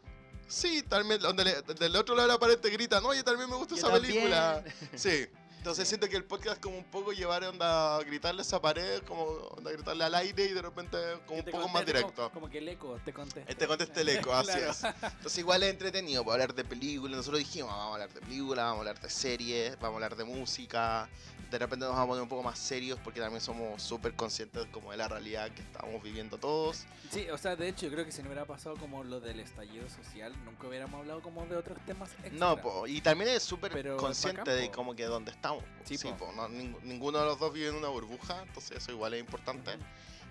sí, también, donde le- del otro lado de la pared te gritan, oye, también me gusta Yo esa también. película. Sí. Entonces siento que el podcast es como un poco llevar onda gritarle a esa pared, como onda gritarle al aire y de repente como un te poco más conteste directo. Como, como que el eco te contesta. Este contesta el eco, así Claro. es. Entonces igual es entretenido, para hablar de películas. Nosotros dijimos, vamos a hablar de películas, vamos a hablar de series, vamos a hablar de música. De repente nos vamos a poner un poco más serios porque también somos súper conscientes como de la realidad que estamos viviendo todos. Sí, o sea, de hecho, yo creo que si no hubiera pasado como lo del estallido social, nunca hubiéramos hablado como de otros temas extra. No, po, y también es súper consciente bacán, de como que dónde estamos. po. Sí, Sí, po. po, no, ning- ninguno de los dos vive en una burbuja, entonces eso igual es importante.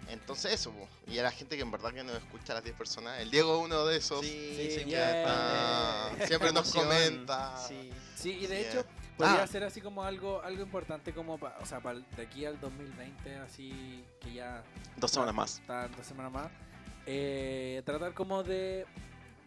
Entonces eso, po. y a la gente que en verdad que nos escucha a las 10 personas, el Diego es uno de esos. Sí, Sí, siempre yeah. Ah, de- siempre nos comenta. Sí. Sí, y de hecho. Podría Ah. ser así como algo algo importante como, pa- o sea, para de aquí al 2020, así que ya... Dos semanas más. Dos semanas más. eh, tratar como de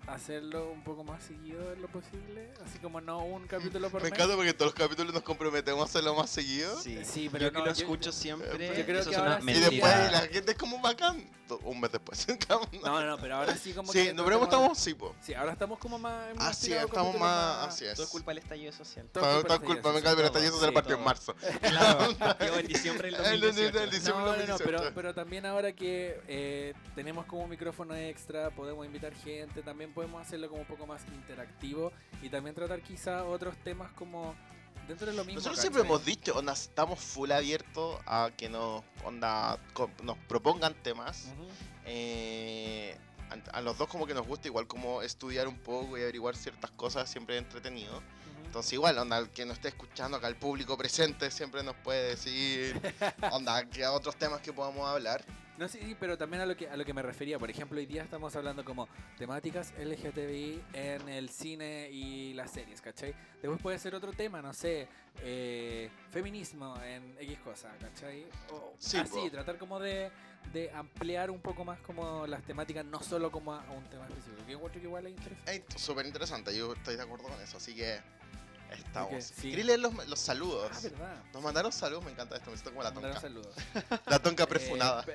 hacerlo un poco más seguido en lo posible, así como no un capítulo por Me mes. encanta porque todos los capítulos nos comprometemos a hacerlo más seguido. Sí. Sí, pero yo que lo yo- escucho siempre. yo creo eso que es una sí. Y después la gente es como bacán. Un mes después. No, no, pero ahora sí como sí, que no, pero estamos, sí, po. Sí, ahora estamos como más... hemos Así es, estamos más. Así es. Todo es culpa del estallido social. Todo Todo, culpa todo del culpa, me cae, pero el estallido sí, partió en marzo. Claro, llegó en diciembre del El- el- el- 2018. el diciembre No, del no, no, pero, 2018. pero también ahora que eh, tenemos como micrófono extra, podemos invitar gente, también podemos hacerlo como un poco más interactivo y también tratar quizá otros temas como dentro de lo mismo. Nosotros siempre hemos dicho, onda, estamos full abiertos a que nos, onda, nos propongan temas. Ujú. Eh, a, a los dos como que nos gusta igual como estudiar un poco y averiguar ciertas cosas, siempre entretenido. Entonces igual, onda, el que no esté escuchando acá, el público presente siempre nos puede decir, onda, que otros temas que podamos hablar. No, sí, sí, pero también a lo que a lo que me refería. Por ejemplo, hoy día estamos hablando como temáticas LGTBI en el cine y las series, ¿cachai? Después puede ser otro tema, no sé, eh, feminismo en X cosa, ¿cachai? O Sí, así, po. tratar como de, de ampliar un poco más como las temáticas, no solo como a, un tema específico. Que encuentro que igual es interesante. Es súper interesante, yo estoy de acuerdo con eso, así que estamos. Sí. Quería leer los, los saludos. Ah, verdad. Nos mandaron saludos, me encanta esto, me siento como la tonca. saludo. La tonca Eh, prefunada. pe-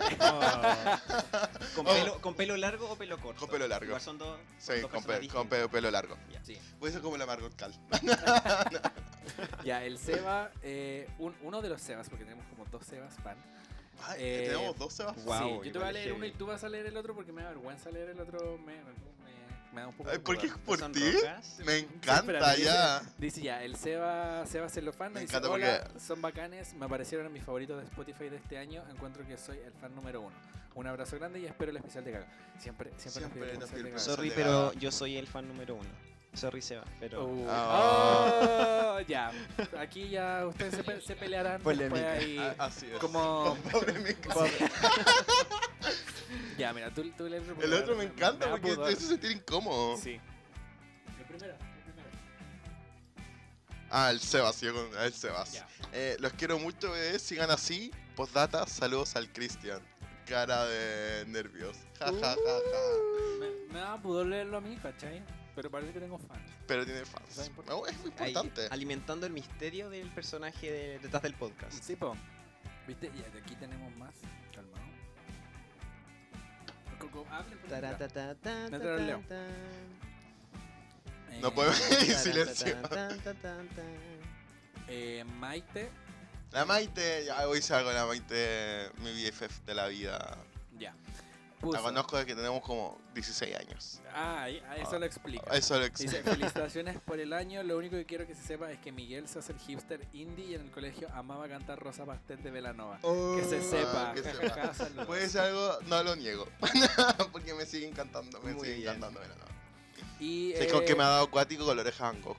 ¿Con, Oh. pelo, ¿Con pelo largo o pelo corto? Con pelo largo. Igual son dos. sí, dos con, pe- pelo, pelo largo. sí. Puede ser como la Margot Cal. Ya, el Seba, eh, un- uno de los Sebas, porque tenemos como dos Sebas fan. Ay, Eh, tenemos dos Sebas. Sí, yo te voy a leer heavy. uno y tú vas a leer el otro porque me da vergüenza leer el otro. Me, me, da un poco Ay, de ¿Por qué pudor. por ¿Son ti? Me Sí, encanta espérate, ya. Dice, dice ya, el Seba, Seba Celofán Me dice, encanta hola, porque- son bacanes, me aparecieron en mis favoritos de Spotify de este año, encuentro que soy el fan número uno. Un abrazo grande y espero el especial de Gaga. Siempre, siempre, Siempre nos pide el nos especial de Gaga. Sorry, de pero yo soy el fan número uno. Sorry, Seba, pero. Uh, Ah. oh, ya, aquí ya ustedes se, pe- se pelearán Polémica. ahí. Ah, Así es. Como... Polémica. Ya, mira, tú, tú lees El otro me encanta porque te hace sentir incómodo. Sí. El primero, el primero. Ah, el Sebas, yo con el Sebas. Eh, los quiero mucho, bebé. Sigan así. Postdata, saludos al Cristian. Cara de nervios. Ja, ja, ja, ja. Me, me da pudor leerlo a mí, ¿cachai? Pero parece que tengo fans. Pero tiene es fans. No, es muy ahí, importante. alimentando el misterio del personaje de- detrás del podcast. Sí, po. ¿Viste? Y aquí tenemos más. Coco, hablen por No te lo leo. tatata. No podemos ir en silencio. Eh, Maite. La Maite, ya hoy salgo con la Maite, mi BFF de la vida. Ya. La conozco desde que tenemos como 16 años. Ah, ah, eso lo explica. Eso lo Dice, explica. felicitaciones por el año. Lo único que quiero que se sepa es que Miguel se hace el hipster indie y en el colegio amaba cantar Rosa Pastel de Velanova. Que se sepa. Ah, que sepa. Puede ser algo, no lo niego. Porque me siguen cantando, me Muy siguen bien. cantando. No. Y, Sé con que eh, me ha dado acuático con la oreja Van Gogh.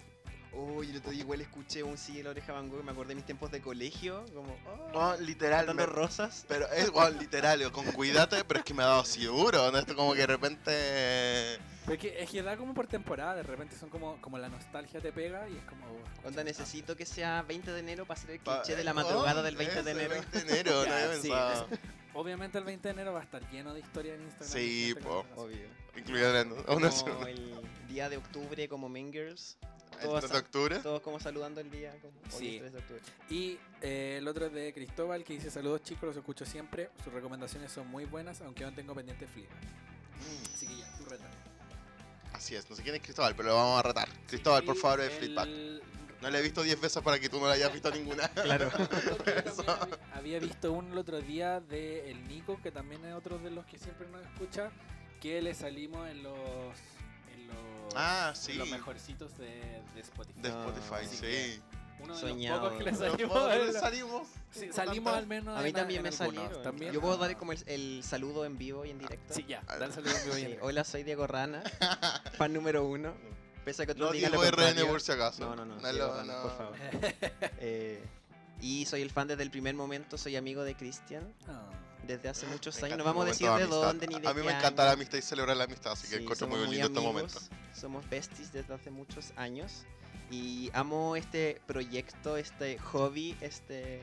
Uy, el otro día igual escuché un de la oreja Van Gogh y me acordé de mis tiempos de colegio, como, oh, No, literal. me- rosas. pero es bueno, literal, con cuídate, pero es que me ha dado así duro. ¿no? Esto como que de repente. pero es que, es que da como por temporada. De repente son como, como la nostalgia te pega y es como. Onda, necesito que sea 20 de enero para hacer el pa- cliché de la oh, madrugada del 20 de enero. 20 de enero, no había sí, pensado. Obviamente el 20 de enero va a estar lleno de historia en Instagram. Sí, po. Obvio. Incluyendo una Como el día de octubre, como Mean Girls. el todos 3 de octubre. Todos como saludando el día, como hoy Sí. es 3 de octubre. Y eh, el otro es de Cristóbal que dice saludos chicos, los escucho siempre. Sus recomendaciones son muy buenas, aunque aún tengo pendiente flip. Mm, Así que ya, tu reta. Así es, no sé quién es Cristóbal, pero lo vamos a retar. Cristóbal, por favor, de el- Flipback. No le he visto 10 veces para que tú no la hayas visto ninguna. Claro. Que había, visto uno el otro día de el Nico, que también es otro de los que siempre nos escucha, que le salimos en los en los, Ah, en sí. los mejorcitos de, de Spotify. De Spotify, así sí. Uno de Soñado. los pocos que le salimos. ¿cómo en le la- salimos? Sí, salimos al menos. A mí en- también en me salieron. ¿También? Yo puedo dar como el, el saludo en vivo y en directo. Sí, ya, dale saludo en vivo y en directo. Hola, soy Diego Rana, fan número uno. Pese a que otros No digan digo lo RN por si acaso. No, no, no, Rana, no. por favor. Eh, y soy el fan desde el primer momento, soy amigo de Cristian Ah. desde hace muchos Me años. No vamos a decir de amistad. dónde ni de A mí qué me encanta la año. amistad y celebrar la amistad, así que Sí, encuentro muy bonito este momento. Somos besties desde hace muchos años. Y amo este proyecto, este hobby, este.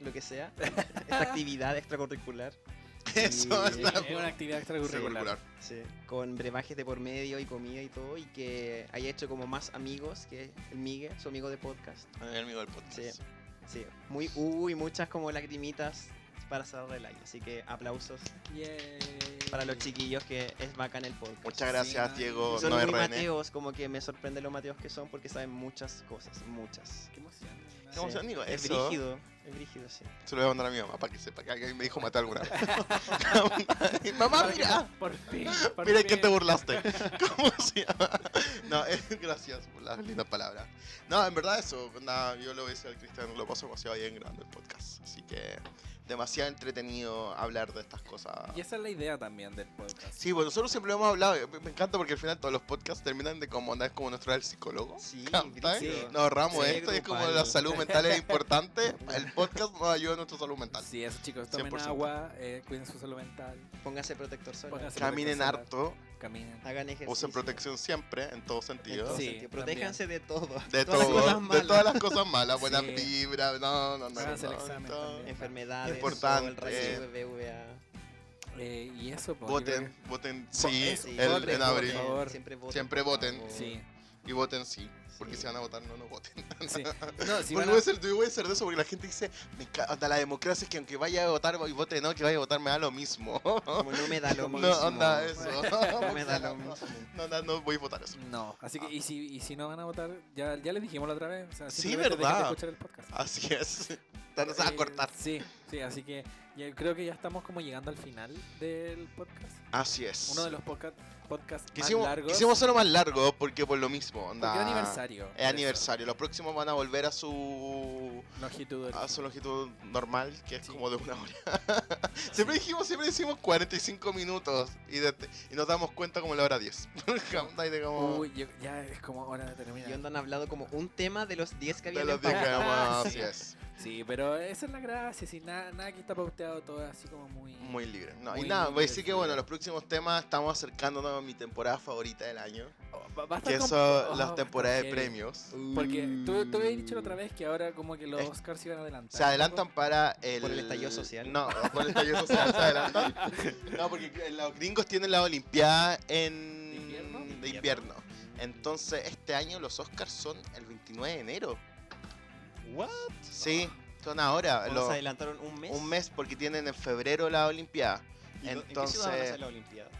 lo que sea. esta actividad extracurricular. Eso es Y- la Es una actividad extracurricular. curricular. Sí, con brebajes de por medio y comida y todo. Y que haya hecho como más amigos que el Migue, su amigo de podcast. El amigo del podcast. Sí. Sí, muy uh, y muchas como lagrimitas para cerrar el año. Así que aplausos Yay. para los chiquillos que es bacán el podcast. Muchas gracias, Sí, Diego. Son No muy RN. mateos, como que me sorprende lo mateos que son porque saben muchas cosas, muchas. Qué emoción. Qué emoción, amigo. Es Eso. brígido, es brígido, sí. Se lo voy a mandar a mi mamá para que sepa que alguien me dijo matar alguna vez. mamá, mira. Por fin. por Mira que te burlaste. ¿Cómo se llama? No, eh, gracias por las lindas palabras. No, en verdad eso, nada, yo lo voy a decir al Cristiano, lo paso demasiado bien grabando el podcast. Así que demasiado entretenido hablar de estas cosas. Y esa es la idea también. del podcast. Sí, bueno, nosotros siempre hemos hablado, me encanta porque al final todos los podcasts terminan de como andar como nuestro el psicólogo. Sí, brígido. Nos ahorramos Sí, esto y es como la salud mental es importante. El podcast nos ayuda a nuestra salud mental. Sí, eso chicos, tomen 100%. agua, eh, cuiden su salud mental, Póngase protector solar. Póngase- Caminen solar. harto, caminen. Hagan ejercicio. usen protección siempre, en todos En sentidos. todo Sí, sentido. Protéjanse de todo. De todas las todo, de todas las cosas malas, buenas Sí. vibras, no, no, no. Háganse el no, examen no. Enfermedades. Importante. el rayo BVA. Eh, y eso, pues, Voten, voten sí, el- voten, en abril. Siempre voten. Siempre voten. Sí, Y voten sí. Porque Sí. si van a votar, no, no voten. sí. No, si a- voy, a ser, voy a ser de eso porque la gente dice, me la democracia, es que aunque vaya a votar y vote no, que vaya a votar me da lo mismo. Como no me da lo mismo. no, onda eso. No me da lo mismo. No, no, no voy a votar eso. No, así que, y si, y si no van a votar, ya, ya les dijimos la otra vez. O sea, Sí, verdad. escuchar el podcast. Así es. Ya no se va a Eh, cortar. Sí, sí, así que ya creo que ya estamos como llegando al final del podcast. Así es. Uno de los podca- podcasts Quisimos, más largos. quisimos hacerlo más largo porque por lo mismo. Onda, Porque es aniversario. Es aniversario. Los próximos van a volver a su Longitud. a su longitud normal, que es Sí. como de una hora. siempre dijimos, siempre decimos 45 minutos y, de- y nos damos cuenta como la hora 10. Onda, y de como- Uy, yo- ya es como hora de terminar. Y onda han hablado como un tema de los 10 que de habían los 10 que Sí. así es. Sí, pero esa es la gracia. Si nada, nada aquí está pauteado, todo es así como muy. Muy libre. No, y Muy nada, voy a decir que bueno, los próximos temas estamos acercándonos a mi temporada favorita del año, Oh, va- va a estar que son oh, las temporadas de premios. Porque tú, tú habías dicho la otra vez que ahora como que los Es- Oscars se iban a adelantar. Se adelantan para el... Por el estallido social. No, por el estallido social se adelantan. No, porque los gringos tienen la Olimpiada en... ¿De invierno? de invierno. Entonces, este año los Oscars son el 29 de enero. ¿What? Sí, son ahora. ¿O lo- nos adelantaron un mes? un mes porque tienen en febrero la Olimpiada. ¿Y do- ¿En qué ciudad van a Entonces- hacer la Olimpiada?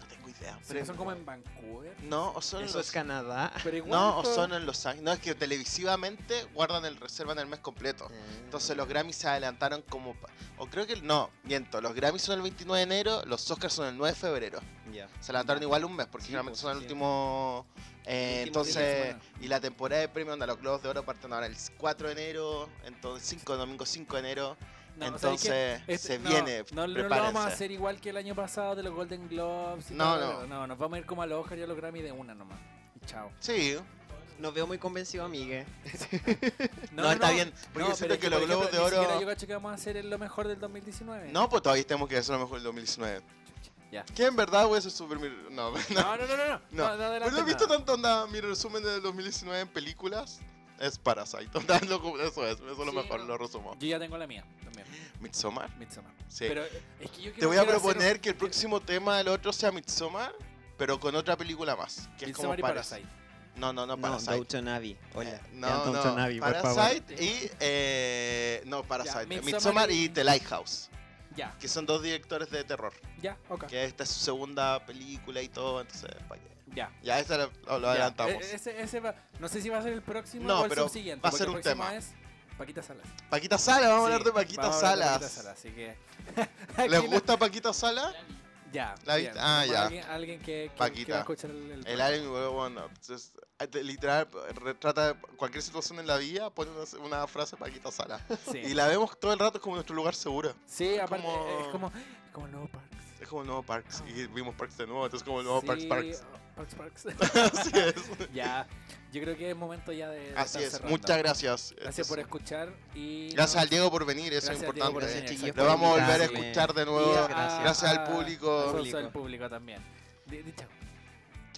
No tengo idea. Pero- son como en Vancouver. No, o son Eso los... es Canadá. Pero. No, o son en Los Ángeles. No, es que televisivamente guardan el reservan el mes completo. Entonces los Grammys se adelantaron como... O creo que... No, miento. Los Grammys son el 29 de enero, los Oscars son el 9 de febrero. Ya. Se adelantaron igual un mes, porque Sí, generalmente pues, son el sí. último... eh, entonces, y la temporada de premios, onda, los Globos de Oro parten ahora el 4 de enero, entonces 5 domingo 5 de enero, No, entonces Este- se no, viene, No, no lo vamos a hacer igual que el año pasado de los Golden Globes. y No, todo, no. No, nos vamos a ir como a los Oscar y a los Grammy de una nomás. Y chao. Sí, No veo muy convencido, amigue. no, está bien, porque No, siento que, por los Globos ejemplo, de Oro... yo cacho que vamos a hacer lo mejor del 2019. No, pues todavía tenemos que hacer lo mejor del 2019. Ya. Que en verdad voy a ser súper... No, no, No, no, no, no. No, No, no, Pero no he visto nada. tanto onda, mi resumen del 2019 en películas es Parasite. Onda, lo- eso es, eso es lo Sí, mejor, no. lo resumo. Yo ya tengo la mía también. Midsommar. Midsommar. Sí. Pero es que yo Te voy a proponer un- que el próximo tema del otro sea Midsommar, pero con otra película más. Que es como y Parasite. Parasite. No, no, no, No, Parasite. Hola. Eh, no, no, favor. Parasite y... Eh, no, Parasite. Midsommar Midsommar y y- The Lighthouse. Ya, Que son dos directores de terror. ya, ok. Que esta es su segunda película y todo, entonces... pa' que- Ya. Ya, esta lo, lo ya. adelantamos. E- ese, ese va, no sé si va a ser el próximo No, o el pero subsiguiente. va a ser un tema. es Paquita Salas. Paquita Sala, vamos a Sí, hablar de Paquita vamos a hablar de Salas. Paquita Salas, así que... ¿Les gusta Paquita Sala? Ya. ¿La bien. Ah, ya. Alguien, alguien que, que, que Paquita. va a escuchar el, el El área, bueno, eh, literal, retrata cualquier situación en la vida, pone una, una frase Paquita Sala. Sí. Y la vemos todo el rato como nuestro lugar seguro. Sí, aparte como- es como, es como el nuevo Parks. Es como el nuevo Parks. Y vimos Parks de nuevo, entonces como el nuevo Parks Sí, Parks. oh, Parks Parks. Así es. ya, yo creo que es momento ya de. de Así es. cerrando. Muchas gracias. Gracias Esto por es- escuchar y. Gracias nos- al Diego por venir, eso es Gracias, importante. venir, Chiquillos, Lo vamos a volver a escuchar de nuevo. a- gracias. Gracias al público. Público. al público también. Di chao.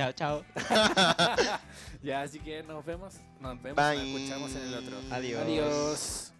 Chao, chao. ya, así que nos vemos. Nos vemos. Bye. Nos escuchamos en el otro. Adiós. Adiós.